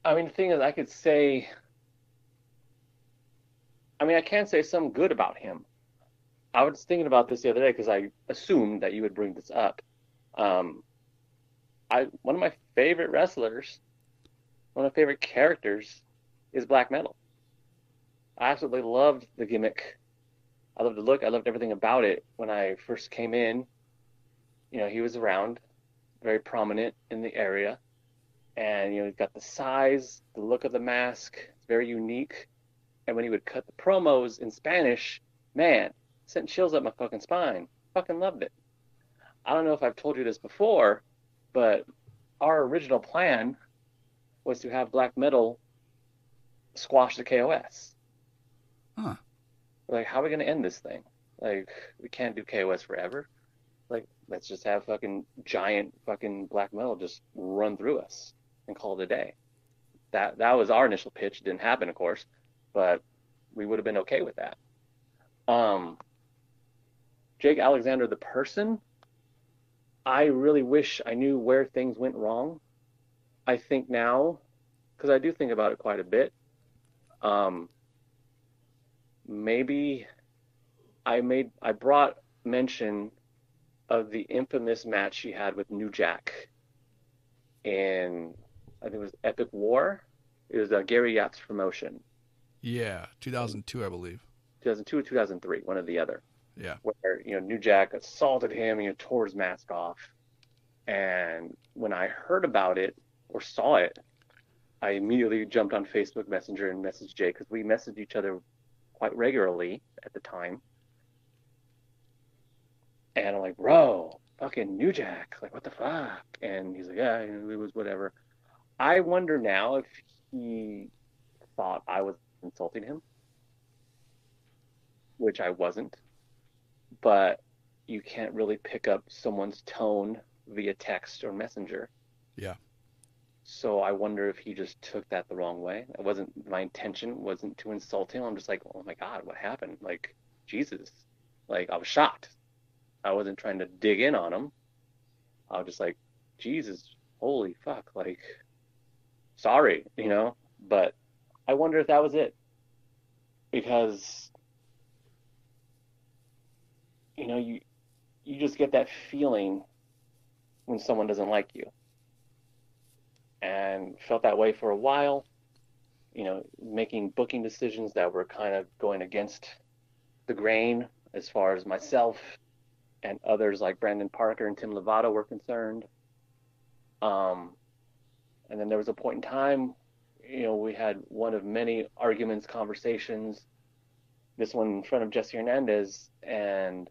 I mean, the thing is, I could say, I mean, I can't say some good about him. I was thinking about this the other day because I assumed that you would bring this up. Um, I one of my favorite wrestlers, one of my favorite characters, is Black Metal. I absolutely loved the gimmick. I loved the look. I loved everything about it when I first came in. You know, he was around very prominent in the area. And you know, he's got the size, the look of the mask, it's very unique. And when he would cut the promos in Spanish, man, sent chills up my fucking spine. Fucking loved it. I don't know if I've told you this before, but our original plan was to have black metal squash the KOS. Huh. Like, how are we gonna end this thing? Like, we can't do KOS forever. Let's just have fucking giant fucking black metal just run through us and call it a day. That that was our initial pitch. It didn't happen, of course, but we would have been okay with that. Um, Jake Alexander, the person, I really wish I knew where things went wrong. I think now, because I do think about it quite a bit. Um, maybe I made I brought mention of the infamous match she had with New Jack in I think it was Epic War. It was uh, Gary Yapp's promotion, Yeah, 2002, I believe. 2002 or 2003, one or the other. Yeah. where you know New Jack assaulted him, you know, tore his mask off. And when I heard about it or saw it, I immediately jumped on Facebook Messenger and messaged Jay because we messaged each other quite regularly at the time. And I'm like, bro, fucking New Jack, like what the fuck? And he's like, yeah, it was whatever. I wonder now if he thought I was insulting him, which I wasn't but you can't really pick up someone's tone via text or messenger. Yeah. So I wonder if he just took that the wrong way. It wasn't my intention wasn't to insult him. I'm just like, oh my god, what happened? Like Jesus, like I was shocked. I wasn't trying to dig in on them. I was just like, Jesus, holy fuck, like sorry, you know. But I wonder if that was it because you know you you just get that feeling when someone doesn't like you and felt that way for a while you know making booking decisions that were kind of going against the grain as far as myself and others like Brandon Parker and Tim Lovato were concerned um and then there was a point in time you know we had one of many arguments conversations this one in front of Jesse Hernandez and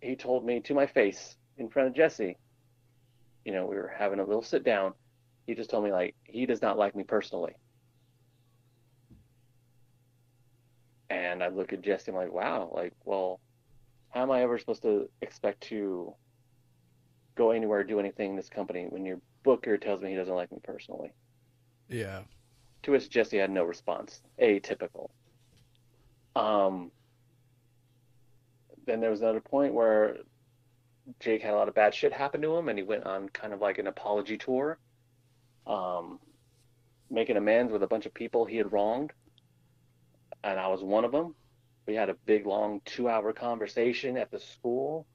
he told me to my face in front of Jesse, you know, we were having a little sit down. He just told me like he does not like me personally. And I look at Jesse, I'm like, wow, like, well, how am I ever supposed to expect to go anywhere or do anything in this company when your booker tells me he doesn't like me personally? Yeah. To which Jesse had no response. Atypical. Um, then there was another point where Jake had a lot of bad shit happen to him, and he went on kind of like an apology tour, um, making amends with a bunch of people he had wronged, and I was one of them. We had a big, long two-hour conversation at the school.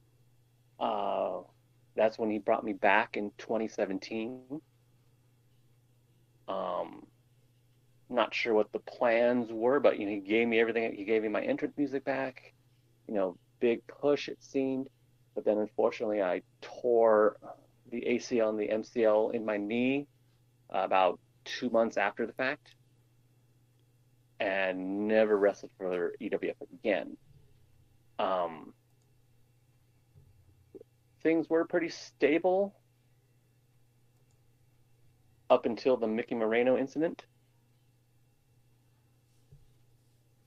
Uh, that's when he brought me back in 2017. Um, not sure what the plans were, but you know, he gave me everything. He gave me my entrance music back. You know, big push it seemed, but then unfortunately I tore the ACL and the MCL in my knee about two months after the fact, and never wrestled for EWF again. Um, things were pretty stable up until the Mickey Moreno incident.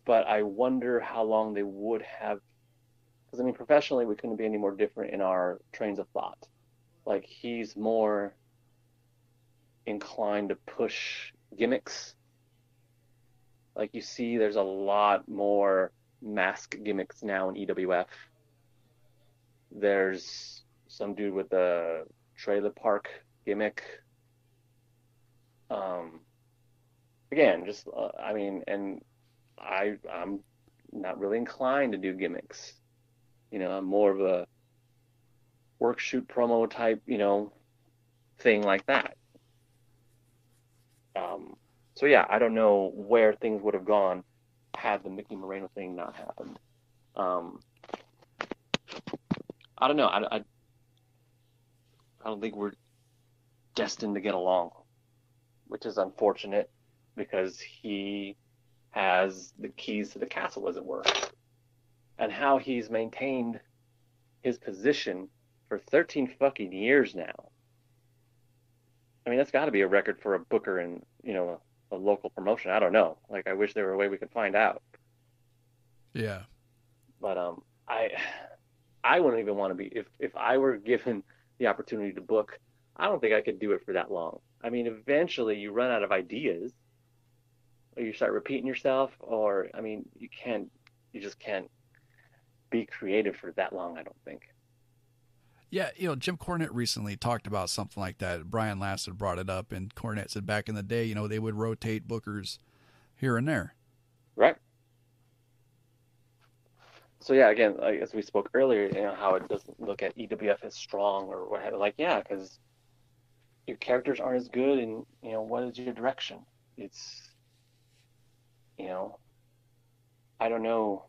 But I wonder how long they would have. Because, I mean, professionally, we couldn't be any more different in our trains of thought. Like, he's more inclined to push gimmicks. Like, you see, there's a lot more mask gimmicks now in EWF. There's some dude with a trailer park gimmick. Um, again, just uh, I mean, and I I'm not really inclined to do gimmicks. You know, I'm more of a work shoot promo type, you know, thing like that. Um, so yeah, I don't know where things would have gone had the Mickey Moreno thing not happened. Um, I don't know. I, I I don't think we're destined to get along, which is unfortunate because he has the keys to the castle, as it were. And how he's maintained his position for 13 fucking years now. I mean, that's got to be a record for a booker in, you know, a, local promotion. I don't know. Like, I wish there were a way we could find out. Yeah. But um, I, I wouldn't even want to be if if I were given [LAUGHS] the opportunity to book, I don't think I could do it for that long. I mean, eventually you run out of ideas, or you start repeating yourself, or I mean, you can't, you just can't be creative for that long. I don't think. Yeah, you know, Jim Cornette recently talked about something like that. Brian Lasseter brought it up, and Cornette said back in the day, you know, they would rotate bookers here and there. Right. So yeah, again, like, as we spoke earlier, you know how it doesn't look at EWF as strong or whatever. Like, yeah, because your characters aren't as good, and you know what is your direction? It's, you know, I don't know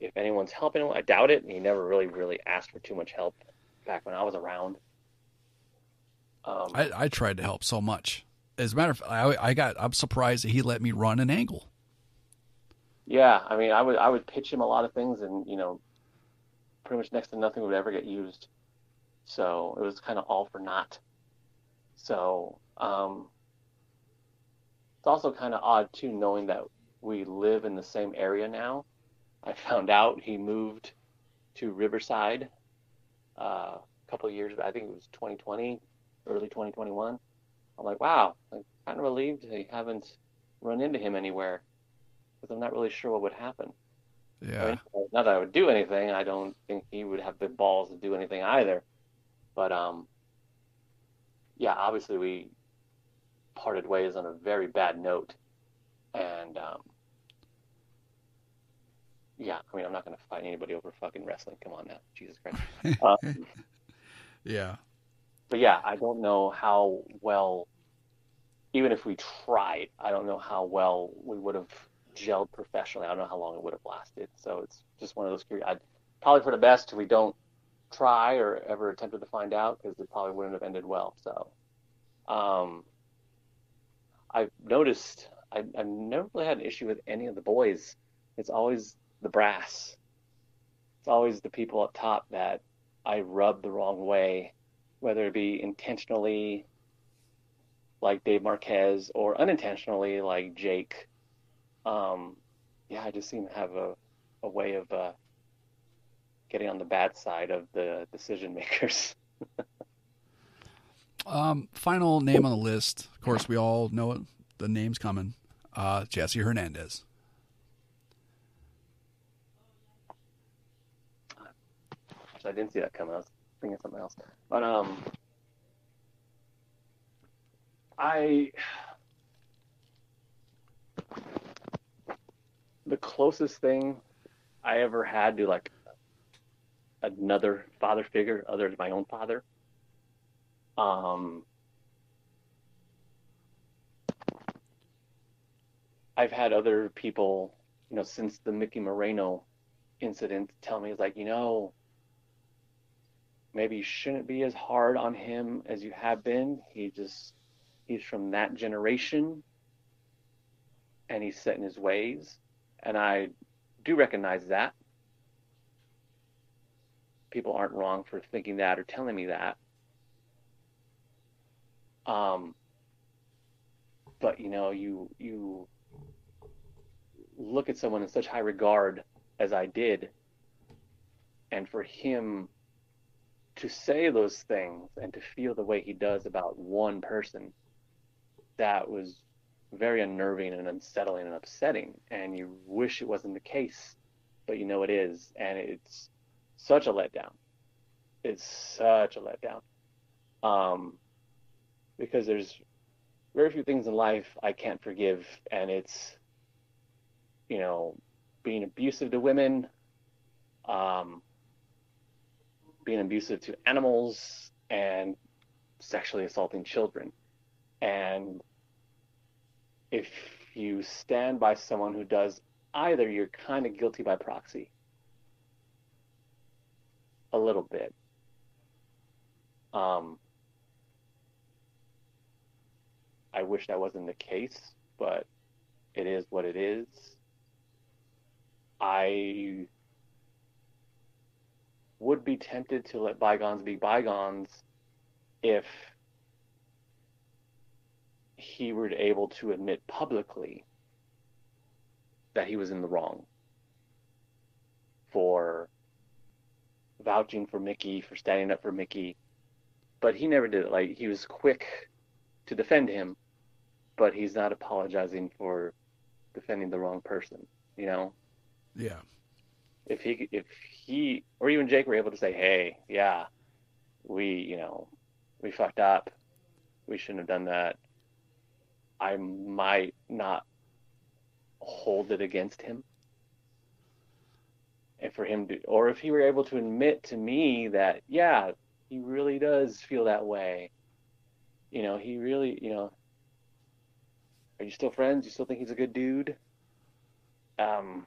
if anyone's helping him. I doubt it. And he never really, really asked for too much help back when I was around. Um, I, I tried to help so much. As a matter of fact, I, I got. I'm surprised that he let me run an angle. Yeah, I mean, I would I would pitch him a lot of things, and you know, pretty much next to nothing would ever get used. So it was kind of all for naught. So um, it's also kind of odd too, knowing that we live in the same area now. I found out he moved to Riverside uh, a couple of years ago. I think it was 2020, early 2021. I'm like, wow, I'm kind of relieved I haven't run into him anywhere because I'm not really sure what would happen. Yeah. I mean, not that I would do anything. I don't think he would have the balls to do anything either. But um, yeah, obviously we parted ways on a very bad note, and um, yeah, I mean, I'm not going to fight anybody over fucking wrestling. Come on now, Jesus Christ. [LAUGHS] um, yeah. But yeah, I don't know how well, even if we tried, I don't know how well we would have gelled professionally. I don't know how long it would have lasted. So it's just one of those. I'd probably for the best if we don't try or ever attempted to find out because it probably wouldn't have ended well. So, um, I've noticed I, I've never really had an issue with any of the boys. It's always the brass. It's always the people up top that I rub the wrong way, whether it be intentionally, like Dave Marquez, or unintentionally, like Jake um, yeah, I just seem to have a, a way of uh, getting on the bad side of the decision makers. [LAUGHS] um, final name on the list. Of course, we all know it. The name's coming. Uh, Jesse Hernandez. I didn't see that coming. I was thinking something else. But um, I the closest thing I ever had to like another father figure other than my own father. Um, I've had other people, you know, since the Mickey Moreno incident, tell me like, you know, maybe you shouldn't be as hard on him as you have been. He just he's from that generation and he's set in his ways, and I do recognize that. People aren't wrong for thinking that or telling me that. Um, but you know, you you look at someone in such high regard as I did, and for him to say those things and to feel the way he does about one person, that was very unnerving and unsettling and upsetting. And you wish it wasn't the case, but you know it is. And it's such a letdown. It's such a letdown. Um, because there's very few things in life I can't forgive. And it's, you know, being abusive to women, um, being abusive to animals, and sexually assaulting children. And if you stand by someone who does either, you're kind of guilty by proxy. A little bit. Um, I wish that wasn't the case, but it is what it is. I would be tempted to let bygones be bygones if he were able to admit publicly that he was in the wrong for vouching for Mickey, for standing up for Mickey. But he never did it. Like he was quick to defend him, but he's not apologizing for defending the wrong person, you know? Yeah. If he if he or even Jake were able to say, "Hey, yeah, we, you know, we fucked up. We shouldn't have done that." I might not hold it against him. And for him to, or if he were able to admit to me that, yeah, he really does feel that way. You know, he really, you know, are you still friends? You still think he's a good dude? Um,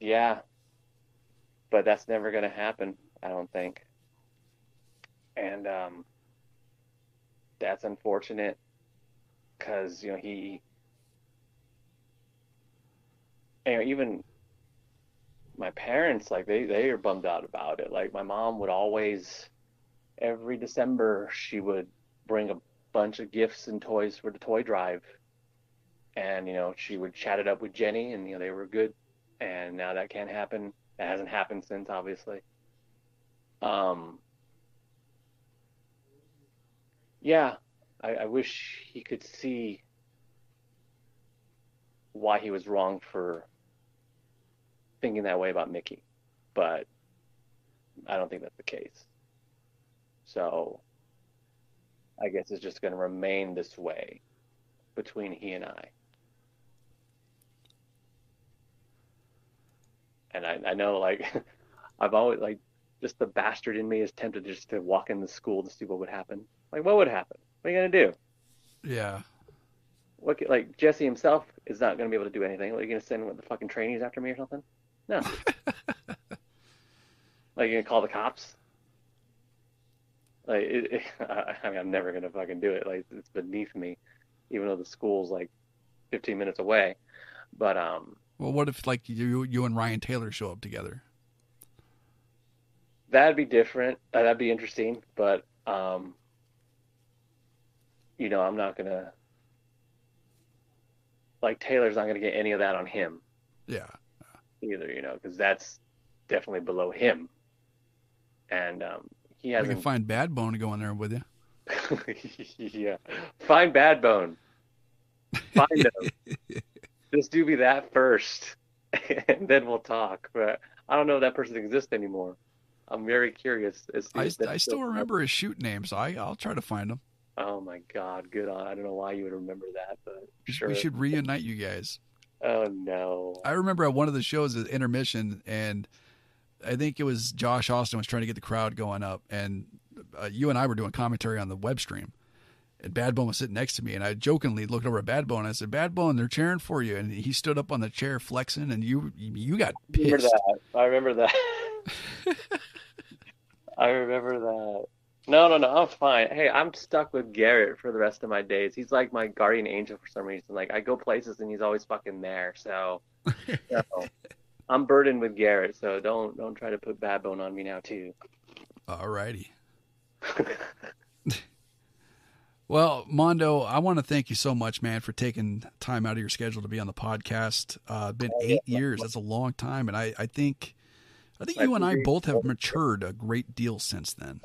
yeah, but that's never going to happen, I don't think. And, um, that's unfortunate because you know he and even my parents like they they are bummed out about it. Like my mom would always every december she would bring a bunch of gifts and toys for the toy drive. And you know she would chat it up with jenny and you know they were good and now that can't happen that hasn't happened since obviously um yeah, I, I wish he could see why he was wrong for thinking that way about Mickey, but I don't think that's the case. So I guess it's just going to remain this way between he and I. And I, I know, like, [LAUGHS] I've always, like, just the bastard in me is tempted just to walk in the school to see what would happen. Like, what would happen? What are you gonna do? Yeah. What like Jesse himself is not gonna be able to do anything. What, are you gonna send what, the fucking trainees after me or something? No. [LAUGHS] like you gonna call the cops? Like, it, it, [LAUGHS] I mean, I'm never gonna fucking do it. Like, it's beneath me, even though the school's like 15 minutes away. But um. Well, what if like you you and Ryan Taylor show up together? That'd be different. Uh, that'd be interesting. But um, you know, I'm not gonna like Taylor's not gonna get any of that on him. Yeah. Either, you know, because that's definitely below him. And um, he hasn't. We can find Bad Bone to go in there with you. [LAUGHS] yeah, find Bad Bone. [LAUGHS] Find him. [LAUGHS] Just do me that first, [LAUGHS] and then we'll talk. But I don't know if that person exists anymore. I'm very curious. I, I still remember his shoot name, so I, I'll try to find him. Oh my God, good on. I don't know why you would remember that, but sure. We should reunite you guys. Oh no. I remember at one of the shows at intermission, and I think it was Josh Austin was trying to get the crowd going up, and uh, you and I were doing commentary on the web stream. And Bad Bone was sitting next to me, and I jokingly looked over at Bad Bone. And I said, "Bad Bone, they're cheering for you." And he stood up on the chair, flexing, and you you got pissed. I remember that. I remember that. [LAUGHS] I remember that No, no, no. I'm fine. Hey, I'm stuck with Garrett for the rest of my days. He's like my guardian angel for some reason. Like I go places and he's always fucking there. So, [LAUGHS] so I'm burdened with Garrett. So don't don't try to put bad bone on me now too. Alrighty. [LAUGHS] well, Mondo, I want to thank you so much, man, for taking time out of your schedule to be on the podcast. Uh, been eight years. That's a long time, and I, I think, I think you and I both have matured a great deal since then.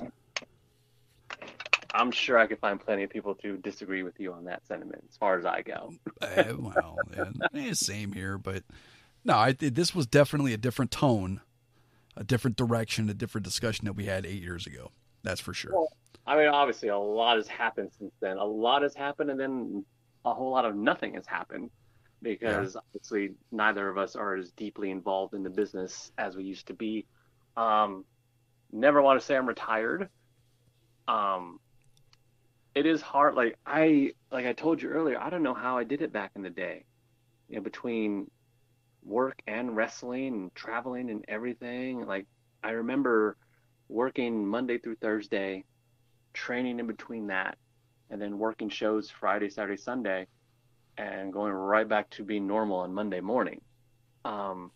I'm sure I could find plenty of people to disagree with you on that sentiment, as far as I go. uh, [LAUGHS] well, yeah, same here, but no, I, this was definitely a different tone, a different direction, a different discussion that we had eight years ago. That's for sure. Well, I mean, obviously, a lot has happened since then. A lot has happened, and then a whole lot of nothing has happened because yeah. obviously neither of us are as deeply involved in the business as we used to be. Um, never want to say I'm retired. Um, it is hard. Like I, like I told you earlier, I don't know how I did it back in the day. You know, between work and wrestling and traveling and everything. Like I remember working Monday through Thursday, training in between that, and then working shows Friday, Saturday, Sunday, and going right back to being normal on Monday morning. Um,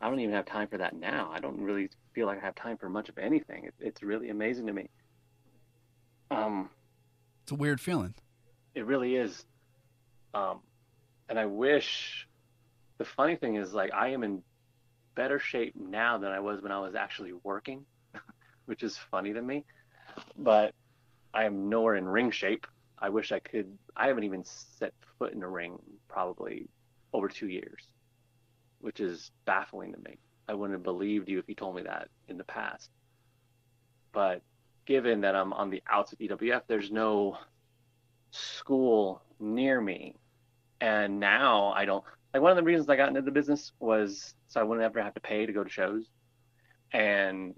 I don't even have time for that now. I don't really feel like I have time for much of anything. It, it's really amazing to me. Um, it's a weird feeling. It really is. Um, and I wish. The funny thing is, like, I am in better shape now than I was when I was actually working, [LAUGHS] which is funny to me. But I am nowhere in ring shape. I wish I could. I haven't even set foot in a ring probably over two years, which is baffling to me. I wouldn't have believed you if you told me that in the past. But given that I'm on the outs of EWF, there's no school near me. And now I don't like one of the reasons I got into the business was so I wouldn't ever have to pay to go to shows. And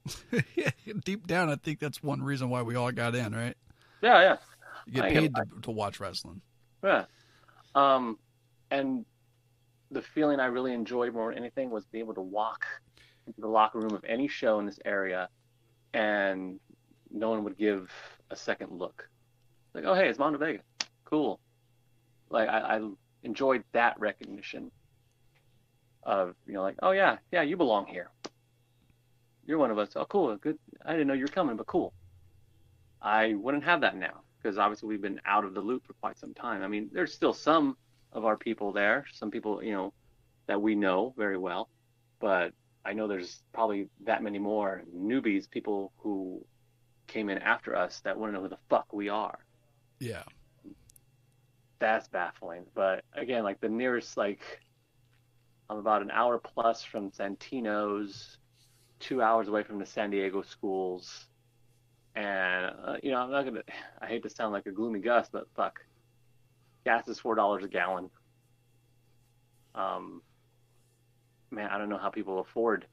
[LAUGHS] deep down, I think that's one reason why we all got in, right? Yeah, yeah. You get paid to, to watch wrestling. Yeah. Um, and the feeling I really enjoyed more than anything was being able to walk into the locker room of any show in this area, and no one would give a second look. Like, oh hey, it's Mondo Vega, cool. Like I, I enjoyed that recognition of you know like oh yeah yeah you belong here you're one of us. Oh cool. Good. I didn't know you were coming but cool. I wouldn't have that now because obviously we've been out of the loop for quite some time. I mean there's still some of our people there some people you know that we know very well but i know there's probably that many more newbies people who came in after us that want to know who the fuck we are. Yeah. That's baffling but again like the nearest like I'm about an hour plus from Santino's, two hours away from the San Diego schools. And, uh, you know, I'm not going [SIGHS] to, I hate to sound like a gloomy Gus, but fuck. Gas is $4 a gallon. Um, man, I don't know how people afford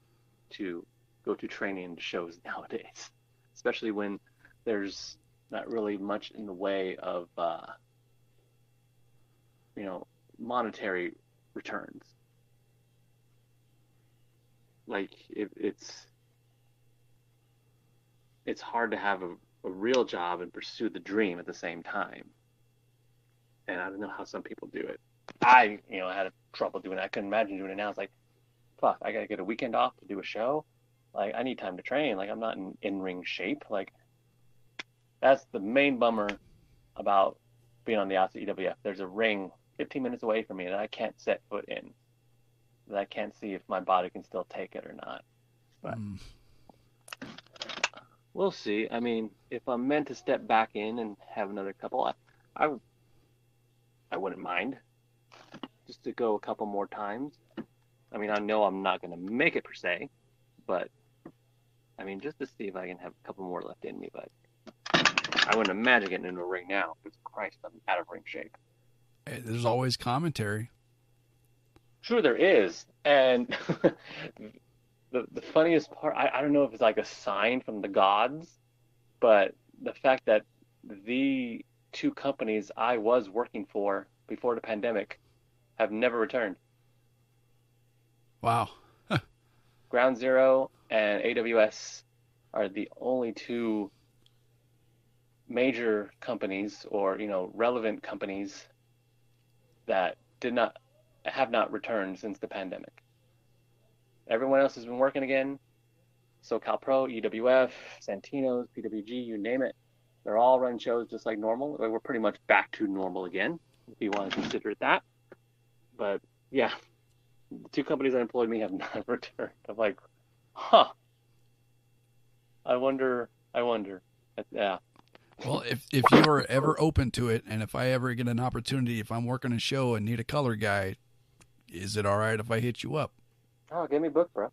to go to training shows [LAUGHS] nowadays, especially when there's not really much in the way of, uh, you know, monetary returns like it, it's it's hard to have a, a real job and pursue the dream at the same time. And I don't know how some people do it. I, you know, had trouble doing it. I couldn't imagine doing it now. It's like, fuck, I gotta get a weekend off to do a show. Like, I need time to train. Like, I'm not in in ring shape. Like, that's the main bummer about being on the outs of EWF. There's a ring 15 minutes away from me that I can't set foot in that I can't see if my body can still take it or not. But mm. we'll see. I mean, if I'm meant to step back in and have another couple, I, I, I wouldn't mind just to go a couple more times. I mean, I know I'm not going to make it per se, but I mean, just to see if I can have a couple more left in me. But I wouldn't imagine getting into a ring now because Christ, I'm out of ring shape. Hey, there's always commentary. Sure, there is, and [LAUGHS] the the funniest part, I, I don't know if it's like a sign from the gods, but the fact that the two companies I was working for before the pandemic have never returned. Wow. [LAUGHS] Ground Zero and AWS are the only two major companies or you know relevant companies that did not have not returned since the pandemic. Everyone else has been working again. SoCal Pro, EWF, Santino's, PWG, you name it. They're all running shows just like normal. We're pretty much back to normal again, if you want to consider it that. But yeah, the two companies that employed me have [LAUGHS] not returned. I'm like, huh. I wonder. I wonder. Yeah. Well, if if you are ever open to it, and if I ever get an opportunity, if I'm working a show and need a color guy, is it all right if I hit you up? Oh, give me a book, bro.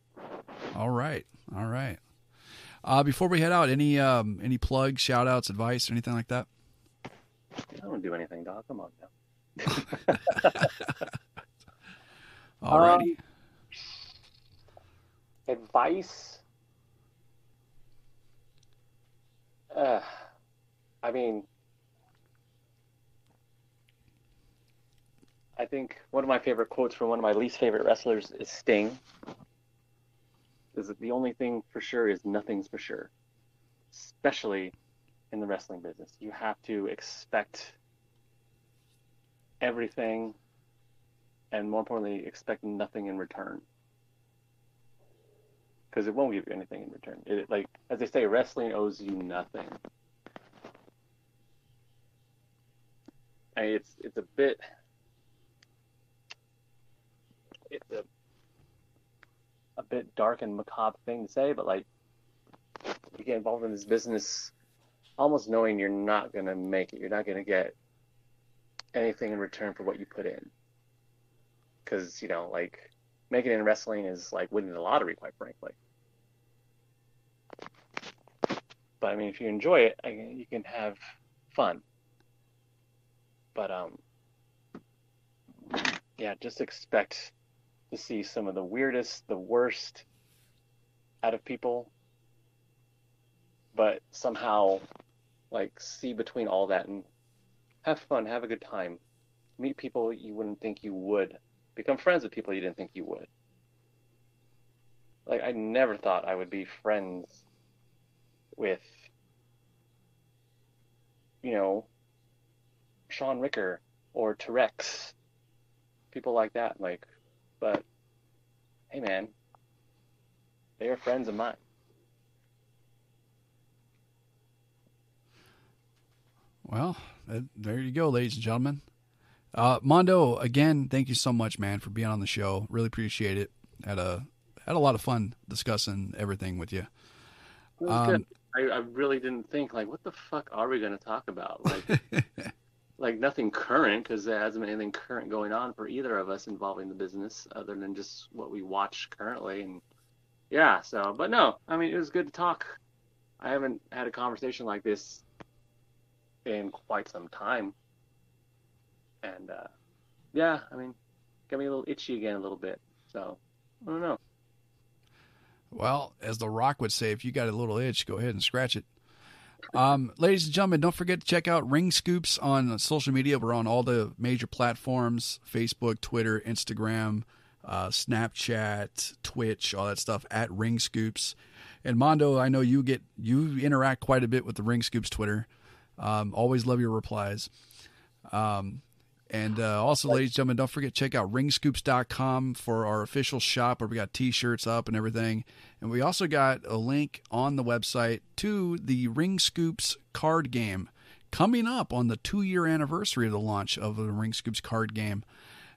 All right, all right. Uh, before we head out, any um, any plugs, shout outs, advice, or anything like that? I don't do anything, dog. Come on now. [LAUGHS] all righty. Um, advice. Uh, I mean, I think one of my favorite quotes from one of my least favorite wrestlers is Sting. Is that the only thing for sure is nothing's for sure, especially in the wrestling business. You have to expect everything, and more importantly, expect nothing in return. Because it won't give you anything in return. It, like as they say, wrestling owes you nothing. I mean, it's it's a bit it's a a bit dark and macabre thing to say, but like you get involved in this business almost knowing you're not gonna make it. You're not gonna get anything in return for what you put in. Because you know, like making it in wrestling is like winning the lottery, quite frankly. But I mean, if you enjoy it, I, you can have fun. But um, yeah, just expect to see some of the weirdest, the worst out of people, but somehow like see between all that and have fun, have a good time, meet people you wouldn't think you would, become friends with people you didn't think you would. Like I never thought I would be friends with you know Shaun Ricker or T-Rex, people like that. Like, but hey, man, they are friends of mine. Well, there you go, ladies and gentlemen. Uh, Mondo, again, thank you so much, man, for being on the show. Really appreciate it. Had a had a lot of fun discussing everything with you. Um, I, I, really didn't think like, what the fuck are we going to talk about? Like, [LAUGHS] like nothing current because there hasn't been anything current going on for either of us involving the business other than just what we watch currently. And yeah, so but no, I mean it was good to talk. I haven't had a conversation like this in quite some time. And uh, yeah, I mean, got me a little itchy again a little bit. So I don't know. Well, as The Rock would say, if you got a little itch, go ahead and scratch it. Um, ladies and gentlemen, don't forget to check out Ring Scoops on social media. We're on all the major platforms Facebook, Twitter, Instagram, uh, Snapchat, Twitch, all that stuff at Ring Scoops. And Mondo, I know you get you interact quite a bit with the Ring Scoops Twitter. Um, always love your replies. Um, and uh, also, ladies and gentlemen, don't forget check out ringscoops.com for our official shop where we got t-shirts up and everything. And we also got a link on the website to the Ring Scoops card game coming up on the two-year anniversary of the launch of the Ring Scoops card game.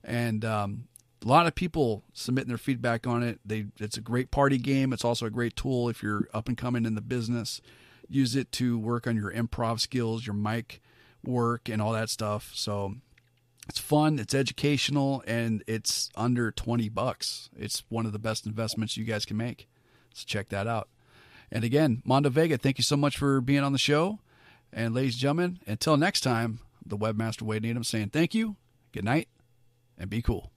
And um, a lot of people submitting their feedback on it. They it's a great party game. It's also a great tool if you're up and coming in the business. Use it to work on your improv skills, your mic work, and all that stuff. So it's fun, it's educational, and it's under 20 bucks. It's one of the best investments you guys can make. So check that out. And again, Mondo Vega, thank you so much for being on the show. And ladies and gentlemen, until next time, the webmaster Wade Needham saying thank you, good night, and be cool.